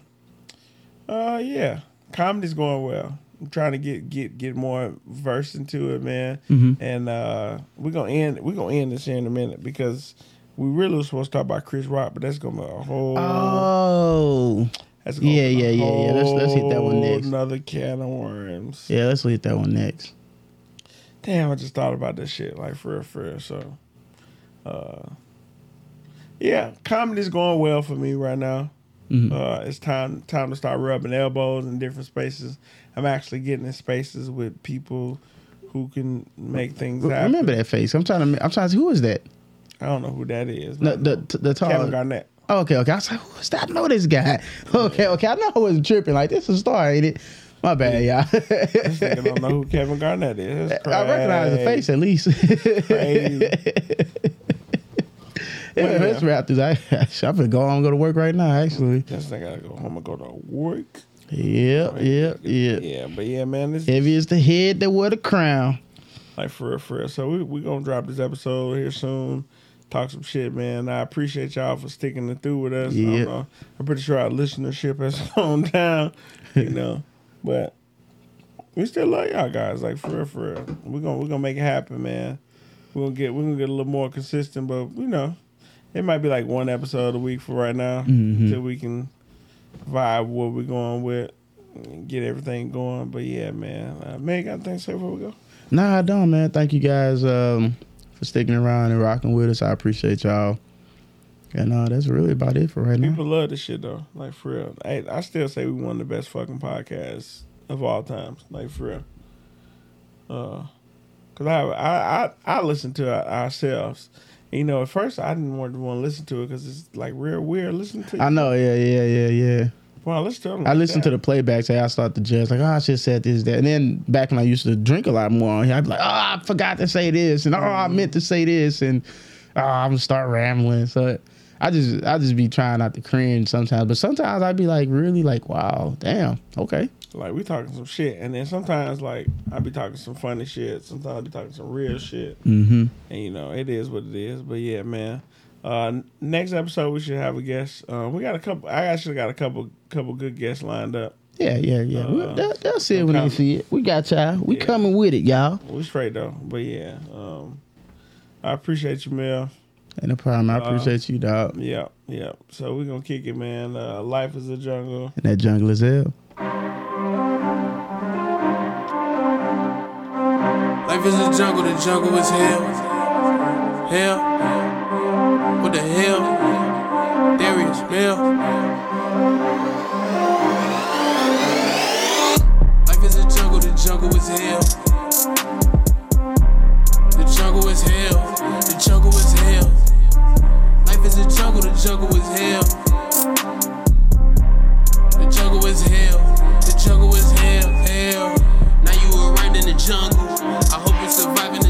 uh, yeah, comedy's going well. I'm trying to get get get more versed into it, man. And uh, we're gonna end we're gonna end this here in a minute because we really were supposed to talk about Chris Rock, but that's gonna be a whole. Oh, that's yeah, yeah, yeah, yeah. Let's- let's hit that one next. Another can of worms. yeah. Let's hit that one next. Damn, I just thought about this shit like for real, for real. So, uh, yeah, comedy's going well for me right now. Mhm. Uh, it's time time to start rubbing elbows in different spaces. I'm actually getting in spaces with people who can make things happen. Remember that face? I'm trying to. I'm trying to. see Who is that? I don't know who that is. No, the the tall. Kevin Garnett. Oh, okay, okay. I was like, who is that? I know this guy. Okay, okay. I know I wasn't tripping. Like this is a star, ain't it? My bad, y'all. Nigga don't know who Kevin Garnett is. I recognize the face at least. Well, let's yeah. wrap this. I, I'm gonna go home and go to work right now. Actually. This I gotta go home and go to work. Yep, yep, yep. Yeah, but yeah, man, this Heavy is the head that wear the crown. like for real, for real. So we we gonna drop this episode here soon. Talk some shit, man. I appreciate y'all for sticking it through with us. I Yeah. know. I'm pretty sure our listenership has gone down, you know, but we still love y'all guys. Like for real, for real. We're gonna we're gonna make it happen, man. We're gonna get we're gonna get a little more consistent, but you know, it might be like one episode a week for right now Mhm. until we can vibe what we're going with, and get everything going. But yeah, man. Uh, man, you got things say before we go? Nah, I don't, man. Thank you guys um, for sticking around and rocking with us. I appreciate y'all. And uh, that's really about it for right now. People love this shit though. Like for real. I, I still say we one of the best fucking podcasts of all times. Like for real. Uh, cause I I I, I listen to our- ourselves. You know, at first I didn't want to want to listen to it because it's like real weird listening to. I know, yeah, yeah, yeah, yeah. Well, listen to them. I listened to the playbacks. I start to judge like, oh, I should said this, that. And then back when I used to drink a lot more, I'd be like, oh, I forgot to say this, and oh, I meant to say this, and oh, I'm gonna start rambling. So I just, I just be trying not to cringe sometimes, but sometimes I'd be like, really, like, wow, damn, okay, like we talking some shit, and then sometimes like I be talking some funny shit. Sometimes I be talking some real shit. mm-hmm. and you know it is what it is. But yeah, man. Uh, next episode we should have a guest. Uh, we got a couple. I actually got a couple couple good guests lined up. yeah, yeah, yeah. Uh, Well, they'll, they'll see it when they see it. We got y'all. We Yeah. coming with it, y'all. We straight though. But yeah, um, I appreciate you, Mel. Ain't no problem. I Uh, appreciate you, dog. Yeah, yeah. So we gonna kick it, man. Uh, Life is a jungle. And that jungle is hell. Life is a jungle, the jungle is hell. Hell. What the hell? Darius Mill. Life is a jungle, the jungle is hell. The jungle is hell. The jungle is hell. Life is a jungle, the jungle is hell. The jungle is hell. The jungle is hell, hell. Now you are right in the jungle. I hope you're surviving.